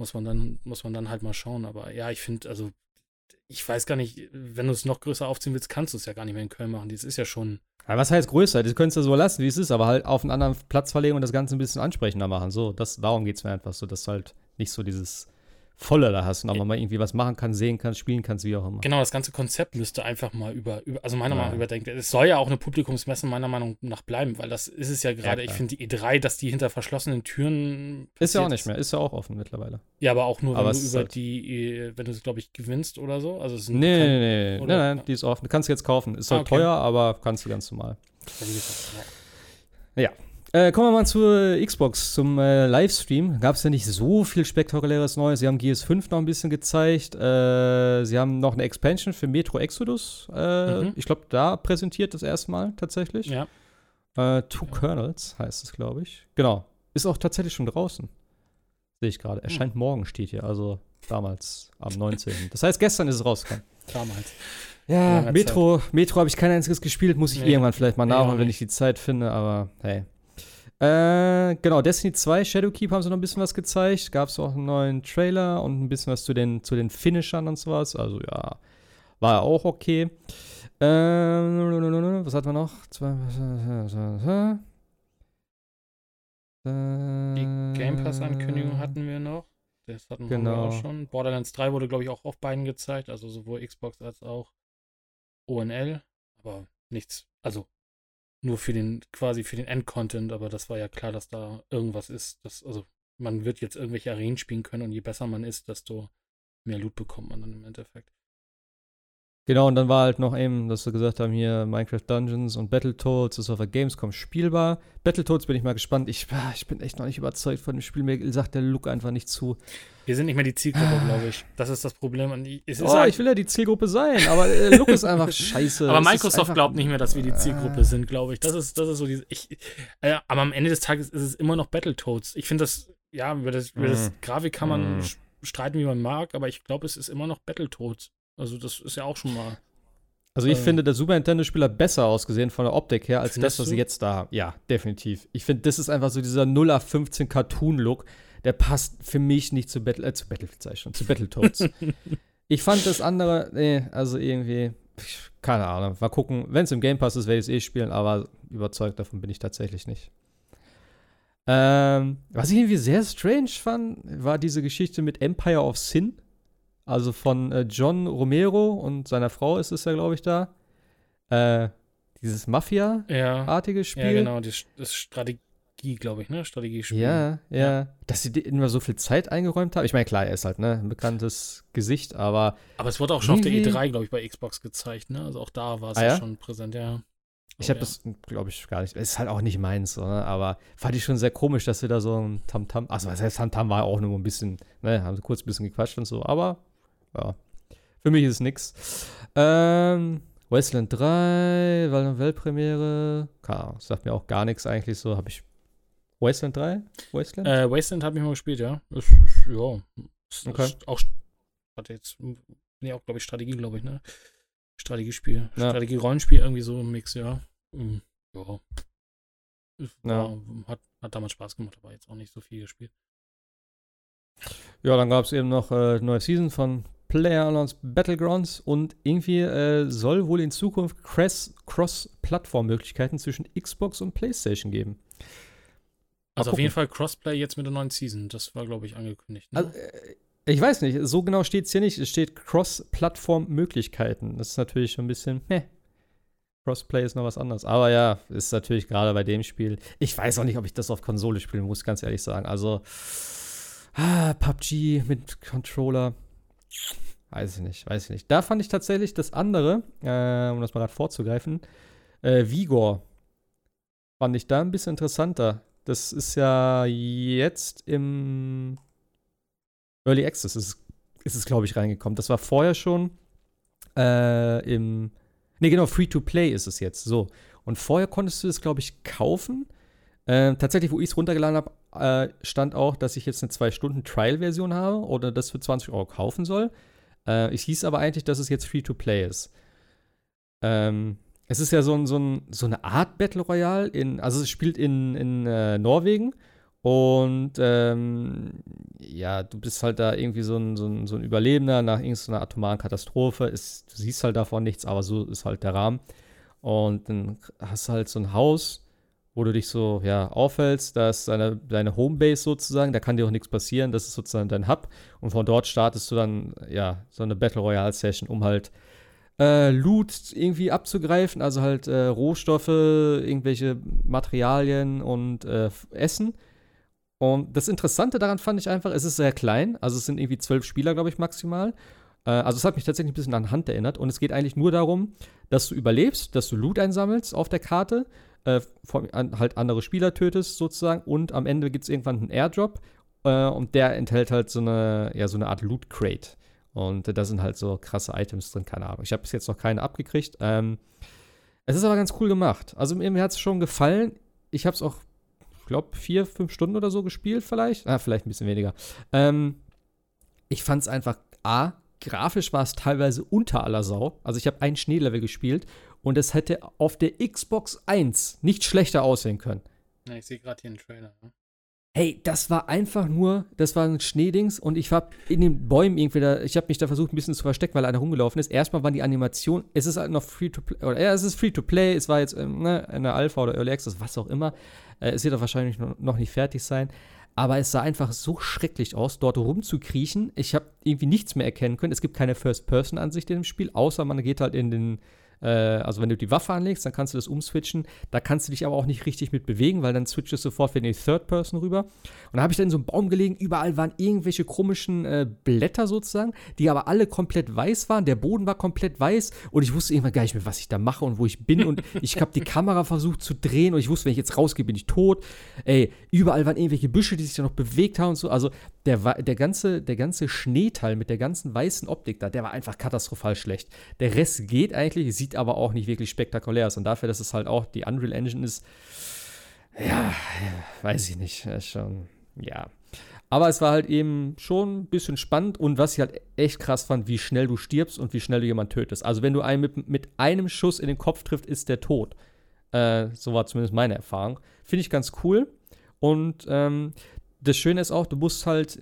muss man dann, muss man dann halt mal schauen. Aber ja, ich finde, also ich weiß gar nicht, wenn du es noch größer aufziehen willst, kannst du es ja gar nicht mehr in Köln machen. Das ist ja schon. Ja, was heißt größer? Das könntest du so lassen, wie es ist, aber halt auf einen anderen Platz verlegen und das Ganze ein bisschen ansprechender machen. So, das, darum geht es mir einfach so, dass halt nicht so dieses Volle da hast und auch mal irgendwie was machen kannst, sehen kannst, spielen kannst, wie auch immer. Genau, das ganze Konzept müsste einfach mal über, über also meiner Ja. Meinung nach überdenkt. Es soll ja auch eine Publikumsmesse meiner Meinung nach bleiben, weil das ist es ja gerade. ich klar. finde die E3, dass die hinter verschlossenen Türen. Ist ja auch nicht mehr, ist ja auch offen mittlerweile. Ja, aber auch nur, wenn Aber du es ist über halt- die, äh, wenn du es, glaube ich, gewinnst oder so. Also es Nee, nee, nee, nee, nein, nein, die ist offen. Du kannst jetzt kaufen. Ist Ah, halt okay. teuer, aber kannst du ganz normal. Ja, ja. Äh, kommen wir mal zur Xbox, zum äh, Livestream. Gab es ja nicht so viel spektakuläres Neues. Sie haben GS5 noch ein bisschen gezeigt. Äh, sie haben noch eine Expansion für Metro Exodus. Äh, Mhm. Ich glaube, da präsentiert das erstmal tatsächlich. Ja. Äh, Two Kernels heißt es, glaube ich. Genau. Ist auch tatsächlich schon draußen. Sehe ich gerade. Erscheint morgen, steht hier. Also damals am 19. das heißt, gestern ist es rausgekommen. damals. Ja, Metro, Metro habe ich kein einziges gespielt, muss ich Nee. irgendwann vielleicht mal Nee, nachholen, wenn nicht. ich die Zeit finde, aber hey. Äh, genau, Destiny 2, Shadowkeep haben sie noch ein bisschen was gezeigt. Gab es auch einen neuen Trailer und ein bisschen was zu den, zu den Finishern und sowas. Also ja, war auch okay. Ähm, was hatten wir noch? Zwei, Die Game Pass-Ankündigung hatten wir noch. Das hatten wir Genau. auch schon. Borderlands 3 wurde, glaube ich, auch auf beiden gezeigt, also sowohl Xbox als auch ONL. Aber nichts, also nur für den, quasi für den Endcontent, aber das war ja klar, dass da irgendwas ist. Das, also man wird jetzt irgendwelche Arenen spielen können und je besser man ist, desto mehr Loot bekommt man dann im Endeffekt. Genau, und dann war halt noch eben, dass wir gesagt haben, hier Minecraft Dungeons und Battletoads ist auf der Gamescom spielbar. Battletoads bin ich mal gespannt. Ich, ah, ich bin echt noch nicht überzeugt von dem Spiel. Mir sagt der Look einfach nicht zu. Wir sind nicht mehr die Zielgruppe, glaube ich. Das ist das Problem. Und es Oh, halt- ich will ja die Zielgruppe sein, aber der Look ist einfach [LAUGHS] scheiße. Aber Es Microsoft glaubt nicht mehr, dass wir die Zielgruppe Ah. sind, glaube ich. Das ist, das ist so diese. Ich, äh, aber am Ende des Tages ist es immer noch Battletoads. Ich finde das, ja, über das, über das Mm. Grafik kann man Mm. sch- streiten, wie man mag, aber ich glaube, es ist immer noch Battletoads. Also, das ist ja auch schon mal. Also ich äh, finde, der Super Nintendo-Spieler besser ausgesehen von der Optik her als das, was sie jetzt da haben. Ja, definitiv. Ich finde, das ist einfach so dieser 0815 Cartoon-Look. Der passt für mich nicht zu Battle, äh, zu Battlefield, sag ich schon, zu Battletoads. [LAUGHS] ich fand das andere, nee, also irgendwie, keine Ahnung. Mal gucken. Wenn es im Game Pass ist, werde ich es eh spielen, aber überzeugt davon bin ich tatsächlich nicht. Ähm, was ich irgendwie sehr strange fand, war diese Geschichte mit Empire of Sin. Also von äh, John Romero und seiner Frau ist es ja, glaube ich, da. Äh, dieses Mafia-artige Ja, Spiel. ja genau, das, das Strategie, glaube ich, ne? Strategiespiel. Ja, ja. Dass sie immer so viel Zeit eingeräumt haben. Ich meine, klar, er ist halt ne, ein bekanntes Gesicht, aber Aber es wurde auch schon auf der Irgendwie- E3, glaube ich, bei Xbox gezeigt, ne? Also auch da war es Ah, ja ja? schon präsent, ja. ich Oh, habe ja. das, glaube ich, gar nicht. Es ist halt auch nicht meins, so, ne? aber fand ich schon sehr komisch, dass wir da so ein Tamtam. Also, was heißt Tamtam war auch nur ein bisschen, ne? Haben sie kurz ein bisschen gequatscht und so, aber ja. Für mich ist es nix. Ähm, Wasteland 3, Welt- Weltpremiere. Keine sagt mir auch gar nichts eigentlich so. Habe ich Wasteland 3? Wasteland? Äh, Wasteland habe ich mal gespielt, ja. Ist, ist, ja. Ist, Okay. ist auch, hatte jetzt, nee, auch, glaube ich, Strategie, glaube ich, ne? Strategiespiel. Ja. Strategie-Rollenspiel, irgendwie so im Mix, ja. Mm, Ja. Ja. Hat, hat damals Spaß gemacht, aber jetzt auch nicht so viel gespielt. Ja, dann gab es eben noch äh, neue Season von PlayerUnknown's Battlegrounds und irgendwie äh, soll wohl in Zukunft Cross- Cross-Plattform-Möglichkeiten zwischen Xbox und PlayStation geben. Mal Also auf gucken. jeden Fall Crossplay jetzt mit der neuen Season. Das war, glaube ich, angekündigt. Ne? Also, äh, ich weiß nicht, so genau steht es hier nicht. Es steht Cross-Plattform-Möglichkeiten. Das ist natürlich schon ein bisschen, meh. Crossplay ist noch was anderes. Aber ja, ist natürlich gerade bei dem Spiel. Ich weiß auch nicht, ob ich das auf Konsole spielen muss, ganz ehrlich sagen. Also, ah, PUBG mit Controller. Weiß ich nicht, weiß ich nicht. Da fand ich tatsächlich das andere, äh, um das mal gerade vorzugreifen, Äh, Vigor fand ich da ein bisschen interessanter. Das ist ja jetzt im Early Access ist, ist es, glaube ich, reingekommen. Das war vorher schon äh, im. Ne, genau, Free-to-Play ist es jetzt. So. Und vorher konntest du es, glaube ich, kaufen. Äh, tatsächlich, wo ich es runtergeladen habe, äh, stand auch, dass ich jetzt eine 2-Stunden-Trial-Version habe oder das für 20 Euro kaufen soll. Äh, es hieß aber eigentlich, dass es jetzt Free-to-Play ist. Ähm, es ist ja so, ein, so, ein, so eine Art Battle Royale, in, also es spielt in, in äh, Norwegen und ähm, ja, du bist halt da irgendwie so ein, so ein, so ein Überlebender nach irgendeiner atomaren Katastrophe. Ist, du siehst halt davon nichts, aber so ist halt der Rahmen. Und dann hast du halt so ein Haus, wo du dich so ja, aufhältst. Da ist deine, deine Homebase sozusagen, da kann dir auch nichts passieren. Das ist sozusagen dein Hub. Und von dort startest du dann ja so eine Battle Royale Session, um halt äh, Loot irgendwie abzugreifen, also halt äh, Rohstoffe, irgendwelche Materialien und äh, Essen. Und das Interessante daran fand ich einfach, es ist sehr klein, also es sind irgendwie zwölf Spieler, glaube ich, maximal. Äh, also es hat mich tatsächlich ein bisschen an Hand erinnert und es geht eigentlich nur darum, dass du überlebst, dass du Loot einsammelst auf der Karte, äh, an, halt andere Spieler tötest sozusagen und am Ende gibt es irgendwann einen Airdrop äh, und der enthält halt so eine, ja, so eine Art Loot Crate. Und äh, da sind halt so krasse Items drin, keine Ahnung. Ich habe bis jetzt noch keine abgekriegt. Ähm, es ist aber ganz cool gemacht. Also mir, mir hat es schon gefallen. Ich habe es auch, ich glaube, vier, fünf Stunden oder so gespielt vielleicht. Ah, vielleicht ein bisschen weniger. Ähm, ich fand es einfach, A, grafisch war es teilweise unter aller Sau. Also ich habe ein Schneelevel gespielt und es hätte auf der Xbox 1 nicht schlechter aussehen können. Ja, ich sehe gerade hier einen Trailer. Ne? Hey, das war einfach nur, das war ein Schneedings und ich war in den Bäumen irgendwie da, ich habe mich da versucht ein bisschen zu verstecken, weil einer rumgelaufen ist. Erstmal waren die Animationen, es ist halt noch free to play, oder ja, es ist free to play, es war jetzt ähm, ne, eine Alpha oder Early Access, was auch immer. Äh, es wird doch wahrscheinlich noch nicht fertig sein. Aber es sah einfach so schrecklich aus, dort rumzukriechen. Ich habe irgendwie nichts mehr erkennen können. Es gibt keine First-Person-Ansicht in dem Spiel, außer man geht halt in den also wenn du die Waffe anlegst, dann kannst du das umswitchen. Da kannst du dich aber auch nicht richtig mit bewegen, weil dann switcht es sofort wieder in die Third Person rüber. Und da habe ich dann in so einem Baum gelegen, überall waren irgendwelche komischen äh, Blätter sozusagen, die aber alle komplett weiß waren. Der Boden war komplett weiß und ich wusste irgendwann gar nicht mehr, was ich da mache und wo ich bin. Und [LAUGHS] ich habe die Kamera versucht zu drehen und ich wusste, wenn ich jetzt rausgehe, bin ich tot. Ey, überall waren irgendwelche Büsche, die sich da noch bewegt haben und so. Also der, der, ganze, der ganze Schneeteil mit der ganzen weißen Optik da, der war einfach katastrophal schlecht. Der Rest geht eigentlich, sieht aber auch nicht wirklich spektakulär aus. Und dafür, dass es halt auch die Unreal Engine ist, ja, weiß ich nicht. Schon, ja. Aber es war halt eben schon ein bisschen spannend und was ich halt echt krass fand, wie schnell du stirbst und wie schnell du jemanden tötest. Also wenn du einen mit, mit einem Schuss in den Kopf triffst, ist der tot. Äh, so war zumindest meine Erfahrung. Finde ich ganz cool. Und ähm, das Schöne ist auch, du musst halt,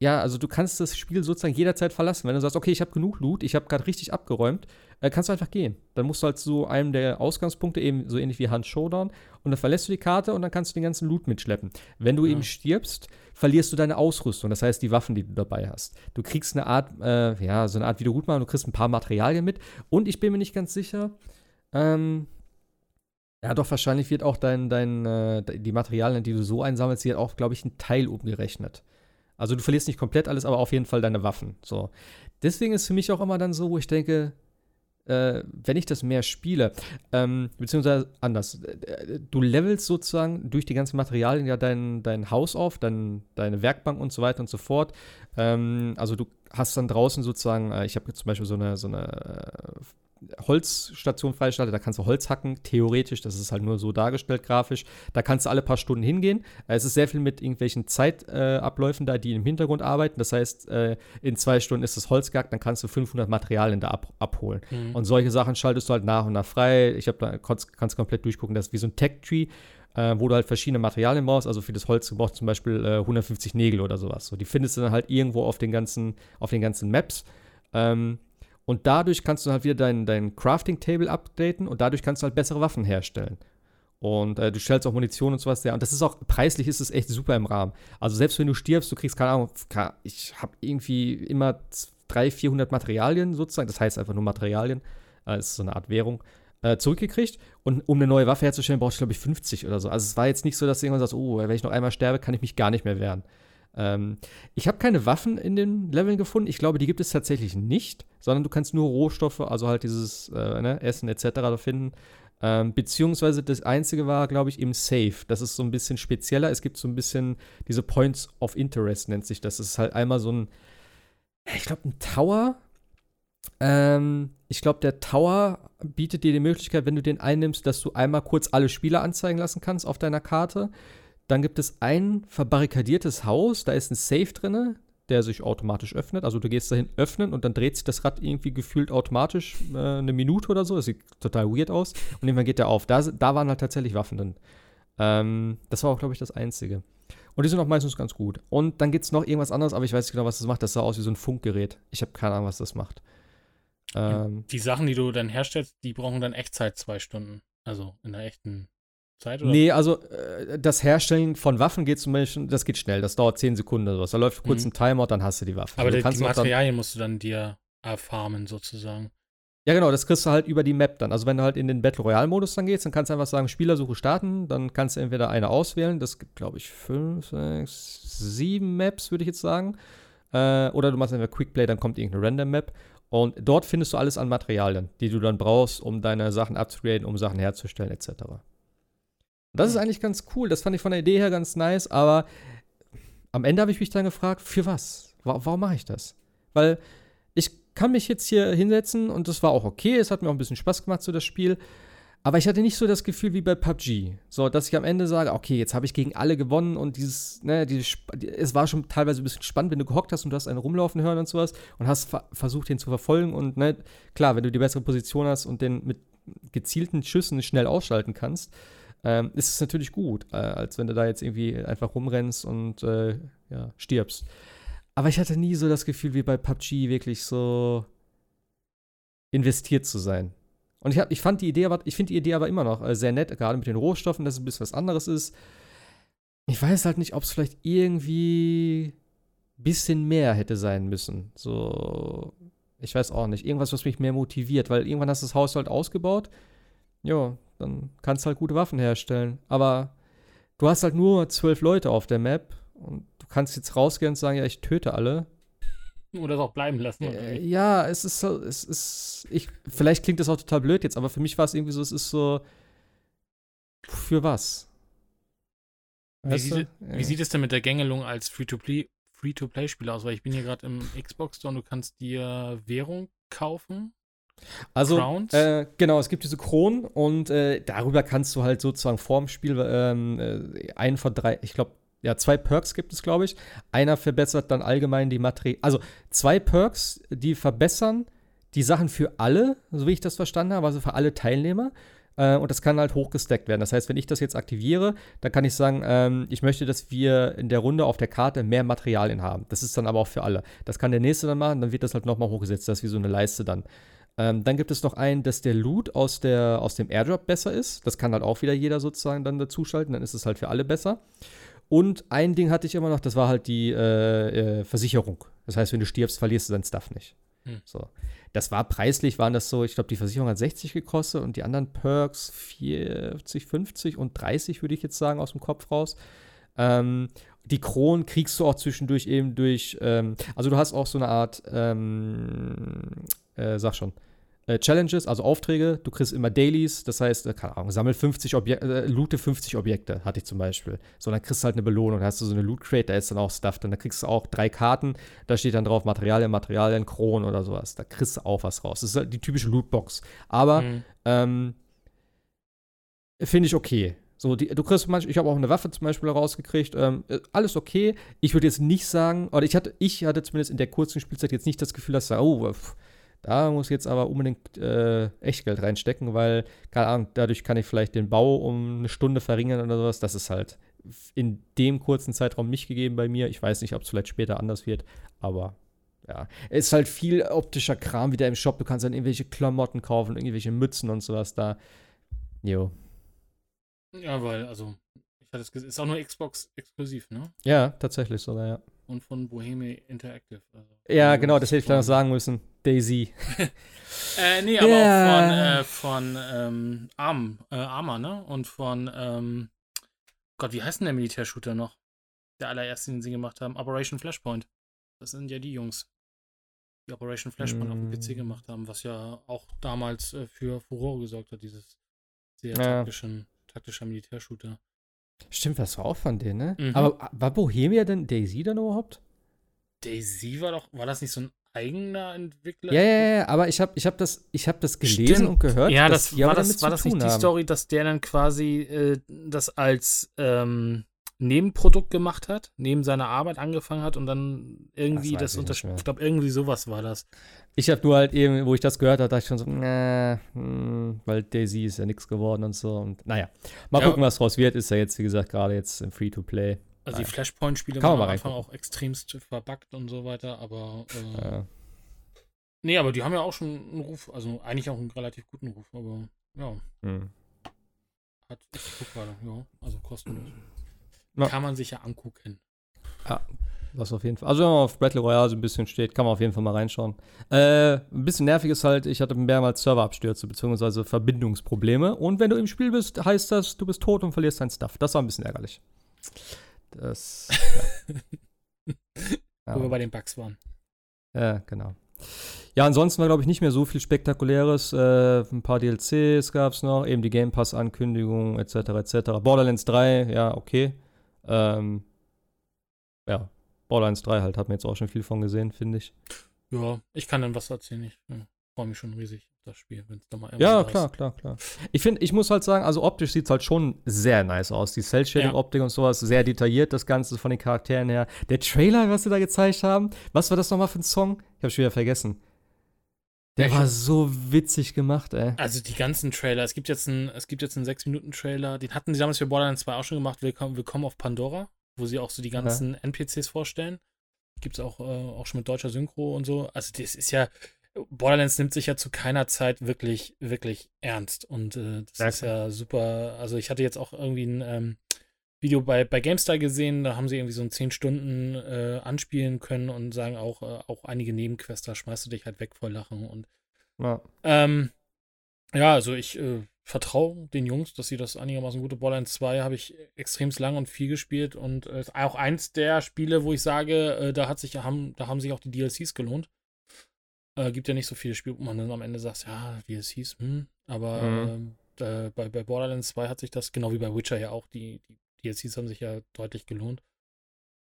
ja, also du kannst das Spiel sozusagen jederzeit verlassen. Wenn du sagst, okay, ich habe genug Loot, ich habe gerade richtig abgeräumt, äh, kannst du einfach gehen. Dann musst du halt zu einem der Ausgangspunkte, eben so ähnlich wie Hans Showdown, und dann verlässt du die Karte und dann kannst du den ganzen Loot mitschleppen. Wenn du ja. eben stirbst, verlierst du deine Ausrüstung, das heißt die Waffen, die du dabei hast. Du kriegst eine Art, äh, ja, so eine Art Wiedergutmachung, du kriegst ein paar Materialien mit und ich bin mir nicht ganz sicher, ähm, ja, doch, wahrscheinlich wird auch dein, dein, äh, die Materialien, die du so einsammelst, hier auch, glaube ich, ein Teil umgerechnet. Also du verlierst nicht komplett alles, aber auf jeden Fall deine Waffen. So. Deswegen ist für mich auch immer dann so, wo ich denke, äh, wenn ich das mehr spiele, ähm, beziehungsweise anders, äh, du levelst sozusagen durch die ganzen Materialien ja dein, dein Haus auf, dein, deine Werkbank und so weiter und so fort. Ähm, also du hast dann draußen sozusagen, äh, ich habe jetzt zum Beispiel so eine, so eine äh, Holzstation freigeschaltet, da kannst du Holz hacken, theoretisch, das ist halt nur so dargestellt grafisch. Da kannst du alle paar Stunden hingehen. Äh, es ist sehr viel mit irgendwelchen Zeitabläufen da, die im Hintergrund arbeiten. Das heißt, äh, in zwei Stunden ist das Holz gehackt, dann kannst du 500 Materialien da ab, abholen. Mhm. Und solche Sachen schaltest du halt nach und nach frei. Ich habe da, kannst, kannst komplett durchgucken, das ist wie so ein Tech-Tree. Äh, wo du halt verschiedene Materialien brauchst. Also für das Holz du brauchst zum Beispiel äh, 150 Nägel oder sowas. So, die findest du dann halt irgendwo auf den ganzen, auf den ganzen Maps. Ähm, und dadurch kannst du halt wieder dein, dein Crafting-Table updaten und dadurch kannst du halt bessere Waffen herstellen. Und äh, du stellst auch Munition und sowas her. Und das ist auch, preislich ist es echt super im Rahmen. Also selbst wenn du stirbst, du kriegst, keine Ahnung, ich habe irgendwie immer 300, 400 Materialien sozusagen, das heißt einfach nur Materialien, äh, ist so eine Art Währung, äh, zurückgekriegt. Und um eine neue Waffe herzustellen, brauchst du, glaube ich, 50 oder so. Also es war jetzt nicht so, dass du irgendwann sagst, oh, wenn ich noch einmal sterbe, kann ich mich gar nicht mehr wehren. Ähm, ich habe keine Waffen in den Leveln gefunden. Ich glaube, die gibt es tatsächlich nicht, sondern du kannst nur Rohstoffe, also halt dieses äh, ne, Essen etc. finden. Ähm, beziehungsweise das einzige war, glaube ich, im Safe. Das ist so ein bisschen spezieller. Es gibt so ein bisschen diese Points of Interest, nennt sich das. Das ist halt einmal so ein, ich glaube, ein Tower. Ähm, ich glaube, der Tower bietet dir die Möglichkeit, wenn du den einnimmst, dass du einmal kurz alle Spieler anzeigen lassen kannst auf deiner Karte. Dann gibt es ein verbarrikadiertes Haus, da ist ein Safe drin, der sich automatisch öffnet. Also du gehst dahin öffnen und dann dreht sich das Rad irgendwie gefühlt automatisch äh, eine Minute oder so. Das sieht total weird aus. Und irgendwann geht der auf. Da, da waren halt tatsächlich Waffen drin. Ähm, das war auch, glaube ich, das Einzige. Und die sind auch meistens ganz gut. Und dann gibt es noch irgendwas anderes, aber ich weiß nicht genau, was das macht. Das sah aus wie so ein Funkgerät. Ich habe keine Ahnung, was das macht. Ähm, die Sachen, die du dann herstellst, die brauchen dann Echtzeit zwei Stunden. Also in der echten Zeit, oder? Nee, also äh, das Herstellen von Waffen geht zum Beispiel, das geht schnell, das dauert 10 Sekunden oder sowas. Da läuft kurz mhm. ein Timer, dann hast du die Waffe. Aber also, die, die Materialien musst du dann dir erfarmen, sozusagen. Ja, genau, das kriegst du halt über die Map dann. Also wenn du halt in den Battle Royale-Modus dann gehst, dann kannst du einfach sagen, Spielersuche starten, dann kannst du entweder eine auswählen, das gibt, glaube ich, fünf, sechs, sieben Maps, würde ich jetzt sagen. Äh, oder du machst einfach Quickplay, dann kommt irgendeine Random Map. Und dort findest du alles an Materialien, die du dann brauchst, um deine Sachen abzugraden, um Sachen herzustellen, etc. Das ist eigentlich ganz cool. Das fand ich von der Idee her ganz nice, aber am Ende habe ich mich dann gefragt, für was? Warum mache ich das? Weil ich kann mich jetzt hier hinsetzen und das war auch okay. Es hat mir auch ein bisschen Spaß gemacht, so das Spiel. Aber ich hatte nicht so das Gefühl wie bei PUBG. So, dass ich am Ende sage, okay, jetzt habe ich gegen alle gewonnen und dieses, ne, dieses, es war schon teilweise ein bisschen spannend, wenn du gehockt hast und du hast einen rumlaufen hören und sowas und hast versucht, den zu verfolgen und, ne, klar, wenn du die bessere Position hast und den mit gezielten Schüssen schnell ausschalten kannst, ähm, ist es natürlich gut, äh, als wenn du da jetzt irgendwie einfach rumrennst und äh, ja, stirbst. Aber ich hatte nie so das Gefühl, wie bei PUBG wirklich so investiert zu sein. Und ich, hab, ich fand die Idee aber, ich finde die Idee aber immer noch äh, sehr nett, gerade mit den Rohstoffen, dass es ein bisschen was anderes ist. Ich weiß halt nicht, ob es vielleicht irgendwie ein bisschen mehr hätte sein müssen. So, ich weiß auch nicht. Irgendwas, was mich mehr motiviert, weil irgendwann hast du das Haus halt ausgebaut. Ja, dann kannst du halt gute Waffen herstellen. Aber du hast halt nur zwölf Leute auf der Map und du kannst jetzt rausgehen und sagen, ja, ich töte alle. Oder es auch bleiben lassen. Äh, ja, es ist so, es ist, ich, vielleicht klingt das auch total blöd jetzt, aber für mich war es irgendwie so, es ist so, für was? Wie sieht, wie sieht, es denn mit der Gängelung als Free-to-Play Free-to-Play-Spieler aus? Weil ich bin hier gerade im Xbox Store und du kannst dir Währung kaufen. Also, äh, genau, es gibt diese Kronen und äh, darüber kannst du halt sozusagen vorm Spiel ähm, äh, einen von drei, ich glaube, ja, zwei Perks gibt es, glaube ich. Einer verbessert dann allgemein die Materie. Also zwei Perks, die verbessern die Sachen für alle, so wie ich das verstanden habe, also für alle Teilnehmer. Äh, und das kann halt hochgesteckt werden. Das heißt, wenn ich das jetzt aktiviere, dann kann ich sagen, ähm, ich möchte, dass wir in der Runde auf der Karte mehr Materialien haben. Das ist dann aber auch für alle. Das kann der nächste dann machen, dann wird das halt nochmal hochgesetzt. Das ist wie so eine Leiste dann. Ähm, dann gibt es noch einen, dass der Loot aus, der, aus dem Airdrop besser ist. Das kann halt auch wieder jeder sozusagen dann dazuschalten. Dann ist es halt für alle besser. Und ein Ding hatte ich immer noch, das war halt die äh, äh, Versicherung. Das heißt, wenn du stirbst, verlierst du dein Stuff nicht. Hm. So. Das war preislich, waren das so, ich glaube, die Versicherung hat 60 gekostet und die anderen Perks 40, 50 und 30, würde ich jetzt sagen, aus dem Kopf raus. Ähm, die Kronen kriegst du auch zwischendurch eben durch, ähm, also du hast auch so eine Art, ähm, äh, sag schon, äh, Challenges, also Aufträge. Du kriegst immer Dailies, das heißt, äh, keine Ahnung, sammel 50 Objekte, äh, loote 50 Objekte, hatte ich zum Beispiel. So, dann kriegst du halt eine Belohnung. Da hast du so eine Loot Crate, da ist dann auch Stuff. Dann da kriegst du auch drei Karten, da steht dann drauf Materialien, Materialien, Kronen oder sowas. Da kriegst du auch was raus. Das ist halt die typische Lootbox. Aber, mhm. ähm, finde ich okay. So, die, du kriegst manchmal, ich habe auch eine Waffe zum Beispiel rausgekriegt, ähm, äh, alles okay. Ich würde jetzt nicht sagen, oder ich hatte, ich hatte zumindest in der kurzen Spielzeit jetzt nicht das Gefühl, dass da, oh, pff, da muss ich jetzt aber unbedingt äh, Echtgeld reinstecken, weil, keine Ahnung, dadurch kann ich vielleicht den Bau um eine Stunde verringern oder sowas. Das ist halt in dem kurzen Zeitraum nicht gegeben bei mir. Ich weiß nicht, ob es vielleicht später anders wird, aber ja. Es ist halt viel optischer Kram wieder im Shop. Du kannst dann irgendwelche Klamotten kaufen, irgendwelche Mützen und sowas da. Jo. Ja, weil, also, ich hatte es gesehen, ist auch nur Xbox exklusiv, ne? Ja, tatsächlich sogar, ja und von Bohemia Interactive. Also ja, genau, das hätte ich vielleicht noch sagen müssen. Daisy. [LAUGHS] äh, nee, aber yeah. auch von, äh, von ähm, Arm, äh, Arma, ne? Und von, ähm, Gott, wie heißt denn der Militärshooter noch? Der allererste, den sie gemacht haben. Operation Flashpoint. Das sind ja die Jungs, die Operation Flashpoint mm. auf dem PC mm. gemacht haben, was ja auch damals äh, für Furore gesorgt hat, dieses Sehr Ja. taktischen, taktischer Militärshooter. Stimmt, was war auch von denen, ne? Mhm. Aber war Bohemia denn Daisy dann überhaupt? Daisy war doch, war das nicht so ein eigener Entwickler? Ja, ja, ja, aber ich habe ich hab das, ich hab das gelesen Stimmt. und gehört, Ja, dass das die war das, damit war zu das tun nicht die haben. Story, dass der dann quasi äh, das als ähm, Nebenprodukt gemacht hat, neben seiner Arbeit angefangen hat und dann irgendwie Das das, ich. Ich glaube, irgendwie sowas war das. Ich habe nur halt eben, wo ich das gehört habe, dachte ich schon so, hm, weil Daisy ist ja nichts geworden und so. Und naja, mal Ja. gucken, was draus wird. Ist ja jetzt, wie gesagt, gerade jetzt im Free-to-Play. Also die Flashpoint-Spiele waren am Anfang auch extremst verbuggt und so weiter, aber äh, Äh, nee, aber die haben ja auch schon einen Ruf, also eigentlich auch einen relativ guten Ruf, aber ja, hm. hat, ich guck gerade, ja, also kostenlos. Ja. Kann man sich ja angucken. Das auf jeden Fall. Also, wenn man auf Battle Royale so ein bisschen steht, kann man auf jeden Fall mal reinschauen. Äh, ein bisschen nervig ist halt, ich hatte mehrmals Serverabstürze bzw. Verbindungsprobleme. Und wenn du im Spiel bist, heißt das, du bist tot und verlierst dein Stuff. Das war ein bisschen ärgerlich. Das. [LAUGHS] Ja. Wo wir ja. bei den Bugs waren. Ja, genau. Ja, ansonsten war, glaube ich, nicht mehr so viel Spektakuläres. Äh, ein paar DLCs gab es noch, eben die Game Pass-Ankündigung, etc., etc. Borderlands 3, ja, okay. Ähm, ja, Borderlands 3 halt, hat man jetzt auch schon viel von gesehen, finde ich. Ja, ich kann dann was erzählen. Ich ja, freue mich schon riesig auf das Spiel, wenn es da mal Ja, klar, ist. klar, klar. Ich finde, ich muss halt sagen, also optisch sieht es halt schon sehr nice aus. Die Cell-Shading-Optik und sowas, sehr detailliert, das Ganze von den Charakteren her. Der Trailer, was sie da gezeigt haben, was war das nochmal für ein Song? Ich habe schon wieder vergessen. Der war so witzig gemacht, ey. Also die ganzen Trailer. Es gibt jetzt einen, es gibt jetzt einen 6-Minuten-Trailer. Den hatten sie damals für Borderlands 2 auch schon gemacht. Willkommen, Willkommen auf Pandora, wo sie auch so die ganzen NPCs vorstellen. Gibt es auch, äh, auch schon mit deutscher Synchro und so. Also das ist ja, Borderlands nimmt sich ja zu keiner Zeit wirklich, wirklich ernst. Und äh, das Ja, ist ja super. Also ich hatte jetzt auch irgendwie ein ähm, Video bei, bei GameStar gesehen, da haben sie irgendwie so ein 10 Stunden äh, anspielen können und sagen auch, äh, auch einige Nebenquests, da schmeißt du dich halt weg vor Lachen und Ja. ähm, ja, also ich äh, vertraue den Jungs, dass sie das einigermaßen gute Borderlands 2 habe ich extrem lang und viel gespielt und äh, ist auch eins der Spiele, wo ich sage, äh, da hat sich haben, da haben sich auch die DLCs gelohnt. Äh, gibt ja nicht so viele Spiele, wo man dann am Ende sagt, ja, DLCs, hm, aber Mhm. äh, bei, bei Borderlands 2 hat sich das, genau wie bei Witcher ja auch, die, die DLCs haben sich ja deutlich gelohnt.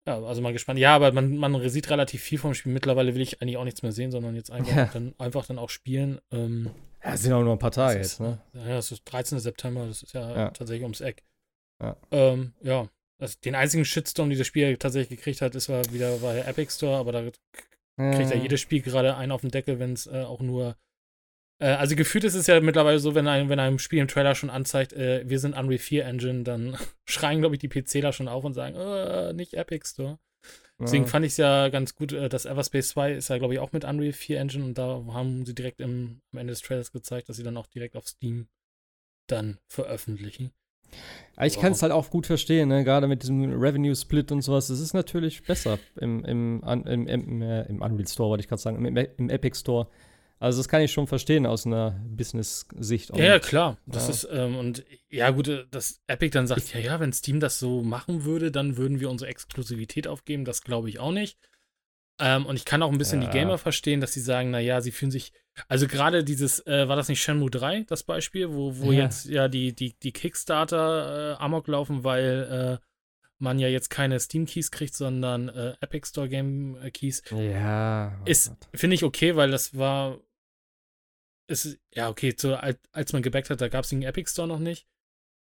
Ja, also mal gespannt. Ja, aber man, man sieht relativ viel vom Spiel. Mittlerweile will ich eigentlich auch nichts mehr sehen, sondern jetzt einfach, Ja. dann, einfach dann auch spielen. Ähm, Ja, es sind auch nur ein paar Tage das jetzt, ist, ne? Ja, das ist 13. September, das ist ja, Ja. tatsächlich ums Eck. Ja. Ähm, ja. Das, den einzigen Shitstorm, den das Spiel tatsächlich gekriegt hat, ist war wieder bei der Epic Store, aber da kriegt ja jedes Spiel gerade einen auf den Deckel, wenn es äh, auch nur. Äh, also gefühlt ist es ja mittlerweile so, wenn ein, wenn einem Spiel im Trailer schon anzeigt, äh, wir sind Unreal 4 Engine, dann [LAUGHS] schreien, glaube ich, die PCler schon auf und sagen, äh, nicht Epic Store. Deswegen ja. fand ich es ja ganz gut, äh, dass Everspace 2 ist ja, glaube ich, auch mit Unreal 4 Engine und da haben sie direkt im, am Ende des Trailers gezeigt, dass sie dann auch direkt auf Steam dann veröffentlichen. Ich kann es halt auch gut verstehen, ne? gerade mit diesem Revenue-Split und sowas. Es ist natürlich besser im, im, im, im, äh, im Unreal Store, wollte ich gerade sagen, im, im Epic Store. Also das kann ich schon verstehen aus einer Business-Sicht. Ja, ja, klar. Das ja. ist, ähm, und ja, gut, äh, dass Epic dann sagt, ja, ja, wenn Steam das so machen würde, dann würden wir unsere Exklusivität aufgeben. Das glaube ich auch nicht. Ähm, und ich kann auch ein bisschen Ja. die Gamer verstehen, dass sie sagen, na ja, sie fühlen sich, also gerade dieses, äh, war das nicht Shenmue 3, das Beispiel, wo, wo Ja. jetzt ja die, die, die Kickstarter äh, amok laufen, weil äh, man ja jetzt keine Steam-Keys kriegt, sondern äh, Epic Store Game-Keys. Ja. oh Ist, finde ich okay, weil das war. Ist, ja, okay, zu, als, als man gebackt hat, da gab es den Epic Store noch nicht.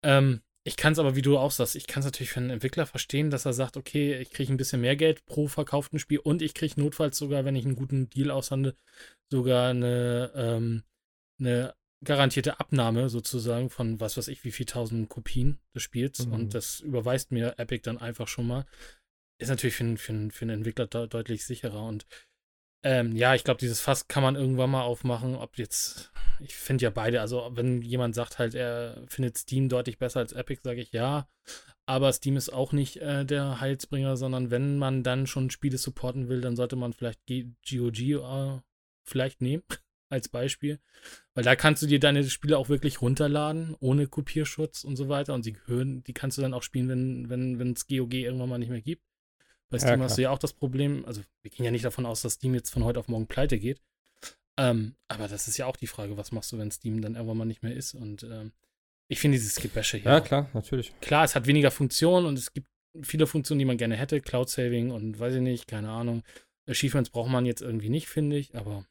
Ähm, ich kann es aber, wie du auch sagst, ich kann es natürlich für einen Entwickler verstehen, dass er sagt, okay, ich kriege ein bisschen mehr Geld pro verkauften Spiel und ich kriege notfalls sogar, wenn ich einen guten Deal aushandle, sogar eine, ähm, eine garantierte Abnahme sozusagen von was weiß ich, wie viel tausend Kopien des Spiels Mhm. und das überweist mir Epic dann einfach schon mal. Ist natürlich für, einen- für, für einen Entwickler de deutlich sicherer und ähm, ja, ich glaube, dieses Fass kann man irgendwann mal aufmachen. Ob jetzt, ich finde ja beide, also wenn jemand sagt halt, er findet Steam deutlich besser als Epic, sage ich ja. Aber Steam ist auch nicht äh, der Heilsbringer, sondern wenn man dann schon Spiele supporten will, dann sollte man vielleicht G GOG äh, vielleicht nehmen [LAUGHS] als Beispiel. Weil da kannst du dir deine Spiele auch wirklich runterladen, ohne Kopierschutz und so weiter. Und sie gehören, die kannst du dann auch spielen, wenn wenn wenn es GOG irgendwann mal nicht mehr gibt. Bei Ja, Steam klar. hast du ja auch das Problem, also wir gehen ja nicht davon aus, dass Steam jetzt von heute auf morgen pleite geht. Ähm, aber das ist ja auch die Frage, was machst du, wenn Steam dann irgendwann mal nicht mehr ist? Und ähm, Ich finde dieses Gebäsche hier. Ja, klar, natürlich. Klar, es hat weniger Funktionen und es gibt viele Funktionen, die man gerne hätte. Cloud Saving und weiß ich nicht, keine Ahnung. Achievements braucht man jetzt irgendwie nicht, finde ich, aber.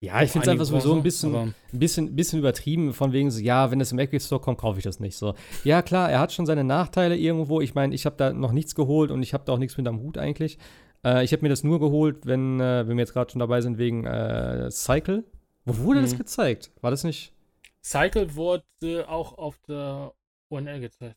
Ja, ich finde es einfach sowieso ein bisschen, ein bisschen, bisschen übertrieben, von wegen so, ja, wenn es im Epic Store kommt, kaufe ich das nicht so. Ja, klar, er hat schon seine Nachteile irgendwo. Ich meine, ich habe da noch nichts geholt und ich habe da auch nichts mit am Hut eigentlich. Äh, ich habe mir das nur geholt, wenn, äh, wenn wir jetzt gerade schon dabei sind, wegen äh, Cycle. Wo wurde das Mhm. gezeigt? War das nicht? Cycle wurde auch auf der UNL gezeigt.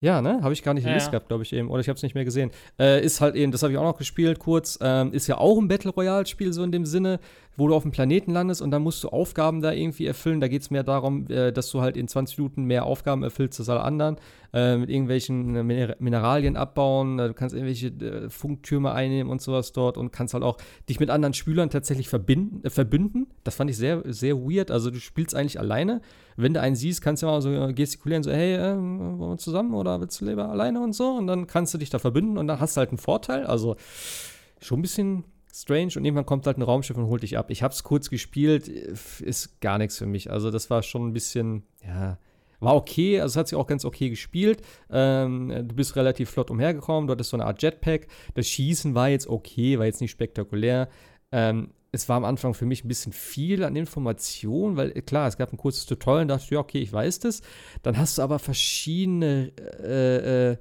Ja, ne? Habe ich gar nicht Ja, gelesen ja. gehabt, glaube ich eben. Oder ich habe es nicht mehr gesehen. Äh, ist halt eben, das habe ich auch noch gespielt kurz. Ähm, ist ja auch ein Battle Royale-Spiel, so in dem Sinne, wo du auf dem Planeten landest und dann musst du Aufgaben da irgendwie erfüllen. Da geht es mehr darum, äh, dass du halt in 20 Minuten mehr Aufgaben erfüllst als alle anderen. Äh, mit irgendwelchen äh, Miner Mineralien abbauen. Äh, du kannst irgendwelche äh, Funktürme einnehmen und sowas dort und kannst halt auch dich mit anderen Spielern tatsächlich verbinden, verbünden. Das fand ich sehr, sehr weird. Also du spielst eigentlich alleine. Wenn du einen siehst, kannst du mal so gestikulieren, so, hey, wollen wir zusammen oder willst du lieber alleine und so? Und dann kannst du dich da verbünden und dann hast du halt einen Vorteil. Also schon ein bisschen strange und irgendwann kommt halt ein Raumschiff und holt dich ab. Ich habe es kurz gespielt, ist gar nichts für mich. Also das war schon ein bisschen, ja, war okay, also es hat sich auch ganz okay gespielt. Ähm, du bist relativ flott umhergekommen, du hattest so eine Art Jetpack. Das Schießen war jetzt okay, war jetzt nicht spektakulär. Ähm, es war am Anfang für mich ein bisschen viel an Informationen, weil äh, klar, es gab ein kurzes Tutorial und dachte, ja, okay, ich weiß das. Dann hast du aber verschiedene äh, äh,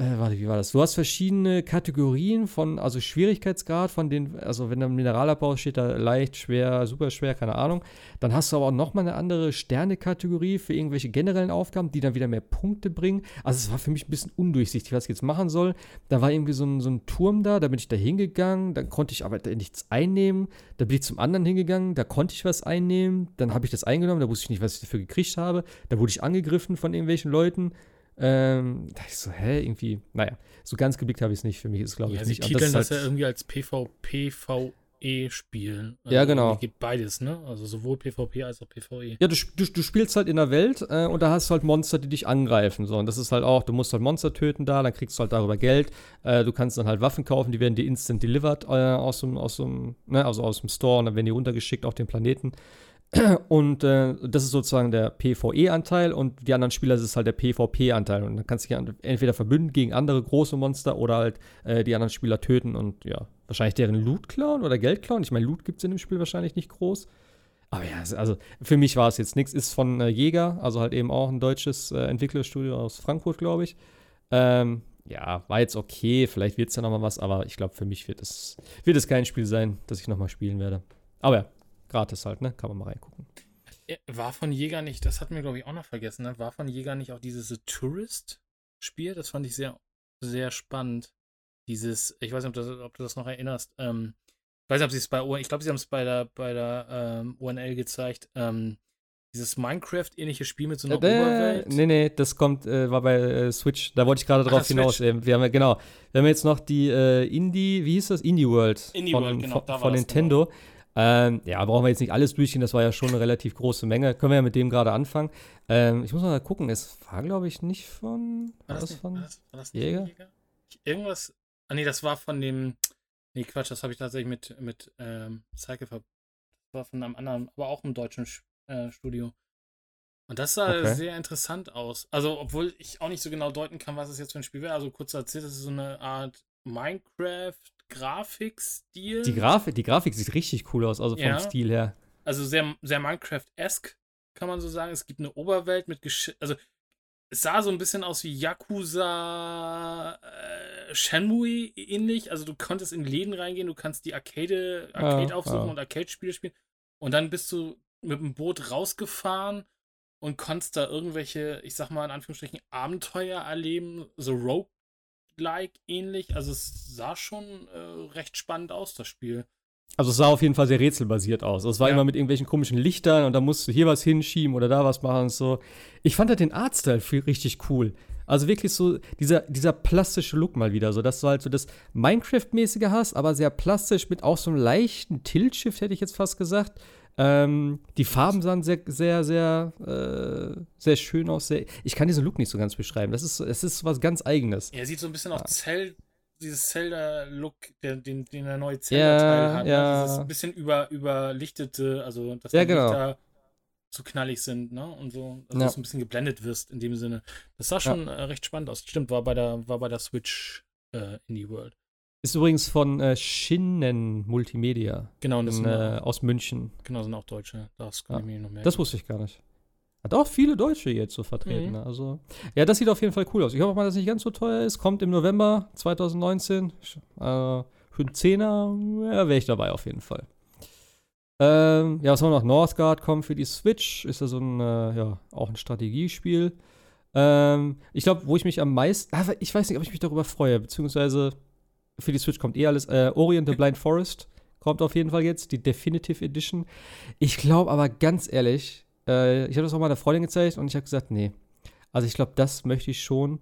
äh, warte, wie war das? Du hast verschiedene Kategorien von, also Schwierigkeitsgrad von den, also wenn da Mineralabbau steht, da leicht, schwer, super schwer, keine Ahnung. Dann hast du aber auch nochmal eine andere Sterne-Kategorie für irgendwelche generellen Aufgaben, die dann wieder mehr Punkte bringen. Also es war für mich ein bisschen undurchsichtig, was ich jetzt machen soll. Da war irgendwie so ein, so ein Turm da, da bin ich da hingegangen, dann konnte ich aber nichts einnehmen. Da bin ich zum anderen hingegangen, da konnte ich was einnehmen. Dann habe ich das eingenommen, da wusste ich nicht, was ich dafür gekriegt habe. Da wurde ich angegriffen von irgendwelchen Leuten. Ähm, da ich so, hä, irgendwie, naja, so ganz geblickt habe ich es nicht. Für mich ist, glaube Ja, ich, sie nicht. Titeln das, ist halt- ja irgendwie als PvP-VE-Spiel. Ja, genau. Gibt beides, ne? Also sowohl PvP als auch. PvE. Ja, du, du, du spielst halt in der Welt äh, und da hast du halt Monster, die dich angreifen. So. Und das ist halt auch, du musst halt Monster töten da, dann kriegst du halt darüber Geld. Äh, du kannst dann halt Waffen kaufen, die werden dir instant delivered äh, aus dem, aus dem, ne, also aus dem Store und dann werden die runtergeschickt auf den Planeten. [CLEARS THROAT] Und äh, das ist sozusagen der PvE-Anteil und die anderen Spieler ist halt der PvP-Anteil. Und dann kannst du dich entweder verbünden gegen andere große Monster oder halt äh, die anderen Spieler töten und ja, wahrscheinlich deren Loot klauen oder Geld klauen. Ich meine, Loot gibt es in dem Spiel wahrscheinlich nicht groß. Aber ja, also für mich war es jetzt nichts. Ist von äh, Jäger, also halt eben auch ein deutsches äh, Entwicklerstudio aus Frankfurt, glaube ich. Ähm, ja, war jetzt okay. Vielleicht wird es ja noch mal was, aber ich glaube, für mich wird es, wird es kein Spiel sein, das ich noch mal spielen werde. Aber ja, gratis halt, ne? Kann man mal reingucken. War von Jäger nicht, das hatten wir, glaube ich, auch noch vergessen, ne? War von Jäger nicht auch dieses The Tourist-Spiel? Das fand ich sehr, sehr spannend. Dieses, ich weiß nicht, ob, das, ob du das noch erinnerst. Ähm, ich weiß nicht, ob sie es bei, ich glaube, sie haben es bei der, bei der ähm, UNL gezeigt. Ähm, dieses Minecraft-ähnliche Spiel mit so einer Äh, Oberwelt. nee, nee, das kommt, äh, war bei äh, Switch. Da wollte ich gerade Ach, drauf das hinaus. Switch. Ähm, wir haben ja, genau, wir haben jetzt noch die äh, Indie, wie hieß das? Indie World. Indie von, World, genau, von, da war von das, Nintendo. Ähm, ja, brauchen wir jetzt nicht alles durchgehen, das war ja schon eine relativ große Menge. Können wir ja mit dem gerade anfangen. Ähm, ich muss mal gucken, es war, glaube ich, nicht von. War das, nicht, von. war das, war das Jäger? Jäger? Irgendwas. Ah, nee, das war von dem. Nee, Quatsch, das habe ich tatsächlich mit, mit ähm, Cycle ver. Das war von einem anderen, aber auch im deutschen Sch- äh, Studio. Und das sah Okay. sehr interessant aus. Also, obwohl ich auch nicht so genau deuten kann, was es jetzt für ein Spiel wäre. Also, kurz erzählt, das ist so eine Art Minecraft-Grafikstil. Die Grafik, die Grafik sieht richtig cool aus, also vom Ja. Stil her. also sehr, sehr Minecraft-esque, kann man so sagen. Es gibt eine Oberwelt mit Gesch also es sah so ein bisschen aus wie Yakuza äh, Shenmue ähnlich. Also du konntest in Läden reingehen, du kannst die Arcade, Arcade Ja, aufsuchen ja. und Arcade-Spiele spielen. Und dann bist du mit dem Boot rausgefahren und konntest da irgendwelche, ich sag mal in Anführungsstrichen, Abenteuer erleben, so Roguelike ähnlich. Also es sah schon äh, recht spannend aus, das Spiel. Also es sah auf jeden Fall sehr rätselbasiert aus. Es war Ja. immer mit irgendwelchen komischen Lichtern und da musst du hier was hinschieben oder da was machen und so. Ich fand halt den Artstyle richtig cool. Also wirklich so dieser, dieser plastische Look mal wieder. So, dass du halt so das Minecraft-mäßige hast, aber sehr plastisch mit auch so einem leichten Tilt-Shift, hätte ich jetzt fast gesagt. Ähm, die Farben sahen sehr, sehr, sehr, äh, sehr schön aus. Sehr, ich kann diesen Look nicht so ganz beschreiben. Das ist, es ist was ganz Eigenes. Er sieht so ein bisschen Ja. Zell, dieses Zelda-Look, den, den der neue Ja, Zelda-Teil hat. ja. Ne? Dieses bisschen über, überlichtete, also dass Ja, die genau. Lichter zu knallig sind, ne? Und so, also Ja. dass du ein bisschen geblendet wirst in dem Sinne. Das sah schon äh, recht spannend aus. Stimmt, war bei der, war bei der Switch äh, Indie World. Ist übrigens von äh, Shinnen Multimedia Genau, das in, sind, äh, aus München. genau, sind auch Deutsche. Das kann ich mir noch merken. Das wusste ich gar nicht. Hat auch viele Deutsche jetzt so vertreten. Mhm. ne? Also, ja, das sieht auf jeden Fall cool aus. Ich hoffe mal, dass es nicht ganz so teuer ist. Kommt im November 2019. Sch- Äh, für einen Zehner ja, wäre ich dabei auf jeden Fall. Ähm, ja, was haben wir noch? Northgard kommt für die Switch. Ist ja so ein, äh, ja, auch ein Strategiespiel. Ähm, ich glaube, wo ich mich am meisten, ah, ich weiß nicht, ob ich mich darüber freue, beziehungsweise für die Switch kommt eh alles. Äh, Orient the Blind Forest kommt auf jeden Fall jetzt, die Definitive Edition. Ich glaube aber ganz ehrlich, äh, ich habe das auch meiner Freundin gezeigt und ich habe gesagt, nee. Also ich glaube, das möchte ich schon.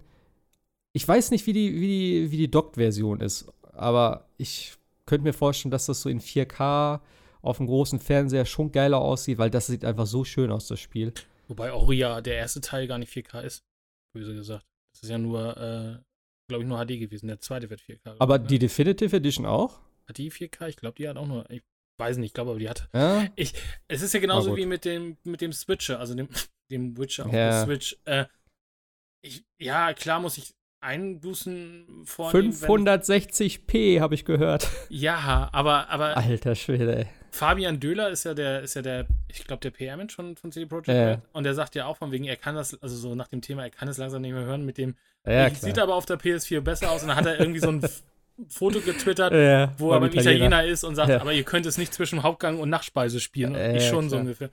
Ich weiß nicht, wie die, wie die, wie die Docked-Version ist, aber ich könnte mir vorstellen, dass das so in 4K auf dem großen Fernseher schon geiler aussieht, weil das sieht einfach so schön aus, das Spiel. Wobei ja der erste Teil gar nicht 4K ist. Böse gesagt. Das ist ja nur, äh, glaube ich, nur HD gewesen. Der zweite wird 4K. Aber ne? die Definitive Edition auch? Hat die 4K? Ich glaube, die hat auch nur. Ich weiß nicht, ich glaube, aber die hat. Ja. Es ist ja genauso gut. wie mit dem, mit dem Switcher, also dem, [LAUGHS] dem Witcher auf Ja. der Switch. Äh, ich, ja, klar muss ich Einbußen vornehmen. wenn- 560p habe ich gehört. Ja, aber, aber Alter Schwede, ey. Fabian Döhler ist ja der, ist ja der, ich glaube, der PR-Mensch von, von CD Projekt Ja. Und der sagt ja auch von wegen, er kann das, also so nach dem Thema, er kann es langsam nicht mehr hören mit dem, Ja, sieht aber auf der PS4 besser aus. Und dann hat er irgendwie so ein [LAUGHS] Foto getwittert, wo er beim beim Italiener ist und sagt, aber ihr könnt es nicht zwischen Hauptgang und Nachspeise spielen. Und ich schon so klar. ungefähr.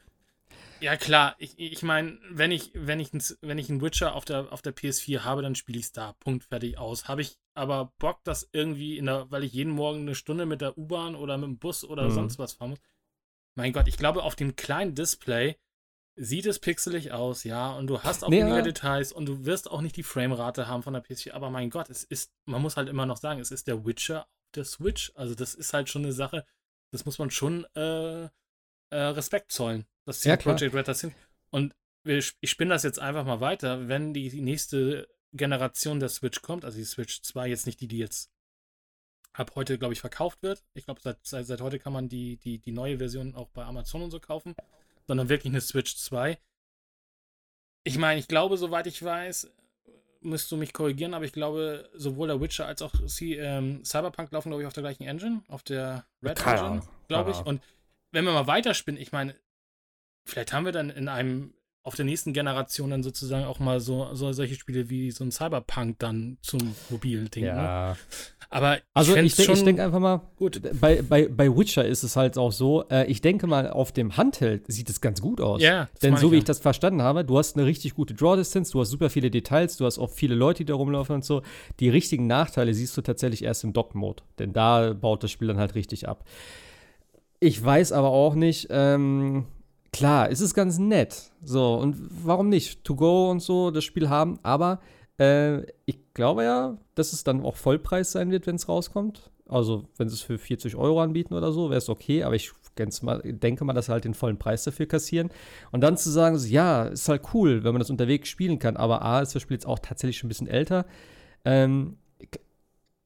Ja, klar, ich, ich meine, wenn ich, wenn ich, ein- wenn ich einen Witcher auf der, auf der PS4 habe, dann spiele ich es da. Punkt, fertig, aus. Habe ich aber Bock, das irgendwie in der, weil ich jeden Morgen eine Stunde mit der U-Bahn oder mit dem Bus oder Mhm. sonst was fahren muss. Mein Gott, ich glaube, auf dem kleinen Display sieht es pixelig aus, ja, und du hast auch Nee, weniger Details und du wirst auch nicht die Framerate haben von der PS4, aber mein Gott, es ist, man muss halt immer noch sagen, es ist der Witcher auf der Switch. Also das ist halt schon eine Sache, das muss man schon äh, äh, Respekt zollen, dass Ja, CD klar. Projekt Red das sind. Und wir, ich spinne das jetzt einfach mal weiter, wenn die, die nächste Generation der Switch kommt, also die Switch 2, jetzt nicht die, die jetzt ab heute, glaube ich, verkauft wird. Ich glaube, seit, seit, seit heute kann man die, die, die neue Version auch bei Amazon und so kaufen, sondern wirklich eine Switch 2. Ich meine, ich glaube, soweit ich weiß, müsst du mich korrigieren, aber ich glaube, sowohl der Witcher als auch C, ähm, Cyberpunk laufen, glaube ich, auf der gleichen Engine, auf der Red Keine Engine, glaube ich. Und wenn wir mal weiterspinnen, ich meine, vielleicht haben wir dann in einem, auf der nächsten Generation dann sozusagen auch mal so, so solche Spiele wie so ein Cyberpunk dann zum mobilen Ding. Ne? Ja. Aber Also ich, denk- ich denke einfach mal, gut. bei, bei, bei Witcher ist es halt auch so, äh, ich denke mal, auf dem Handheld sieht es ganz gut aus. Ja, Denn so ich wie ja. ich das verstanden habe, du hast eine richtig gute Draw-Distance, du hast super viele Details, du hast auch viele Leute, die da rumlaufen und so. Die richtigen Nachteile siehst du tatsächlich erst im Dock-Mode, denn da baut das Spiel dann halt richtig ab. Ich weiß aber auch nicht, ähm, klar, es ist ganz nett. So, und warum nicht? To go und so das Spiel haben, aber äh, ich glaube ja, dass es dann auch Vollpreis sein wird, wenn es rauskommt. Also, wenn sie es für 40 Euro anbieten oder so, wäre es okay, aber ich mal, denke mal, dass sie halt den vollen Preis dafür kassieren. Und dann zu sagen, so, ja, ist halt cool, wenn man das unterwegs spielen kann, aber A, ist das Spiel jetzt auch tatsächlich schon ein bisschen älter. Ähm,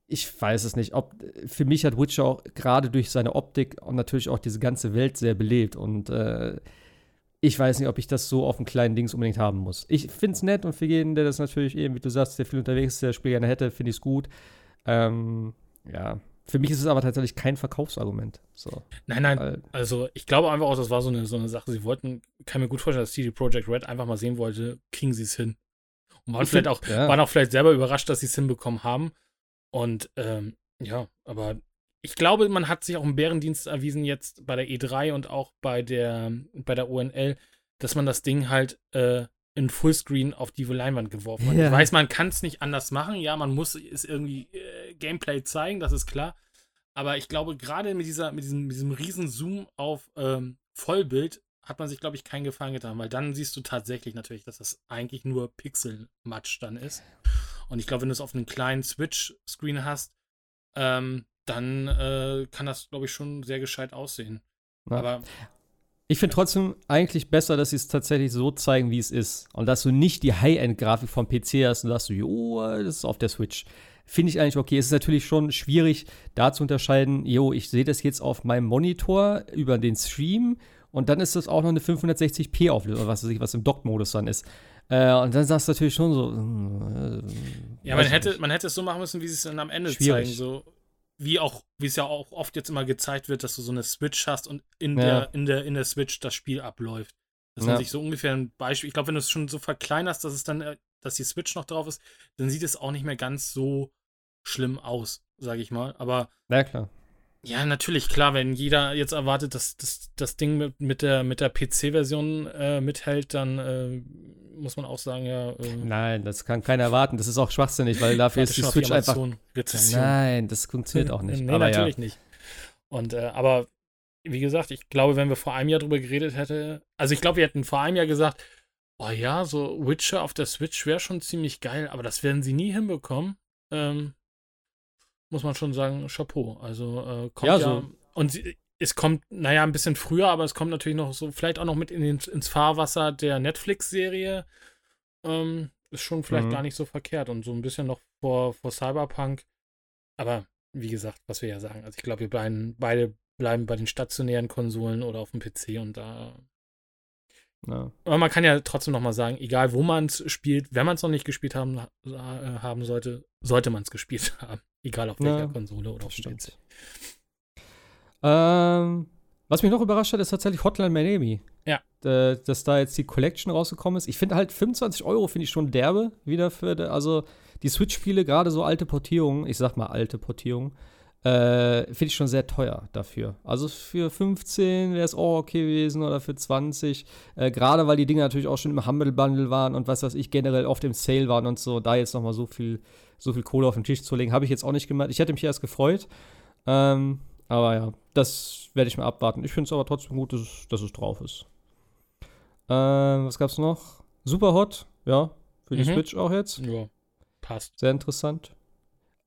ich weiß es nicht. Ob, für mich hat Witcher auch gerade durch seine Optik und natürlich auch diese ganze Welt sehr belebt. Und äh, ich weiß nicht, ob ich das so auf dem kleinen Dings unbedingt haben muss. Ich finde es nett und für jeden, der das natürlich eben, wie du sagst, der viel unterwegs ist, der das Spiel gerne hätte, finde ich es gut. Ähm, ja. Für mich ist es aber tatsächlich kein Verkaufsargument. So, Nein, nein, also ich glaube einfach auch, das war so eine, so eine Sache. Sie wollten, kann mir gut vorstellen, dass CD Projekt Red einfach mal sehen wollte, kriegen sie es hin. Und waren Ich vielleicht find- auch, ja. waren auch vielleicht selber überrascht, dass sie es hinbekommen haben. Und ähm, ja, aber ich glaube, man hat sich auch im Bärendienst erwiesen jetzt bei der E3 und auch bei der, bei der ONL, dass man das Ding halt äh, in Fullscreen auf die Leinwand geworfen hat. Ja. Ich weiß, man kann es nicht anders machen. Ja, man muss es irgendwie äh, Gameplay zeigen, das ist klar. Aber ich glaube, gerade mit, dieser, mit, diesem, mit diesem riesen Zoom auf ähm, Vollbild hat man sich, glaube ich, keinen Gefallen getan, weil dann siehst du tatsächlich natürlich, dass das eigentlich nur Pixel-Matsch dann ist. Und ich glaube, wenn du es auf einem kleinen Switch-Screen hast, ähm, dann äh, kann das, glaube ich, schon sehr gescheit aussehen. Ja. Aber Ich finde trotzdem eigentlich besser, dass sie es tatsächlich so zeigen, wie es ist. Und dass du nicht die High-End-Grafik vom PC hast und sagst du, jo, das ist auf der Switch. Finde ich eigentlich okay. Es ist natürlich schon schwierig, da zu unterscheiden, jo, ich sehe das jetzt auf meinem Monitor über den Stream Und dann ist das auch noch eine 560p Auflösung, was weiß ich, was im Dock-Modus dann ist. Äh, und dann sagst du natürlich schon so. Äh, ja, man hätte, man hätte es so machen müssen, wie sie es dann am Ende Schwierig. zeigen. So, wie auch, wie es ja auch oft jetzt immer gezeigt wird, dass du so eine Switch hast und in, Ja. der, in, der, in der Switch das Spiel abläuft. Dass man Ja. sich so ungefähr ein Beispiel, ich glaube, wenn du es schon so verkleinerst, dass es dann, äh, dass die Switch noch drauf ist, dann sieht es auch nicht mehr ganz so schlimm aus, sage ich mal. Aber Ja, klar. Ja, natürlich, klar, wenn jeder jetzt erwartet, dass das, das Ding mit, mit der, mit der PC-Version äh, mithält, dann äh, muss man auch sagen, ja. Äh, Nein, das kann keiner erwarten. Das ist auch schwachsinnig, weil dafür ist die Switch einfach. Rezession. Nein, das funktioniert [LAUGHS] auch nicht. Nee, aber natürlich ja. nicht. Und, äh, aber wie gesagt, ich glaube, wenn wir vor einem Jahr drüber geredet hätten, also ich glaube, wir hätten vor einem Jahr gesagt, oh ja, so Witcher auf der Switch wäre schon ziemlich geil, aber das werden sie nie hinbekommen. Ähm, muss man schon sagen, Chapeau. Also äh, kommt Ja, ja, so- und sie, es kommt, naja, ein bisschen früher, aber es kommt natürlich noch so, vielleicht auch noch mit in den, ins Fahrwasser der Netflix-Serie. Ähm, ist schon vielleicht Mhm. gar nicht so verkehrt und so ein bisschen noch vor, vor Cyberpunk. Aber wie gesagt, was wir ja sagen, also ich glaube, wir bleiben, beide bleiben bei den stationären Konsolen oder auf dem PC und da. Ja. Aber man kann ja trotzdem noch mal sagen, egal wo man es spielt, wenn man es noch nicht gespielt haben, äh, haben sollte, sollte man es gespielt [LAUGHS] haben. Egal auf welcher Ja, Konsole oder auf dem Stimmt. PC. Ähm, was mich noch überrascht hat, ist tatsächlich Hotline Miami. Ja. Äh, dass da jetzt die Collection rausgekommen ist. Ich finde halt 25 Euro finde ich schon derbe wieder für, de, also die Switch-Spiele, gerade so alte Portierungen, ich sag mal alte Portierungen, äh, finde ich schon sehr teuer dafür. Also für 15 wäre es auch okay gewesen oder für 20. Äh, gerade weil die Dinge natürlich auch schon im Humble Bundle waren und was weiß ich, generell oft im Sale waren und so, da jetzt nochmal so viel, so viel Kohle auf den Tisch zu legen, habe ich jetzt auch nicht gemacht. Ich hätte mich erst gefreut. Ähm, aber ja, das werde ich mal abwarten. Ich finde es aber trotzdem gut, dass, es- dass es drauf ist. Ähm, was gab's noch? Superhot, ja, für die Mhm. Switch auch jetzt. Ja, passt. Sehr interessant.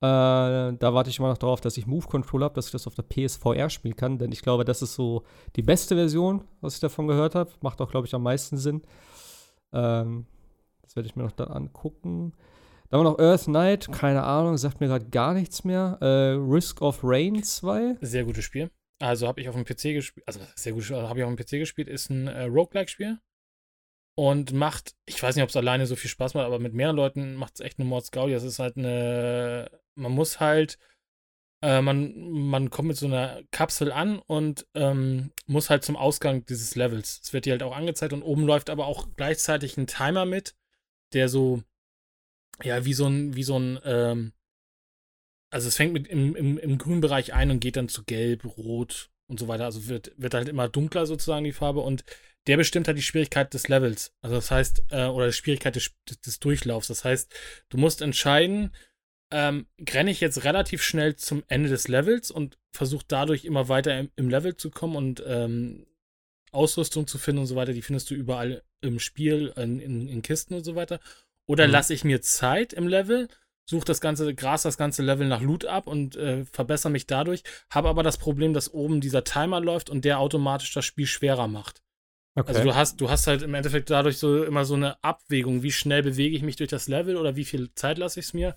Äh, da warte ich immer noch darauf, dass ich Move Control habe, dass ich das auf der PSVR spielen kann, denn ich glaube, das ist so die beste Version, was ich davon gehört habe. Macht auch, glaube ich, am meisten Sinn. Ähm, das werde ich mir noch dann angucken. Dann haben wir noch Earth Knight, keine Ahnung, sagt mir gerade gar nichts mehr. Äh, Risk of Rain 2. Sehr gutes Spiel. Also habe ich auf dem PC gespielt, also sehr gutes Spiel, habe ich auf dem PC gespielt, ist ein äh, Roguelike-Spiel. Und macht, ich weiß nicht, ob es alleine so viel Spaß macht, aber mit mehreren Leuten macht es echt eine Mordsgaudi. Das ist halt eine, man muss halt, äh, man, man kommt mit so einer Kapsel an und ähm, muss halt zum Ausgang dieses Levels. Es wird dir halt auch angezeigt und oben läuft aber auch gleichzeitig ein Timer mit, der so, ja, wie so ein, wie so ein, ähm, also es fängt mit im, im, im grünen Bereich ein und geht dann zu gelb, rot und so weiter. Also wird, wird halt immer dunkler sozusagen die Farbe und der bestimmt halt die Schwierigkeit des Levels. Also das heißt, äh, oder die Schwierigkeit des, des Durchlaufs. Das heißt, du musst entscheiden, ähm, renne ich jetzt relativ schnell zum Ende des Levels und versuche dadurch immer weiter im, im Level zu kommen und ähm, Ausrüstung zu finden und so weiter. Die findest du überall im Spiel, in, in, in Kisten und so weiter. Oder Mhm. lasse ich mir Zeit im Level, suche das ganze Gras, das ganze Level nach Loot ab und äh, verbessere mich dadurch, habe aber das Problem, dass oben dieser Timer läuft und der automatisch das Spiel schwerer macht. Okay. Also du hast, du hast halt im Endeffekt dadurch so immer so eine Abwägung, wie schnell bewege ich mich durch das Level oder wie viel Zeit lasse ich es mir.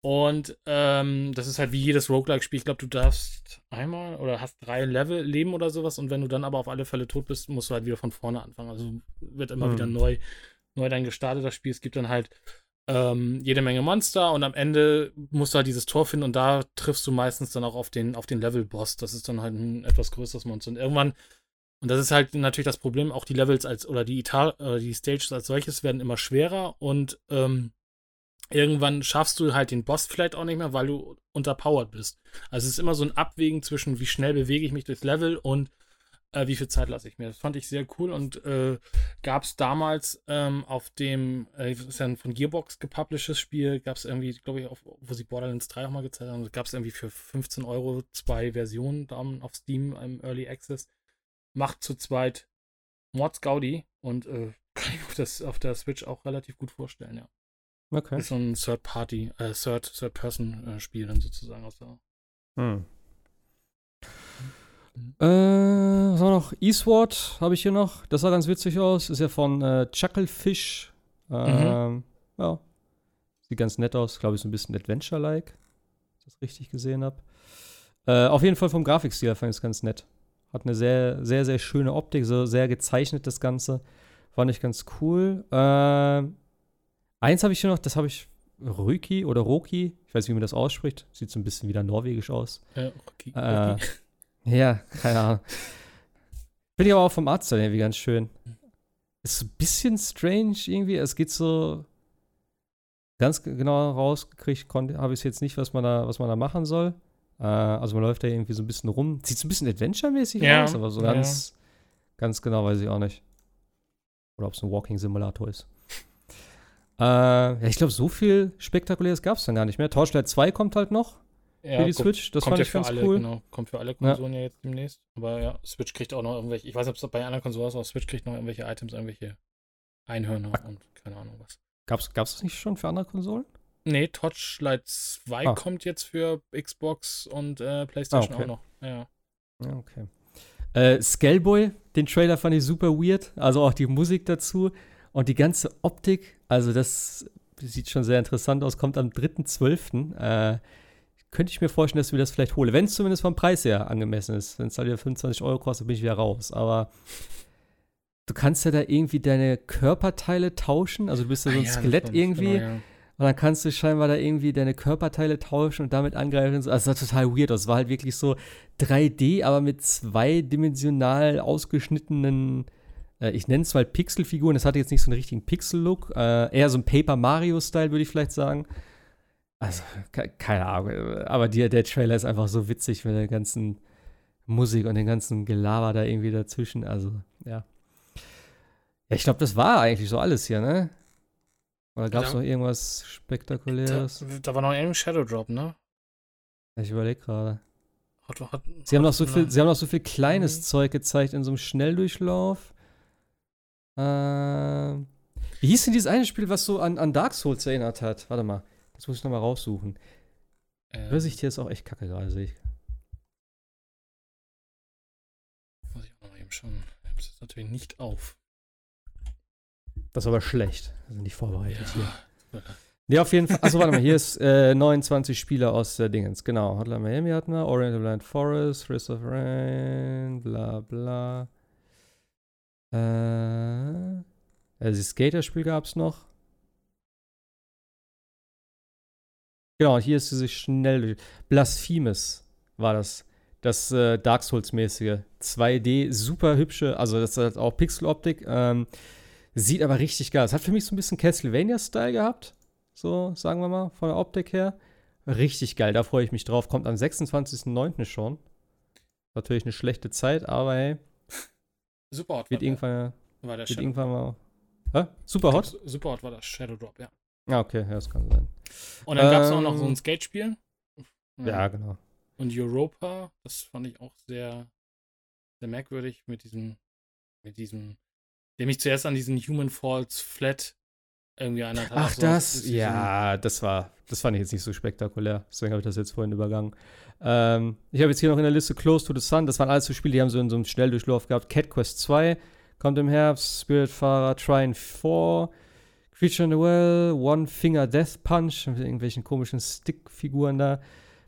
Und ähm, das ist halt wie jedes Roguelike-Spiel. Ich glaube, du darfst einmal oder hast drei Level leben oder sowas und wenn du dann aber auf alle Fälle tot bist, musst du halt wieder von vorne anfangen. Also wird immer Hm. wieder neu, neu dann gestartet, das Spiel. Es gibt dann halt ähm, jede Menge Monster und am Ende musst du halt dieses Tor finden und da triffst du meistens dann auch auf den, auf den Level-Boss. Das ist dann halt ein etwas größeres Monster. Und irgendwann, und das ist halt natürlich das Problem, auch die Levels als oder die Ita oder die Stages als solches werden immer schwerer und ähm, irgendwann schaffst du halt den Boss vielleicht auch nicht mehr, weil du unterpowered bist. Also es ist immer so ein Abwägen zwischen, wie schnell bewege ich mich durchs Level und äh, wie viel Zeit lasse ich mir. Das fand ich sehr cool und äh, gab es damals ähm, auf dem, äh, das ist ja ein von Gearbox gepublishedes Spiel, gab es irgendwie, glaube ich, auf, wo sie Borderlands 3 auch mal gezeigt haben, gab es irgendwie für 15 Euro zwei Versionen da auf Steam im Early Access. Macht zu zweit Mords Gaudi und äh, [LAUGHS] kann ich mir das auf der Switch auch relativ gut vorstellen, ja. okay. Ist so ein Third-Party, äh, Third, Third-Person-Spiel dann sozusagen aus der. Hm. Äh, was haben wir noch? Eastward habe ich hier noch. Das sah ganz witzig aus. Ist ja von äh, Chucklefish. Ähm, Ja. Sieht ganz nett aus. Glaube ich, so ein bisschen Adventure-like. Wenn ich das richtig gesehen habe. Äh, auf jeden Fall vom Grafikstil fand ich es ganz nett. Hat eine sehr, sehr, sehr schöne Optik, so sehr gezeichnet das Ganze. Fand ich ganz cool. Äh, eins habe ich hier noch, das habe ich Röki oder Roki, ich weiß nicht, wie man das ausspricht. Sieht so ein bisschen wieder norwegisch aus. Äh, okay, Äh. Ja, keine Ahnung. Finde ich aber auch vom Arzt dann irgendwie ganz schön. Ist ein bisschen strange irgendwie. Es geht so ganz ge- genau rausgekriegt, habe ich es jetzt nicht, was man da, was man da machen soll. Äh, also man läuft da irgendwie so ein bisschen rum. Sieht so ein bisschen Adventure-mäßig Ja, aus, aber so ja. ganz, ganz genau weiß ich auch nicht. Oder ob es ein Walking-Simulator ist. Äh, ja, ich glaube, so viel Spektakuläres gab es dann gar nicht mehr. Torchlight 2 kommt halt noch Ja, für die kommt- Switch. Das fand ja ich für ganz alle, cool. genau. Kommt für alle Konsolen ja. jetzt demnächst. Aber ja, Switch kriegt auch noch irgendwelche, ich weiß nicht, ob es bei anderen Konsolen ist, aber Switch kriegt noch irgendwelche Items, irgendwelche Einhörner und keine Ahnung was. Gab's, gab's das nicht schon für andere Konsolen? Nee, Torchlight 2 Ah. kommt jetzt für Xbox und äh, PlayStation Ah, okay. auch noch. Ja. Ja, okay. Äh, Scaleboy, den Trailer fand ich super weird. Also auch die Musik dazu und die ganze Optik. Also das sieht schon sehr interessant aus. Kommt am 3.12. Äh, könnte ich mir vorstellen, dass ich mir das vielleicht hole. Wenn es zumindest vom Preis her angemessen ist. Wenn es halt wieder 25 Euro kostet, bin ich wieder raus. Aber du kannst ja da irgendwie deine Körperteile tauschen. Also du bist ja so ein Ah, ja, Skelett das war- irgendwie. Genau, ja. Und dann kannst du scheinbar da irgendwie deine Körperteile tauschen und damit angreifen. Also das sah total weird aus. Es war halt wirklich so 3D, aber mit zweidimensional ausgeschnittenen, äh, ich nenne es mal Pixelfiguren. Das hatte jetzt nicht so einen richtigen Pixel-Look. Äh, eher so ein Paper Mario-Style, würde ich vielleicht sagen. Also, ke keine Ahnung. Aber die, der Trailer ist einfach so witzig mit der ganzen Musik und den ganzen Gelaber da irgendwie dazwischen. Also, ja. Ja, ich glaube, das war eigentlich so alles hier, ne? Oder gab es Ja. noch irgendwas Da, Spektakuläres? da war noch ein Shadow Drop, ne? Ich überlege gerade. Sie haben noch so viel, sie haben noch so viel kleines Mhm. Zeug gezeigt in so einem Schnelldurchlauf. Ähm, wie hieß denn dieses eine Spiel, was so an, an Dark Souls erinnert hat? Warte mal, das muss ich nochmal raussuchen. ähm, Übersicht hier ist auch echt kacke gerade, sehe ich. Muss ich auch noch eben schauen. Ich hab's jetzt natürlich nicht auf. Das ist aber schlecht. Wir sind nicht vorbereitet hier. Ja. Ja, auf jeden Fall. Achso, warte mal, hier ist äh, 29 Spieler aus der Dingens. Genau. Hotline Miami hatten wir, Oriental Blind Forest, Risk of Rain, bla bla. Äh, also das Skater-Spiel gab es noch. Genau, und hier ist dieses schnell. Blasphemous war das. Das äh, Dark Souls-mäßige. 2D, super hübsche, also das hat auch Pixeloptik. Ähm, sieht aber richtig geil aus. Hat für mich so ein bisschen Castlevania-Style gehabt. So, sagen wir mal, von der Optik her. Richtig geil, da freue ich mich drauf. Kommt am 26.09. schon. Natürlich eine schlechte Zeit, aber hey, Super Hot wird war, irgendwann, war der wird Shadow irgendwann mal. Hä? Super hot? Super Hot war das Shadow Drop, ja. Ja, okay, ja, das kann sein. Und dann gab es auch noch so Ähm, ein Skatespiel. Ja, genau. Und Europa, das fand ich auch sehr, sehr merkwürdig mit diesem, mit diesem, der mich zuerst an diesen Human Falls Flat irgendwie erinnert hat. Ach, Also, das, so ja, das war, das fand ich jetzt nicht so spektakulär. Deswegen habe ich das jetzt vorhin übergangen. Ähm, ich habe jetzt hier noch in der Liste Close to the Sun. Das waren alles so Spiele, die haben so in so einem Schnelldurchlauf gehabt. Cat Quest 2 kommt im Herbst. Spiritfarer Trine 4. Creature in the Well. One Finger Death Punch. Mit irgendwelchen komischen Stickfiguren da.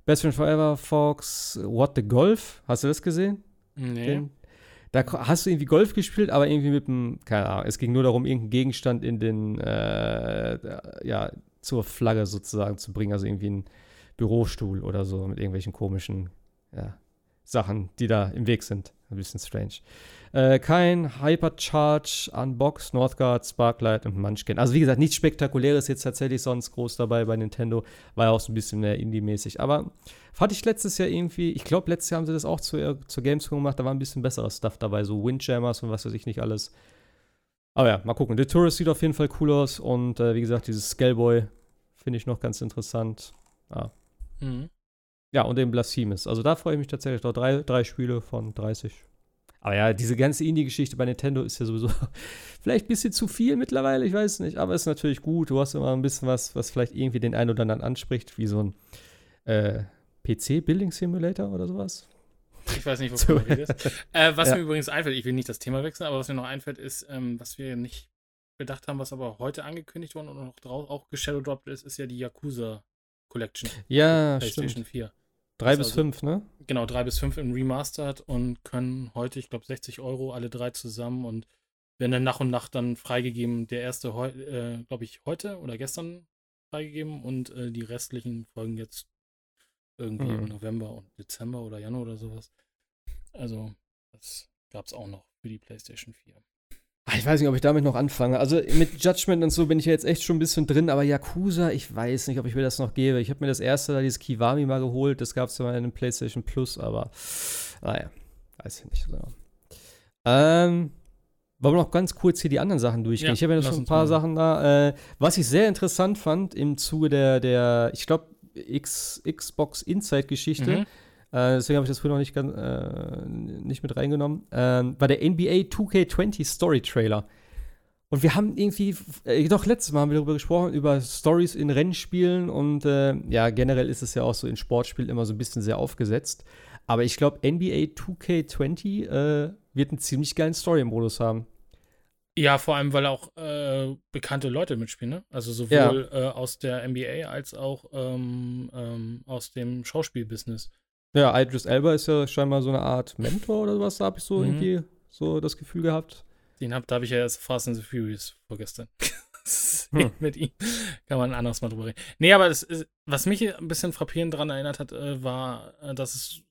Best Friend Forever, Fox. What the Golf. Hast du das gesehen? Nee. Den, da hast du irgendwie Golf gespielt, aber irgendwie mit dem, keine Ahnung, es ging nur darum, irgendeinen Gegenstand in den, äh, ja, zur Flagge sozusagen zu bringen, also irgendwie einen Bürostuhl oder so mit irgendwelchen komischen, ja, Sachen, die da im Weg sind. Ein bisschen strange. Äh, kein Hypercharge, Unbox, Northgard, Sparklight und Munchkin. Also wie gesagt, nichts Spektakuläres jetzt tatsächlich sonst groß dabei bei Nintendo. War ja auch so ein bisschen mehr Indie-mäßig. Aber fand ich letztes Jahr irgendwie, ich glaube, letztes Jahr haben sie das auch zur, zur Gamescom gemacht, da war ein bisschen besseres Stuff dabei, so Windjammers und was weiß ich nicht alles. Aber ja, mal gucken. The Tourist sieht auf jeden Fall cool aus und äh, wie gesagt, dieses Scaleboy finde ich noch ganz interessant. Ah. Mhm. Ja, und den Blasphemous. Also da freue ich mich tatsächlich noch. Drei, drei Spiele von 30. Aber ja, diese ganze Indie-Geschichte bei Nintendo ist ja sowieso [LAUGHS] vielleicht ein bisschen zu viel mittlerweile, ich weiß nicht. Aber ist natürlich gut. Du hast immer ein bisschen was, was vielleicht irgendwie den einen oder anderen anspricht, wie so ein äh, PC-Building-Simulator oder sowas. Ich weiß nicht, [LAUGHS] So. wovon du redest. Äh, was Ja. mir übrigens einfällt, ich will nicht das Thema wechseln, aber was mir noch einfällt, ist, ähm, was wir nicht bedacht haben, was aber heute angekündigt worden und noch drauf auch geshadowdropped ist, ist ja die Yakuza Collection. Ja, PlayStation stimmt. 4. Drei bis also, fünf, ne? Genau, drei bis fünf im Remastered und können heute, ich glaube, 60 Euro alle drei zusammen und werden dann nach und nach dann freigegeben. Der erste, äh, glaube ich, heute oder gestern freigegeben und äh, die restlichen folgen jetzt irgendwie mhm. im November und Dezember oder Januar oder sowas. Also, das gab es auch noch für die PlayStation 4. Ah, ich weiß nicht, ob ich damit noch anfange. Also mit Judgment und so bin ich ja jetzt echt schon ein bisschen drin, aber Yakuza, ich weiß nicht, ob ich mir das noch gebe. Ich habe mir das erste, dieses Kiwami mal geholt, das gab es ja mal in einem PlayStation Plus, aber naja, weiß ich nicht so genau. Ähm, wollen wir noch ganz kurz hier die anderen Sachen durchgehen? Ja, ich habe ja noch schon ein paar Sachen da. Äh, was ich sehr interessant fand im Zuge der, der ich glaube, Xbox Inside-Geschichte, mhm. Äh, deswegen habe ich das früher noch nicht, äh, nicht mit reingenommen. Ähm, war der NBA 2K20 Story Trailer. Und wir haben irgendwie, äh, doch letztes Mal haben wir darüber gesprochen, über Stories in Rennspielen und äh, ja, generell ist es ja auch so in Sportspielen immer so ein bisschen sehr aufgesetzt. Aber ich glaube, NBA 2K20 äh, wird einen ziemlich geilen Story-Modus haben. Ja, vor allem, weil auch äh, bekannte Leute mitspielen, ne? Also sowohl ja. äh, aus der NBA als auch ähm, ähm, aus dem Schauspielbusiness. Ja, Idris Elba ist ja scheinbar so eine Art Mentor oder sowas, da habe ich so mhm. irgendwie so das Gefühl gehabt. Den hab, da habe ich ja erst Fast and the Furious vorgestern. [LAUGHS] hm. Mit ihm kann man anders mal drüber reden. Nee, aber das ist, was mich ein bisschen frappierend daran erinnert hat, äh, war, äh, dass es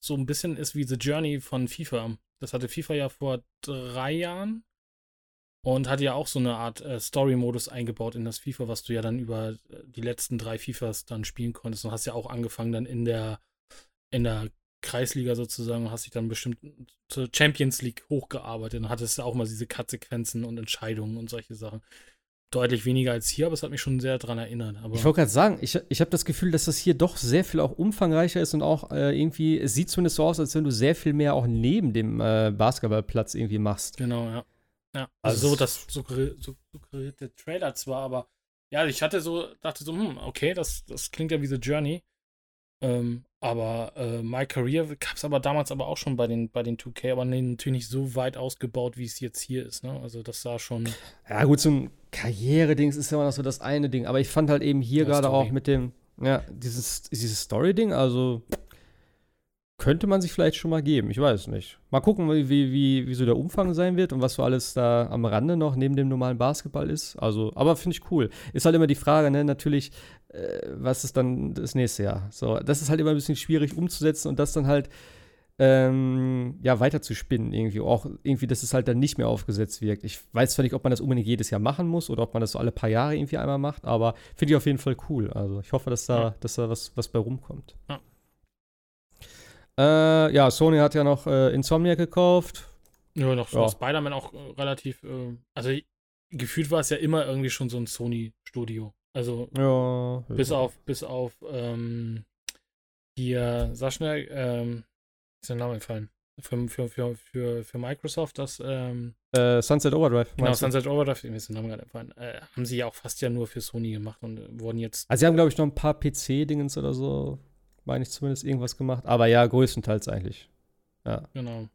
so ein bisschen ist wie The Journey von FIFA. Das hatte FIFA ja vor drei Jahren und hatte ja auch so eine Art äh, Story-Modus eingebaut in das FIFA, was du ja dann über die letzten drei FIFAs dann spielen konntest und hast ja auch angefangen dann in der in der Kreisliga sozusagen, hast dich dann bestimmt zur Champions League hochgearbeitet und hattest auch mal diese Cut-Sequenzen und Entscheidungen und solche Sachen. Deutlich weniger als hier, aber es hat mich schon sehr daran erinnert. Aber ich wollte gerade sagen, ich, ich habe das Gefühl, dass das hier doch sehr viel auch umfangreicher ist und auch äh, irgendwie, es sieht zumindest so aus, als wenn du sehr viel mehr auch neben dem äh, Basketballplatz irgendwie machst. Genau, ja. Ja, also, also so, das suggeriert so, der Trailer zwar, aber ja, ich hatte so, dachte so, hm, okay, das, das klingt ja wie The Journey. Ähm, aber äh, My Career gab es aber damals aber auch schon bei den, bei den 2K, aber nee, natürlich nicht so weit ausgebaut, wie es jetzt hier ist. Ne? Also das sah schon. Ja, gut, so ein Karriere-Dings ist ja immer noch so das eine Ding. Aber ich fand halt eben hier gerade auch mit dem, ja, dieses, dieses Story-Ding, also könnte man sich vielleicht schon mal geben. Ich weiß nicht. Mal gucken, wie, wie, wie so der Umfang sein wird und was so alles da am Rande noch neben dem normalen Basketball ist. Also, aber finde ich cool. Ist halt immer die Frage, ne, natürlich, äh, was ist dann das nächste Jahr? So, das ist halt immer ein bisschen schwierig umzusetzen und das dann halt ähm, ja, weiter zu spinnen irgendwie. Auch irgendwie, dass es halt dann nicht mehr aufgesetzt wirkt. Ich weiß zwar nicht, ob man das unbedingt jedes Jahr machen muss oder ob man das so alle paar Jahre irgendwie einmal macht, aber finde ich auf jeden Fall cool. Also ich hoffe, dass da, dass da was, was bei rumkommt. Ja. Äh, ja, Sony hat ja noch äh, Insomniac gekauft. Ja, noch ja. Spider-Man auch äh, relativ. Äh, also gefühlt war es ja immer irgendwie schon so ein Sony-Studio. Also ja, bis ja. auf, bis auf ähm, hier, sag schnell, ähm, ist der Name entfallen. Für, für, für, für, für Microsoft, das ähm, äh, Sunset Overdrive. Genau, Sunset Overdrive, mir ist der Name gerade entfallen. Äh, haben sie ja auch fast ja nur für Sony gemacht und wurden jetzt. Also sie haben, glaube ich, noch ein paar PC-Dingens oder so meine ich zumindest, irgendwas gemacht. Aber ja, größtenteils eigentlich. Ja. Genau.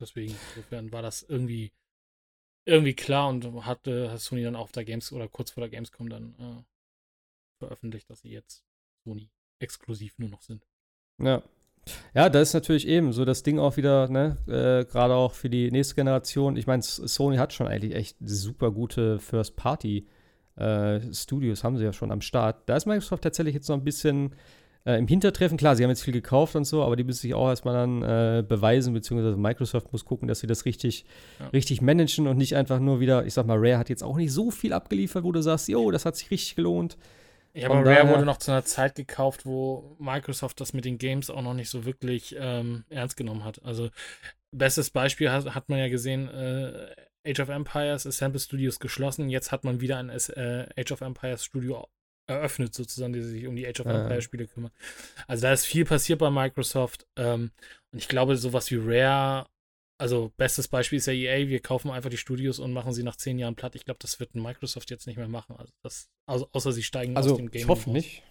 Deswegen, insofern war das irgendwie, irgendwie klar und hatte hat Sony dann auch auf der Games oder kurz vor der Gamescom dann äh, veröffentlicht, dass sie jetzt Sony exklusiv nur noch sind. Ja. Ja, da ist natürlich eben so das Ding auch wieder, ne, äh, gerade auch für die nächste Generation. Ich meine, Sony hat schon eigentlich echt super gute First-Party-Studios, äh, haben sie ja schon am Start. Da ist Microsoft tatsächlich jetzt noch ein bisschen äh, im Hintertreffen. Klar, sie haben jetzt viel gekauft und so, aber die müssen sich auch erstmal dann äh, beweisen, beziehungsweise Microsoft muss gucken, dass sie das richtig, ja. richtig managen und nicht einfach nur wieder, ich sag mal, Rare hat jetzt auch nicht so viel abgeliefert, wo du sagst, jo, das hat sich richtig gelohnt. Ja, aber Rare wurde noch zu einer Zeit gekauft, wo Microsoft das mit den Games auch noch nicht so wirklich ähm, ernst genommen hat. Also, bestes Beispiel hat, hat man ja gesehen, äh, Age of Empires, Assemble Studios geschlossen. Jetzt hat man wieder ein äh, Age of Empires Studio eröffnet, sozusagen, die sich um die Age of Empires Spiele kümmern. Also da ist viel passiert bei Microsoft. Ähm, und ich glaube, sowas wie Rare, also bestes Beispiel ist ja EA, wir kaufen einfach die Studios und machen sie nach zehn Jahren platt. Ich glaube, das wird Microsoft jetzt nicht mehr machen. Also das, also, außer sie steigen also, aus dem Game. Ich hoffe raus. nicht.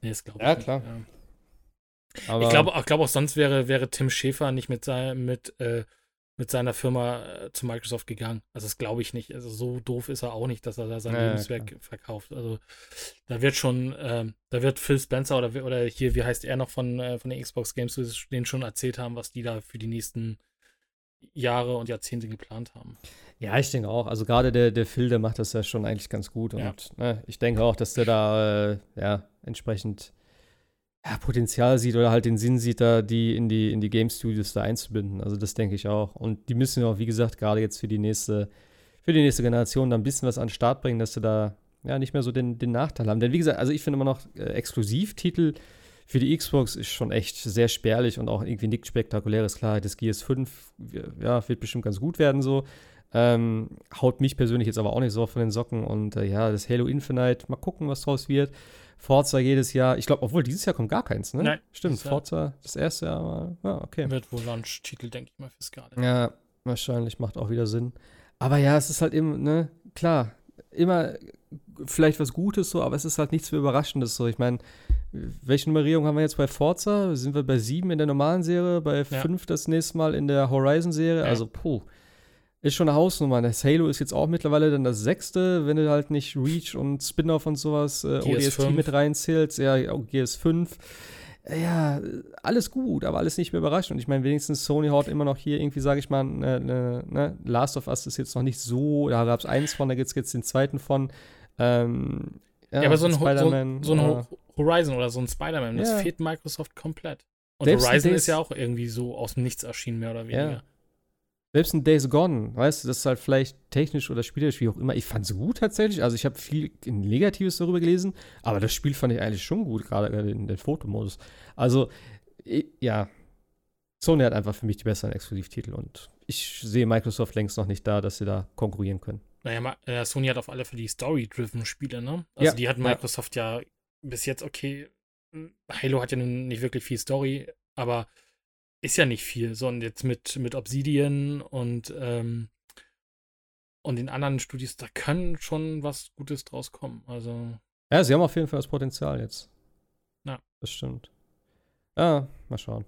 Nee, das glaube ich ja, nicht. Klar. Ja. Aber ich glaube glaub auch sonst wäre, wäre Tim Schäfer nicht mit, mit äh, mit seiner Firma äh, zu Microsoft gegangen. Also das glaube ich nicht. Also so doof ist er auch nicht, dass er da sein Ja, Lebenswerk klar. verkauft. Also da wird schon, ähm, da wird Phil Spencer oder, oder hier, wie heißt er noch von, äh, von den Xbox Games, denen schon erzählt haben, was die da für die nächsten Jahre und Jahrzehnte geplant haben. Ja, ich denke auch. Also gerade der, der Phil, der macht das ja schon eigentlich ganz gut. Und Ja. ne, ich denke auch, dass der da äh, ja entsprechend ja, Potenzial sieht oder halt den Sinn sieht, da die in die, in die Game Studios da einzubinden. Also das denke ich auch. Und die müssen ja auch, wie gesagt, gerade jetzt für die nächste, für die nächste Generation da ein bisschen was an den Start bringen, dass sie da ja nicht mehr so den, den Nachteil haben. Denn wie gesagt, also ich finde immer noch äh, Exklusivtitel für die Xbox ist schon echt sehr spärlich und auch irgendwie nichts Spektakuläres. Klar, das Gears 5 ja, wird bestimmt ganz gut werden so. Ähm, haut mich persönlich jetzt aber auch nicht so von den Socken. Und äh, ja, das Halo Infinite, mal gucken, was draus wird. Forza jedes Jahr. Ich glaube, obwohl dieses Jahr kommt gar keins, ne? Nein, Stimmt, Forza das erste Jahr mal. Ja, okay. Wird wohl Launch-Titel, denke ich mal, fürs gerade. Ja, wahrscheinlich macht auch wieder Sinn. Aber ja, es ist halt immer, ne, klar, immer vielleicht was Gutes so, aber es ist halt nichts für Überraschendes so. Ich meine, welche Nummerierung haben wir jetzt bei Forza? Sind wir bei sieben in der normalen Serie, bei Ja. fünf das nächste Mal in der Horizon-Serie? Ja. Also, puh. Ist schon eine Hausnummer. Das Halo ist jetzt auch mittlerweile dann das sechste, wenn du halt nicht Reach und Spin-off und sowas, äh, ODST GS5. mit reinzählst. Ja, auch GS5. Ja, alles gut, aber alles nicht mehr überraschend. Und ich meine, wenigstens Sony haut immer noch hier irgendwie, sage ich mal, ne, ne, ne, Last of Us ist jetzt noch nicht so, da gab es eins von, da gibt es jetzt den zweiten von. Ähm, Ja, aber so ein, Ho- so, so ein Ho- Horizon oder so ein Spider-Man, das Ja. fehlt Microsoft komplett. Und Selbst Horizon ist ja auch irgendwie so aus dem Nichts erschienen, mehr oder weniger. Ja. Selbst ein Days Gone, weißt du, das ist halt vielleicht technisch oder spielerisch, wie auch immer. Ich fand es gut tatsächlich. Also ich habe viel Negatives darüber gelesen, aber das Spiel fand ich eigentlich schon gut, gerade in den Fotomodus. Also, i- ja, Sony hat einfach für mich die besseren Exklusivtitel und ich sehe Microsoft längst noch nicht da, dass sie da konkurrieren können. Naja, äh, Sony hat auf alle Fälle die Story-driven Spiele, ne? Also Ja, die hat ja. Microsoft ja. bis jetzt okay. Halo hat ja nun nicht wirklich viel Story, aber ist ja nicht viel. So, und jetzt mit, mit Obsidian und, ähm, und den anderen Studios, da kann schon was Gutes draus kommen. Also, Ja, sie haben auf jeden Fall das Potenzial jetzt. Ja. Das stimmt. Ja, mal schauen.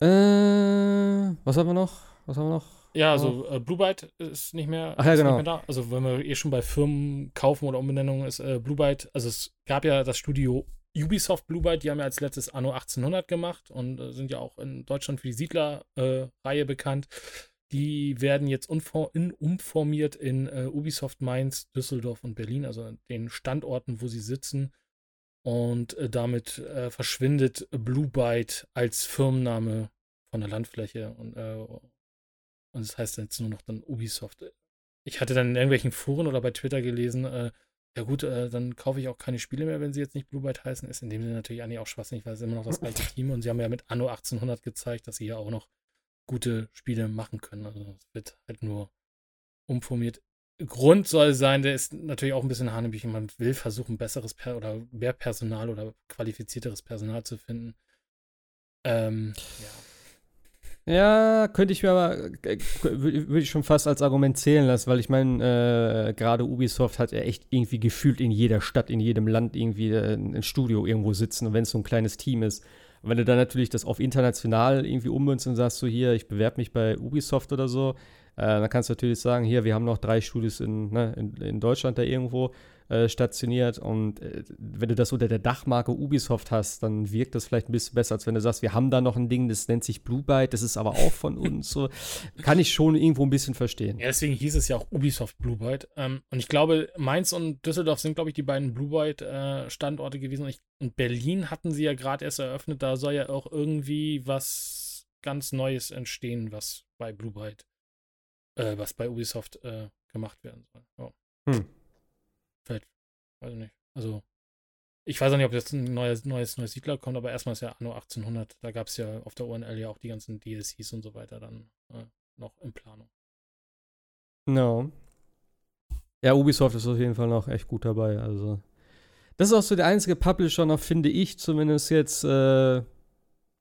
Äh, was haben wir noch? Was haben wir noch? ja, also äh, Blue Byte ist nicht mehr, Ach ja, ist genau. nicht mehr da. Also, wenn wir eh schon bei Firmen kaufen oder Umbenennungen ist, äh, Blue Byte, also es gab ja das Studio Ubisoft Blue Byte, die haben ja als letztes Anno 1800 gemacht und äh, sind ja auch in Deutschland für die Siedler-Reihe bekannt. Die werden jetzt umformiert in äh, Ubisoft Mainz, Düsseldorf und Berlin, also den Standorten, wo sie sitzen. Und äh, damit äh, verschwindet Blue Byte als Firmenname von der Landfläche und, äh, und das heißt jetzt nur noch dann Ubisoft. Ich hatte dann in irgendwelchen Foren oder bei Twitter gelesen, äh, ja gut, äh, dann kaufe ich auch keine Spiele mehr, wenn sie jetzt nicht Blue Byte heißen. Ist in dem Sinne natürlich eigentlich auch schwachsinnig, weil es immer noch das gleiche Team und sie haben ja mit Anno 1800 gezeigt, dass sie ja auch noch gute Spiele machen können. Also es wird halt nur umformiert. Grund soll sein, der ist natürlich auch ein bisschen hanebüchen. Man will versuchen, besseres per oder mehr Personal oder qualifizierteres Personal zu finden. Ähm, ja. Ja, könnte ich mir aber, äh, würde ich schon fast als Argument zählen lassen, weil ich meine, äh, gerade Ubisoft hat ja echt irgendwie gefühlt in jeder Stadt, in jedem Land irgendwie äh, ein Studio irgendwo sitzen wenn es so ein kleines Team ist. Und wenn du dann natürlich das auf international irgendwie ummünzt und sagst so, hier, ich bewerbe mich bei Ubisoft oder so, äh, dann kannst du natürlich sagen, hier, wir haben noch drei Studios in, ne, in, in Deutschland da irgendwo äh, stationiert und äh, wenn du das unter der Dachmarke Ubisoft hast, dann wirkt das vielleicht ein bisschen besser, als wenn du sagst, wir haben da noch ein Ding, das nennt sich Blue Byte, das ist aber auch von [LAUGHS] uns. So, kann ich schon irgendwo ein bisschen verstehen. Ja, deswegen hieß es ja auch Ubisoft Blue Byte. Ähm, und ich glaube, Mainz und Düsseldorf sind, glaube ich, die beiden Blue Byte-Standorte gewesen. Und, ich, und Berlin hatten sie ja gerade erst eröffnet. Da soll ja auch irgendwie was ganz Neues entstehen, was bei Blue Byte, äh, was bei Ubisoft äh, gemacht werden soll. Ja. Hm. Vielleicht, weiß ich nicht. Also, ich weiß auch nicht, ob jetzt ein neues, neues, neues Siedler kommt, aber erstmal ist ja Anno 1800. Da gab es ja auf der UNL ja auch die ganzen DLCs und so weiter dann äh, noch in Planung. No. Ja, Ubisoft ist auf jeden Fall noch echt gut dabei. Also, das ist auch so der einzige Publisher noch, finde ich zumindest jetzt, äh,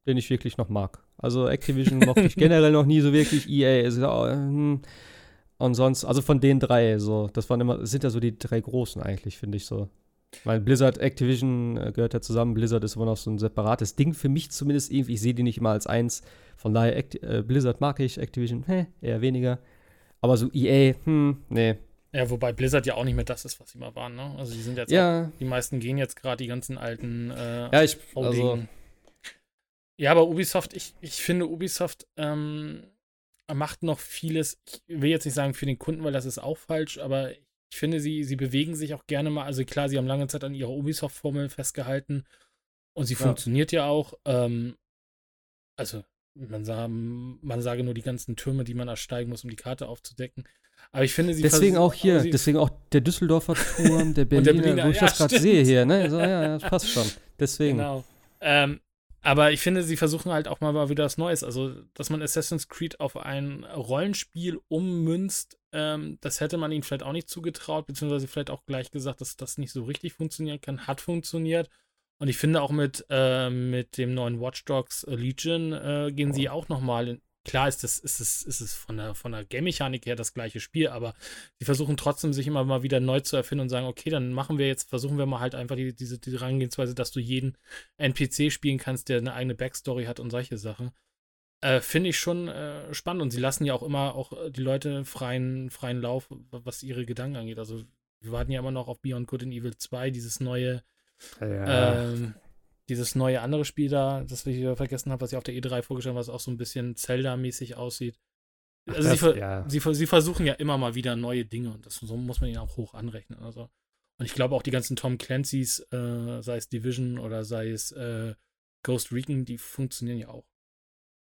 den ich wirklich noch mag. Also Activision mochte ich [LAUGHS] generell noch nie so wirklich. EA ist ja, hm. Und sonst, also von den drei, so, das waren immer, sind ja so die drei großen eigentlich, finde ich so. Weil Blizzard, Activision äh, gehört ja zusammen. Blizzard ist immer noch so ein separates Ding für mich zumindest irgendwie. Ich sehe die nicht immer als eins. Von daher, Act äh, Blizzard mag ich, Activision, hä, eher weniger. Aber so EA, hm, nee. Ja, wobei Blizzard ja auch nicht mehr das ist, was sie mal waren, ne? Also die sind jetzt Ja, auch, die meisten gehen jetzt gerade die ganzen alten äh, ja, ich, also, Ja, aber Ubisoft, ich, ich finde, Ubisoft ähm, macht noch vieles. Ich will jetzt nicht sagen für den Kunden, weil das ist auch falsch, aber ich finde, sie, sie bewegen sich auch gerne mal. Also klar, sie haben lange Zeit an ihrer Ubisoft-Formel festgehalten und sie Ja. funktioniert ja auch. Ähm, also, man, sah, man sage nur die ganzen Türme, die man ersteigen muss, um die Karte aufzudecken. Aber ich finde, sie deswegen auch hier, deswegen auch der Düsseldorfer [LAUGHS] Turm, der der Berliner, Berliner, wo ich ja, das gerade sehe hier, ne? So, ja, ja, das passt schon. Deswegen. Genau. Ähm, aber ich finde, sie versuchen halt auch mal, wieder was Neues. Also, dass man Assassin's Creed auf ein Rollenspiel ummünzt, ähm, das hätte man ihnen vielleicht auch nicht zugetraut, beziehungsweise vielleicht auch gleich gesagt, dass das nicht so richtig funktionieren kann. Hat funktioniert. Und ich finde auch mit, äh, mit dem neuen Watch Dogs Legion äh, gehen sie auch nochmal in. Klar ist das, ist es, ist es von der, von der Game-Mechanik her das gleiche Spiel, aber sie versuchen trotzdem, sich immer mal wieder neu zu erfinden und sagen, okay, dann machen wir jetzt, versuchen wir mal halt einfach die, diese, diese Herangehensweise, dass du jeden NPC spielen kannst, der eine eigene Backstory hat und solche Sachen. Äh, Finde ich schon äh, spannend und sie lassen ja auch immer auch äh, die Leute freien, freien Lauf, was ihre Gedanken angeht. Also wir warten ja immer noch auf Beyond Good and Evil 2, dieses neue, Ja. ähm, dieses neue andere Spiel da, das ich wieder vergessen habe, was ich auf der E3 vorgestellt habe, was auch so ein bisschen Zelda-mäßig aussieht. Also sie, das- ver ja. sie, sie versuchen ja immer mal wieder neue Dinge und das so muss man ihnen auch hoch anrechnen. Also. Und ich glaube auch die ganzen Tom Clancy's, äh, sei es Division oder sei es äh, Ghost Recon, die funktionieren ja auch.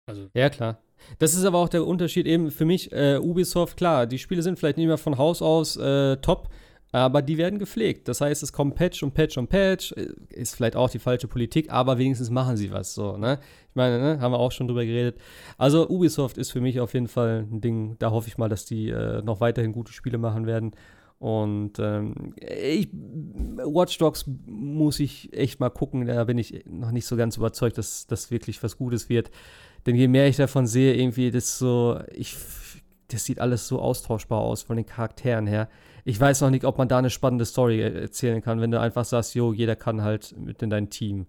Also, Ja, klar. Das ist aber auch der Unterschied eben für mich, äh, Ubisoft, klar, die Spiele sind vielleicht nicht mehr von Haus aus äh, top, aber die werden gepflegt. Das heißt, es kommt Patch und Patch und Patch, ist vielleicht auch die falsche Politik, aber wenigstens machen sie was so, ne? Ich meine, ne, haben wir auch schon drüber geredet. Also Ubisoft ist für mich auf jeden Fall ein Ding, da hoffe ich mal, dass die äh, noch weiterhin gute Spiele machen werden. Und ähm, ich, Watch Dogs muss ich echt mal gucken, da bin ich noch nicht so ganz überzeugt, dass das wirklich was Gutes wird. Denn je mehr ich davon sehe, irgendwie, das so, ich, das sieht alles so austauschbar aus von den Charakteren her. Ich weiß noch nicht, ob man da eine spannende Story er- erzählen kann, wenn du einfach sagst, jo, jeder kann halt mit in dein Team.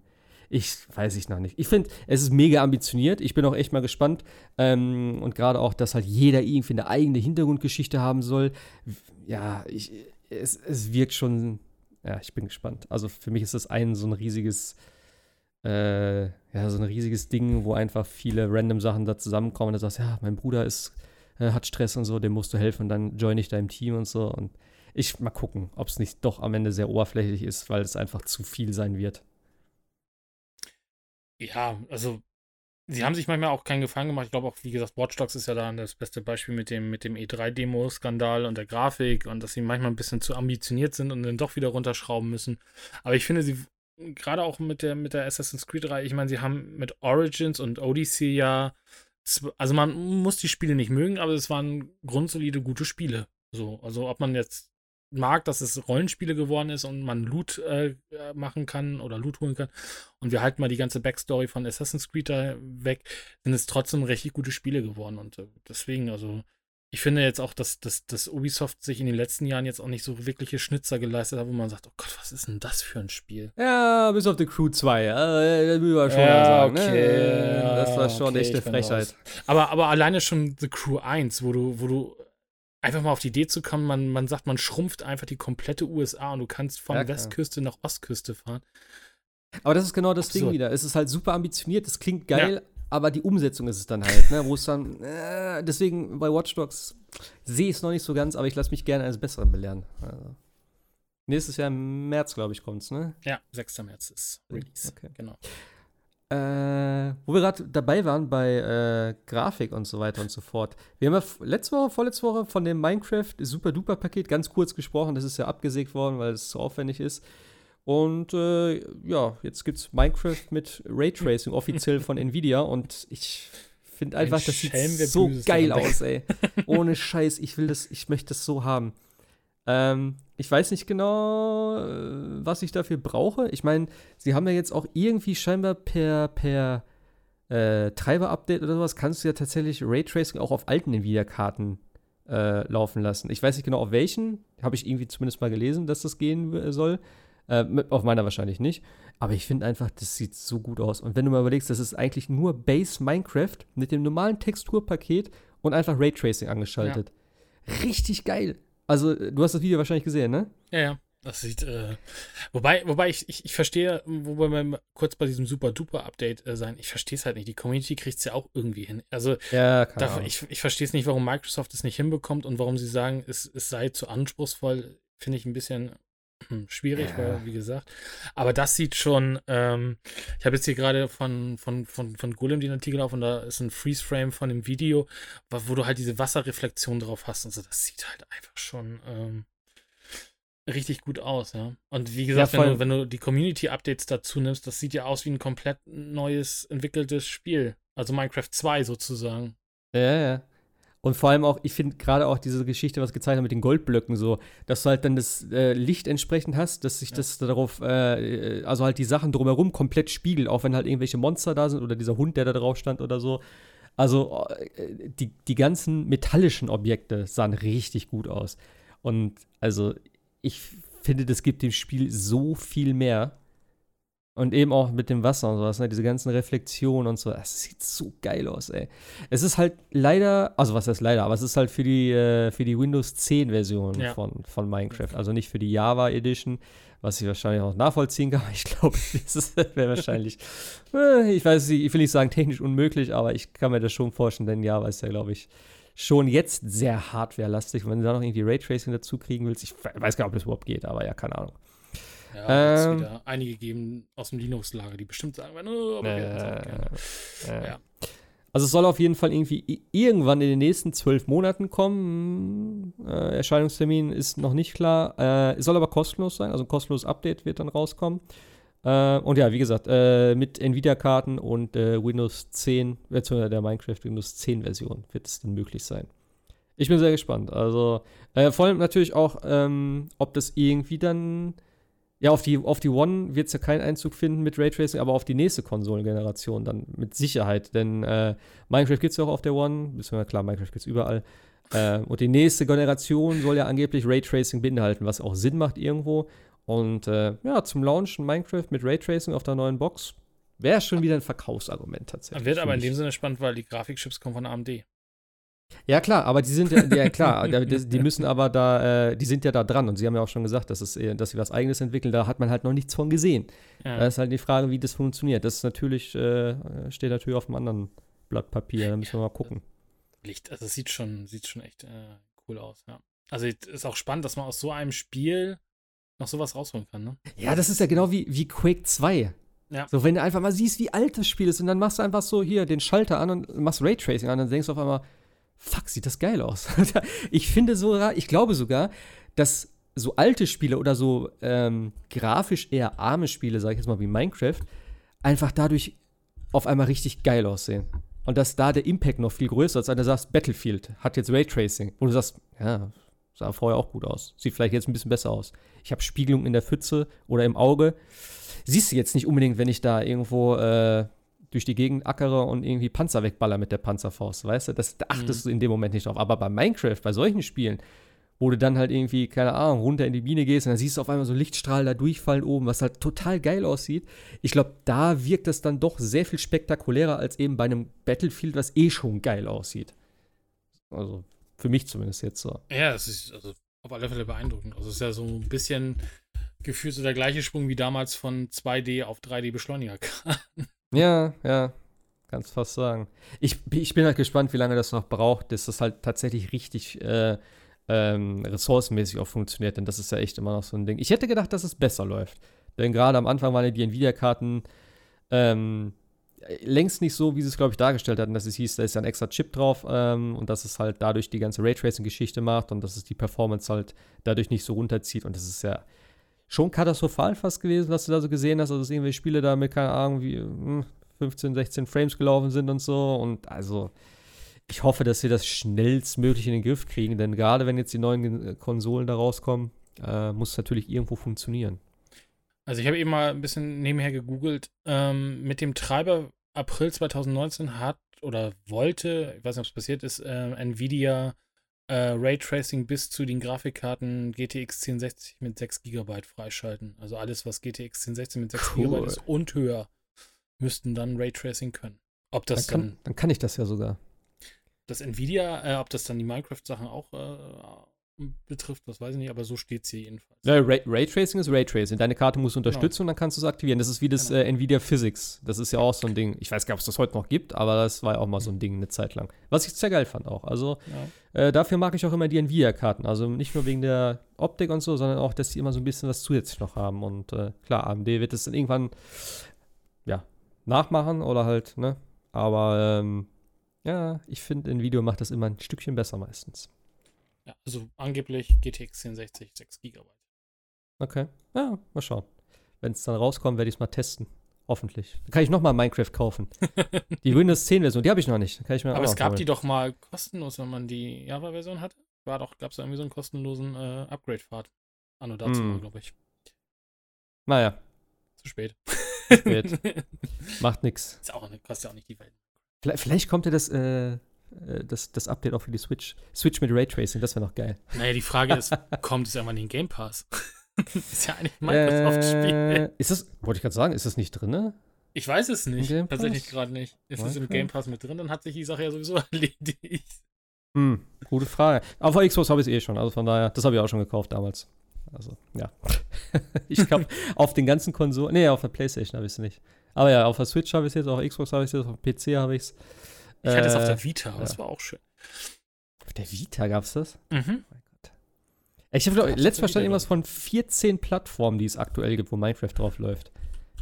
Ich weiß ich noch nicht. Ich finde, es ist mega ambitioniert. Ich bin auch echt mal gespannt. Ähm, und gerade auch, dass halt jeder irgendwie eine eigene Hintergrundgeschichte haben soll. Ja, ich, es, es wirkt schon. Ja, ich bin gespannt. Also für mich ist das ein so ein riesiges, äh, ja, so ein riesiges Ding, wo einfach viele random Sachen da zusammenkommen. Und du sagst, ja, mein Bruder ist, äh, hat Stress und so, dem musst du helfen dann join ich deinem Team und so. Und ich mal gucken, ob es nicht doch am Ende sehr oberflächlich ist, weil es einfach zu viel sein wird. ja, also sie haben sich manchmal auch keinen Gefallen gemacht. Ich glaube auch, wie gesagt, Watch Dogs ist ja da das beste Beispiel mit dem, mit dem E3-Demo-Skandal und der Grafik und dass sie manchmal ein bisschen zu ambitioniert sind und dann doch wieder runterschrauben müssen. Aber ich finde, sie, gerade auch mit der, mit der Assassin's Creed-Reihe, ich meine, sie haben mit Origins und Odyssey ja, also man muss die Spiele nicht mögen, aber es waren grundsolide, gute Spiele. So, also ob man jetzt mag, dass es Rollenspiele geworden ist und man Loot äh, machen kann oder Loot holen kann und wir halten mal die ganze Backstory von Assassin's Creed da weg, sind es trotzdem richtig gute Spiele geworden und äh, deswegen, also ich finde jetzt auch, dass, dass, dass Ubisoft sich in den letzten Jahren jetzt auch nicht so wirkliche Schnitzer geleistet hat, wo man sagt, oh Gott, was ist denn das für ein Spiel? Ja, bis auf The Crew 2, äh, das will man schon mal sagen. Ne? Das war schon okay, echt eine Frechheit. Aber, aber alleine schon The Crew 1, wo du, wo du einfach mal auf die Idee zu kommen, man, man sagt, man schrumpft einfach die komplette USA und du kannst von Ja. Westküste nach Ostküste fahren. Aber das ist genau das Ding Absurd. wieder. Es ist halt super ambitioniert, es klingt geil, aber die Umsetzung ist es dann halt, ne? Wo es dann, äh, deswegen bei Watch Dogs sehe ich es noch nicht so ganz, aber ich lasse mich gerne eines Besseren belehren. Also. Nächstes Jahr im März, glaube ich, kommt's, ne? Ja, 6. März ist Release. Okay. Genau. Äh, wo wir gerade dabei waren bei äh, Grafik und so weiter und so fort. Wir haben ja letzte Woche, vorletzte Woche von dem Minecraft Super Duper Paket ganz kurz gesprochen. Das ist ja abgesägt worden, weil es zu aufwendig ist. Und äh, ja, jetzt gibt es Minecraft mit Raytracing offiziell von Nvidia und ich finde Ein einfach, das sieht so geil aus, ey. [LAUGHS] Ohne Scheiß, ich will das, ich möchte das so haben. Ähm, ich weiß nicht genau, äh, was ich dafür brauche. Ich meine, sie haben ja jetzt auch irgendwie scheinbar per, per äh, Treiber-Update oder sowas, kannst du ja tatsächlich Raytracing auch auf alten Nvidia-Karten äh, laufen lassen. Ich weiß nicht genau auf welchen, habe ich irgendwie zumindest mal gelesen, dass das gehen soll. Äh, auf meiner wahrscheinlich nicht. Aber ich finde einfach, das sieht so gut aus. Und wenn du mal überlegst, das ist eigentlich nur Base Minecraft mit dem normalen Texturpaket und einfach Raytracing angeschaltet. Ja. Richtig geil. Also, du hast das Video wahrscheinlich gesehen, ne? Ja, ja. Das sieht, äh, wobei, wobei ich, ich, ich verstehe, wobei wir kurz bei diesem super duper Update äh, sein, ich verstehe es halt nicht. Die Community kriegt es ja auch irgendwie hin. Also, ja, dafür, ich, ich verstehe es nicht, warum Microsoft es nicht hinbekommt und warum sie sagen, es, es sei zu anspruchsvoll, finde ich ein bisschen [CLEARS THROAT] schwierig, ja. weil, wie gesagt. Aber das sieht schon, ähm, ich habe jetzt hier gerade von, von, von, von Golem den Artikel auf und da ist ein Freeze-Frame von dem Video, wo du halt diese Wasserreflexion drauf hast und so. Das sieht halt einfach schon, ähm, richtig gut aus, ja. Und wie gesagt, ja, wenn, du, wenn du die Community-Updates dazu nimmst, das sieht ja aus wie ein komplett neues, entwickeltes Spiel. Also Minecraft 2 sozusagen. Ja, ja. Und vor allem auch, ich finde gerade auch diese Geschichte, was gezeigt hat mit den Goldblöcken, so, dass du halt dann das äh, Licht entsprechend hast, dass sich ja. das darauf, äh, also halt die Sachen drumherum komplett spiegelt, auch wenn halt irgendwelche Monster da sind oder dieser Hund, der da drauf stand oder so. Also äh, die, die ganzen metallischen Objekte sahen richtig gut aus. Und also ich finde, das gibt dem Spiel so viel mehr. Und eben auch mit dem Wasser und sowas, ne? diese ganzen Reflexionen und so. Das sieht so geil aus, ey. Es ist halt leider, also was heißt leider, aber es ist halt für die, äh, für die Windows 10 Version ja. von, von Minecraft, also nicht für die Java Edition, was ich wahrscheinlich auch nachvollziehen kann. [LAUGHS] Ich glaube, das wäre wahrscheinlich, [LAUGHS] äh, ich weiß nicht, ich will nicht sagen technisch unmöglich, aber ich kann mir das schon vorstellen, denn Java ist ja, glaube ich, schon jetzt sehr hardwarelastig. Wenn du da noch irgendwie Raytracing dazu kriegen willst, ich weiß gar nicht, ob das überhaupt geht, aber ja, keine Ahnung. Ja, ähm, wieder einige geben aus dem Linux-Lager, die bestimmt sagen, oh, aber äh, äh, ja. Also es soll auf jeden Fall irgendwie irgendwann in den nächsten zwölf Monaten kommen. Äh, Erscheinungstermin ist noch nicht klar. Äh, es soll aber kostenlos sein, also ein kostenloses Update wird dann rauskommen. Äh, und ja, wie gesagt, äh, mit Nvidia-Karten und äh, Windows 10, beziehungsweise der Minecraft Windows 10 Version wird es dann möglich sein. Ich bin sehr gespannt. Also, äh, vor allem natürlich auch, ähm, ob das irgendwie dann. Ja, auf die, auf die One wird es ja keinen Einzug finden mit Raytracing, aber auf die nächste Konsolengeneration dann mit Sicherheit. Denn äh, Minecraft gibt es ja auch auf der One, beziehungsweise klar, Minecraft gibt es überall. Äh, und die nächste Generation soll ja angeblich Raytracing beinhalten, was auch Sinn macht irgendwo. Und äh, ja, zum Launchen Minecraft mit Raytracing auf der neuen Box wäre schon wieder ein Verkaufsargument tatsächlich. Wird aber in dem Sinne spannend, weil die Grafikchips kommen von AMD. Ja, klar, aber die sind ja, ja [LAUGHS] klar, die müssen aber da, äh, die sind ja da dran und sie haben ja auch schon gesagt, dass, es, dass sie was Eigenes entwickeln, da hat man halt noch nichts von gesehen. Ja. Da ist halt die Frage, wie das funktioniert. Das ist natürlich, äh, steht natürlich auf einem anderen Blatt Papier, da müssen wir mal gucken. Licht, also es sieht schon, sieht schon echt äh, cool aus, ja. Also ist auch spannend, dass man aus so einem Spiel noch sowas rausholen kann, ne? Ja, das ist ja genau wie, wie Quake 2. Ja. So, wenn du einfach mal siehst, wie alt das Spiel ist und dann machst du einfach so hier den Schalter an und machst Raytracing an, dann denkst du auf einmal, fuck, sieht das geil aus. [LAUGHS] ich finde sogar, ich glaube sogar, dass so alte Spiele oder so ähm, grafisch eher arme Spiele, sag ich jetzt mal wie Minecraft, einfach dadurch auf einmal richtig geil aussehen. Und dass da der Impact noch viel größer ist, als du sagst, Battlefield hat jetzt Raytracing. Wo du sagst, ja, Sah vorher auch gut aus. Sieht vielleicht jetzt ein bisschen besser aus. Ich habe Spiegelung in der Pfütze oder im Auge. Siehst du jetzt nicht unbedingt, wenn ich da irgendwo äh, durch die Gegend ackere und irgendwie Panzer wegballer mit der Panzerfaust, weißt du? Das da achtest mhm. du in dem Moment nicht drauf. Aber bei Minecraft, bei solchen Spielen, wo du dann halt irgendwie, keine Ahnung, runter in die Biene gehst und dann siehst du auf einmal so Lichtstrahl da durchfallen oben, was halt total geil aussieht. Ich glaube, da wirkt das dann doch sehr viel spektakulärer als eben bei einem Battlefield, was eh schon geil aussieht. Also, für mich zumindest jetzt so. Ja, es ist also auf alle Fälle beeindruckend. Also es ist ja so ein bisschen gefühlt so der gleiche Sprung wie damals von 2D auf 3D Beschleuniger. Ja, ja. Kannst fast sagen. Ich, ich bin halt gespannt, wie lange das noch braucht, dass das halt tatsächlich richtig äh, ähm, ressourcenmäßig auch funktioniert, denn das ist ja echt immer noch so ein Ding. Ich hätte gedacht, dass es besser läuft. Denn gerade am Anfang waren ja die Nvidia-Karten ähm, längst nicht so, wie sie es, glaube ich, dargestellt hatten, dass es hieß, da ist ja ein extra Chip drauf ähm, und dass es halt dadurch die ganze Raytracing-Geschichte macht und dass es die Performance halt dadurch nicht so runterzieht. Und das ist ja schon katastrophal fast gewesen, was du da so gesehen hast. Also, dass irgendwelche Spiele da mit, keine Ahnung, wie 15, hm, 16 Frames gelaufen sind und so. Und also, ich hoffe, dass sie das schnellstmöglich in den Griff kriegen, denn gerade wenn jetzt die neuen Konsolen da rauskommen, äh, muss es natürlich irgendwo funktionieren. Also ich habe eben mal ein bisschen nebenher gegoogelt. Ähm, mit dem Treiber April 2019 hat oder wollte, ich weiß nicht, ob es passiert ist, äh, Nvidia äh, Raytracing bis zu den Grafikkarten GTX 1060 mit 6 GB freischalten. Also alles, was GTX 1060 mit 6 Cool. GB ist und höher, müssten dann Raytracing können. Ob Dann das kann, dann dann kann ich das ja sogar. das Nvidia, äh, ob das dann die Minecraft-Sachen auch äh, betrifft, das weiß ich nicht, aber so steht es hier jedenfalls. Ja, Ray Raytracing ist Raytracing. Deine Karte musst du unterstützen und dann kannst du es aktivieren. Das ist wie das Genau. äh, Nvidia Physics. Das ist ja auch so ein Ding. Ich weiß gar nicht, ob es das heute noch gibt, aber das war ja auch mal so ein Ding eine Zeit lang. Was ich sehr geil fand auch. Also Ja. äh, dafür mag ich auch immer die Nvidia-Karten. Also nicht nur wegen der Optik und so, sondern auch, dass die immer so ein bisschen was zusätzlich noch haben. Und äh, klar, AMD wird es dann irgendwann ja, nachmachen oder halt, ne? Aber ähm, ja, ich finde, Nvidia macht das immer ein Stückchen besser meistens. Ja, also angeblich GTX 1060 6 GB. Okay. Ja, mal schauen. Wenn es dann rauskommt, werde ich es mal testen. Hoffentlich. Dann kann ich nochmal Minecraft kaufen. [LAUGHS] Die Windows 10 Version, die habe ich noch nicht. Kann ich mir auch Aber es gab holen. die doch mal kostenlos, wenn man die Java-Version hatte. War doch, gab es irgendwie so einen kostenlosen äh, Upgrade-Pfad. Anno dazu, Hm. glaube ich. Naja, Zu spät. spät. [LAUGHS] macht nix. Ist auch, kostet ja auch nicht die Welt. Vielleicht, vielleicht kommt ja das, äh, das, das Update auch für die Switch. Switch mit Raytracing, das wäre noch geil. Naja, die Frage ist, [LAUGHS] kommt es irgendwann in den Game Pass? [LAUGHS] ist ja eigentlich Microsoft-Spiel. Äh, ist das, wollte ich gerade sagen, ist das nicht drin? Ich weiß es nicht. Tatsächlich gerade nicht. Ist es im? Game Pass mit drin, dann hat sich die Sache ja sowieso [LAUGHS] erledigt. Hm, gute Frage. Aber auf Xbox habe ich es eh schon, also von daher, das habe ich auch schon gekauft damals. Also, ja. ich glaube, auf den ganzen Konsolen, nee, auf der Playstation habe ich es nicht. Aber ja, auf der Switch habe ich es jetzt, auf der Xbox habe ich es jetzt, auf dem PC habe ich es. Ich hatte es auf Äh, der Vita, aber das ja. war auch schön. Auf der Vita gab es das? Mhm. Mein Gott. Ich habe Gab's letztes Vita, irgendwas von 14 Plattformen, die es aktuell gibt, wo Minecraft drauf läuft.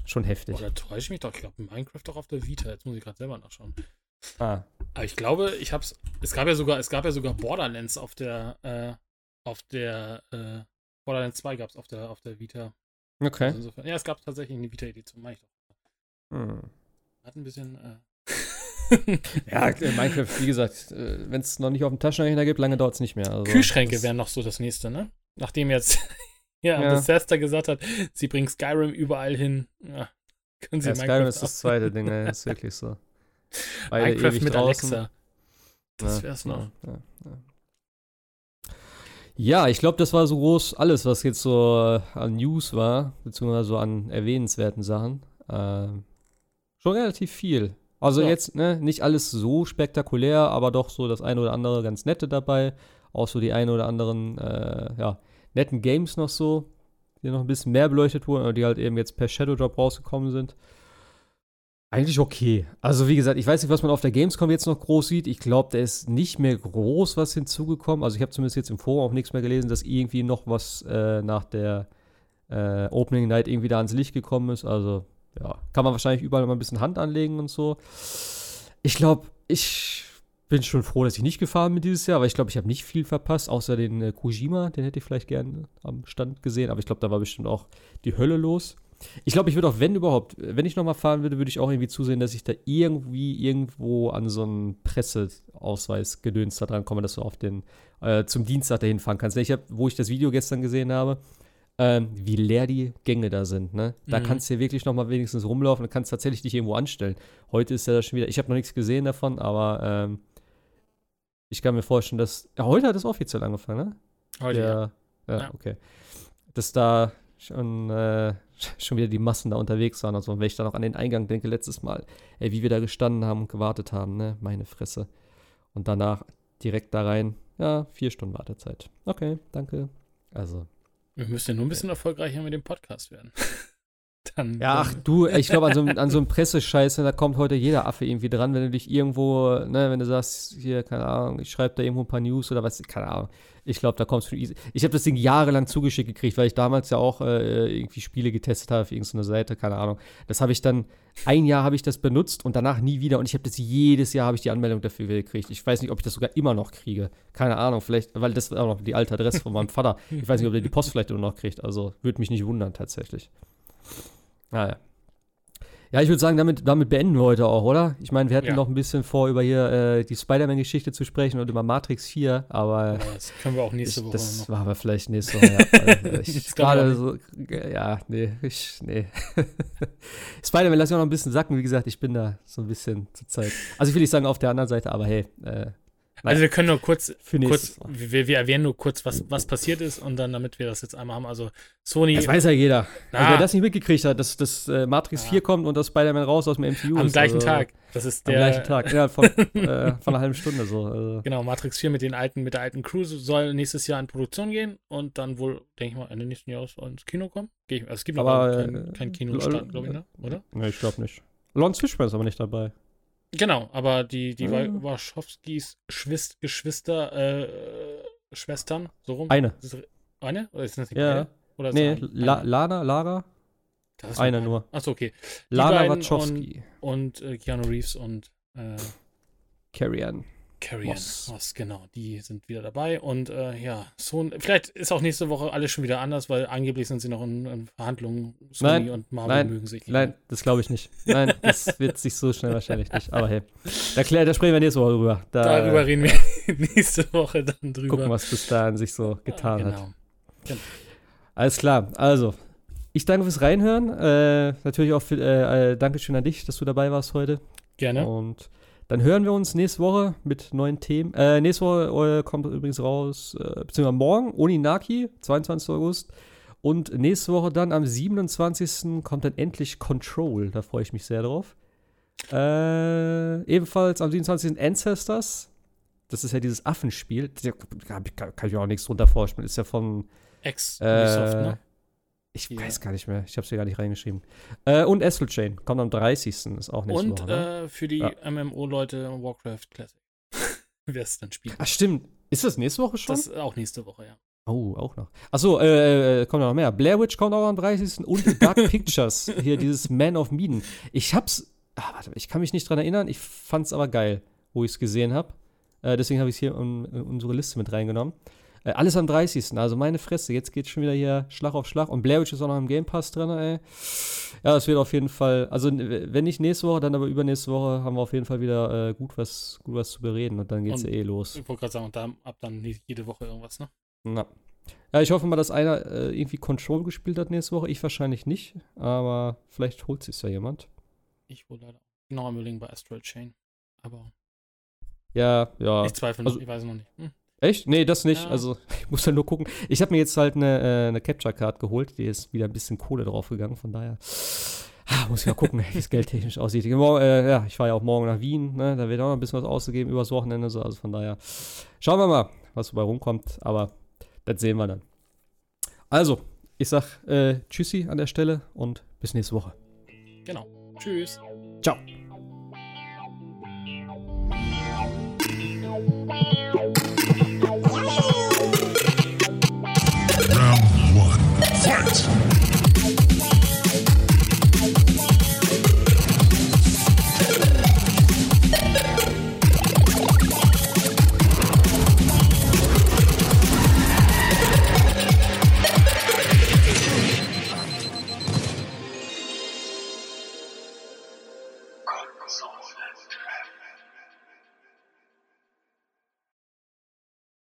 Schon heftig. Oder täusche ich mich doch? Ich glaube, Minecraft doch auf der Vita. Jetzt muss ich gerade selber nachschauen. Ah, Aber ich glaube, ich hab's. Es gab ja sogar, es gab ja sogar Borderlands auf der, äh, auf der, äh, Borderlands 2 gab es auf der, auf der Vita. okay. Also insofern, ja, es gab tatsächlich eine Vita-Edition, meine ich doch. Hm. Hat ein bisschen, äh. [LAUGHS] Ja, äh, Minecraft, wie gesagt, wenn es noch nicht auf dem Taschenrechner gibt, lange dauert es nicht mehr. Also, Kühlschränke wären noch so das nächste, ne? Nachdem jetzt [LAUGHS] ja, Ja. Bethesda gesagt hat, sie bringen Skyrim überall hin. Ja, können sie Ja, Minecraft Skyrim ist das [LAUGHS] zweite Ding, ey, ist wirklich so. Beide Minecraft ewig mit draußen. Alexa. Das Ja, wär's ja, noch. Ja, ja. ja ich glaube, das war so groß alles, was jetzt so äh, an News war, beziehungsweise so an erwähnenswerten Sachen. Ähm, schon relativ viel. Also Ja. jetzt, ne, nicht alles so spektakulär, aber doch so das eine oder andere ganz nette dabei. Auch so die eine oder anderen, äh, ja, netten Games noch so, die noch ein bisschen mehr beleuchtet wurden, oder die halt eben jetzt per Shadow Drop rausgekommen sind. Eigentlich okay. Also wie gesagt, ich weiß nicht, was man auf der Gamescom jetzt noch groß sieht. Ich glaube, da ist nicht mehr groß was hinzugekommen. Also ich habe zumindest jetzt im Forum auch nichts mehr gelesen, dass irgendwie noch was äh, nach der äh, Opening Night irgendwie da ans Licht gekommen ist. Also ja, kann man wahrscheinlich überall mal ein bisschen Hand anlegen und so. Ich glaube, ich bin schon froh, dass ich nicht gefahren bin dieses Jahr, aber ich glaube, ich habe nicht viel verpasst, außer den äh, Kojima, den hätte ich vielleicht gerne am Stand gesehen, aber ich glaube, da war bestimmt auch die Hölle los. Ich glaube, ich würde auch, wenn überhaupt, wenn ich nochmal fahren würde, würde ich auch irgendwie zusehen, dass ich da irgendwie irgendwo an so einen Presseausweis gedöns da dran komme, dass du auf den, äh, zum Dienstag dahin fahren kannst. Ich habe, wo ich das Video gestern gesehen habe, ähm, wie leer die Gänge da sind, ne? Da Mhm. kannst du ja wirklich nochmal wenigstens rumlaufen und kannst tatsächlich dich irgendwo anstellen. Heute ist ja schon wieder, ich habe noch nichts gesehen davon, aber ähm, ich kann mir vorstellen, dass, ja, heute hat es offiziell angefangen, ne? Heute, ja. ja, ja, Ja. okay. Dass da schon, äh, [LAUGHS] schon wieder die Massen da unterwegs waren und so. Und wenn ich da noch an den Eingang denke, letztes Mal, ey, wie wir da gestanden haben und gewartet haben, ne? Meine Fresse. Und danach direkt da rein, ja, vier Stunden Wartezeit. Okay, danke. Also, Wir müssen ja nur ein bisschen erfolgreicher mit dem Podcast werden. [LAUGHS] Dann, Ja, ach du, ich glaube, an so, einem- an so einem Pressescheiß, ne, da kommt heute jeder Affe irgendwie dran, wenn du dich irgendwo, ne, wenn du sagst, hier, keine Ahnung, ich schreibe da irgendwo ein paar News oder was, keine Ahnung. Ich glaube, da kommst du easy. Ich habe das Ding jahrelang zugeschickt gekriegt, weil ich damals ja auch äh, irgendwie Spiele getestet habe auf irgendeiner Seite, keine Ahnung. Das habe ich dann, ein Jahr habe ich das benutzt und danach nie wieder und ich habe das jedes Jahr, habe ich die Anmeldung dafür gekriegt. Ich weiß nicht, ob ich das sogar immer noch kriege. Keine Ahnung, vielleicht, weil das war auch noch die alte Adresse von meinem Vater. Ich weiß nicht, ob der die Post vielleicht immer noch kriegt, also würde mich nicht wundern tatsächlich. Naja. Ja, ich würde sagen, damit, damit beenden wir heute auch, oder? Ich meine, wir hatten Ja. noch ein bisschen vor, über hier äh, die Spider-Man-Geschichte zu sprechen und über Matrix 4, aber das können wir auch nächste ich, Woche das noch. war aber vielleicht nächste Woche. Ja, äh, [LAUGHS] ich gerade so, ja, nee, ich, nee. [LAUGHS] Spider-Man lass ich auch noch ein bisschen sacken, wie gesagt, ich bin da so ein bisschen zur Zeit. Also ich will nicht sagen auf der anderen Seite, aber hey, äh, Also wir können nur kurz, kurz wir, wir erwähnen nur kurz, was, was passiert ist und dann, damit wir das jetzt einmal haben. Also Sony Das weiß ja jeder. Also, wer das nicht mitgekriegt hat, dass, dass äh, Matrix Ja. 4 kommt und das Spider-Man raus aus dem MCU am ist. gleichen also, Tag. Das ist Am der gleichen Tag, ja, von, [LAUGHS] äh, von einer halben Stunde so. Also. Genau, Matrix 4 mit den alten, mit der alten Crew soll nächstes Jahr in Produktion gehen und dann wohl, denke ich mal, Ende nächsten Jahres ins Kino kommen. Ich, also es gibt Aber, kein, äh, kein Kinostart, glaube ich, ne? Oder? Nee, ich glaube nicht. Lawrence Fishburne ist aber nicht dabei. Genau, aber die, die Ja. Wa- Wachowskis Schwist, Geschwister, äh, Schwestern, so rum. Eine. Ist eine? Oder ist das nicht Ja. beide? Oder Nee, ein- La eine? Lana, Lara? Das eine eine. nur. Achso, okay. Die Lana Wachowski. Und äh, Keanu Reeves und äh, Carrie Ann. Carrie Ann Moss. Moss, genau, die sind wieder dabei. Und äh, ja, Sony, vielleicht ist auch nächste Woche alles schon wieder anders, weil angeblich sind sie noch in, in Verhandlungen. Sony Nein, und Marvel nein, mögen sich. Nein, das glaube ich nicht. Nein, das [LAUGHS] wird sich so schnell wahrscheinlich nicht. Aber hey, da, klär, da sprechen wir nächste Woche drüber. Da Darüber reden wir [LAUGHS] nächste Woche dann drüber. gucken, was bis dahin sich so getan genau. hat. Alles klar, also. Ich danke fürs Reinhören. Äh, natürlich auch für, äh, äh, Dankeschön an dich, dass du dabei warst heute. Gerne. Und dann hören wir uns nächste Woche mit neuen Themen. Äh, nächste Woche äh, kommt übrigens raus, äh, beziehungsweise morgen, Oninaki, 22. August. Und nächste Woche dann am 27. kommt dann endlich Control. Da freue ich mich sehr drauf. Äh, ebenfalls am 27. Ancestors. Das ist ja dieses Affenspiel. Da kann, ich mir auch nichts drunter vorstellen. Ist ja von. Ex-Ubisoft, Äh, ne? Ich Ja. weiß gar nicht mehr. Ich habe es hier gar nicht reingeschrieben. Äh, und Astral Chain kommt am 30. Ist auch nächste Und Woche. Ne? äh, für die Ja. MMO-Leute Warcraft Classic. [LAUGHS] Wer es dann spielt. Ach, stimmt. Ist das nächste Woche schon? Das ist auch nächste Woche, ja. Oh, auch noch. Achso, äh, äh, kommt noch mehr. Blair Witch kommt auch am 30. Und Dark [LAUGHS] Pictures, hier dieses Man of Medan. Ich hab's, ah, warte, ich kann mich nicht dran erinnern, ich fand's aber geil, wo ich's gesehen hab. Äh, deswegen habe ich es hier in, in unsere Liste mit reingenommen. Äh, alles am 30. Also meine Fresse, jetzt geht's schon wieder hier Schlag auf Schlag. Und Blair Witch ist auch noch im Game Pass drin, ey. Ja, das wird auf jeden Fall, also wenn nicht nächste Woche, dann aber übernächste Woche haben wir auf jeden Fall wieder äh, gut, was, gut was zu bereden. Und dann geht's Und- ja eh los. Ich wollte gerade sagen, und da, ab dann jede Woche irgendwas, ne? Na. Ja, ich hoffe mal, dass einer äh, irgendwie Control gespielt hat nächste Woche. Ich wahrscheinlich nicht, aber vielleicht holt sich ja jemand. Ich wohl leider. Noch am Überlegen bei Astral Chain. Aber Ja, ja. ich zweifle noch, also- ich weiß noch nicht. Hm. Echt? Nee, das nicht. Ja. Also, [LAUGHS] ich muss halt nur gucken. Ich habe mir jetzt halt eine, äh, eine Capture Card geholt. Die ist wieder ein bisschen Kohle draufgegangen. Von daher ah, muss ich mal gucken, [LAUGHS] wie es geldtechnisch aussieht. Morgen, äh, ja, ich fahre ja auch morgen nach Wien. Ne? Da wird auch noch ein bisschen was ausgegeben übers Wochenende. So. Also von daher schauen wir mal, was dabei rumkommt. Aber das sehen wir dann. Also, ich sag äh, Tschüssi an der Stelle und bis nächste Woche. Genau. Tschüss. Ciao.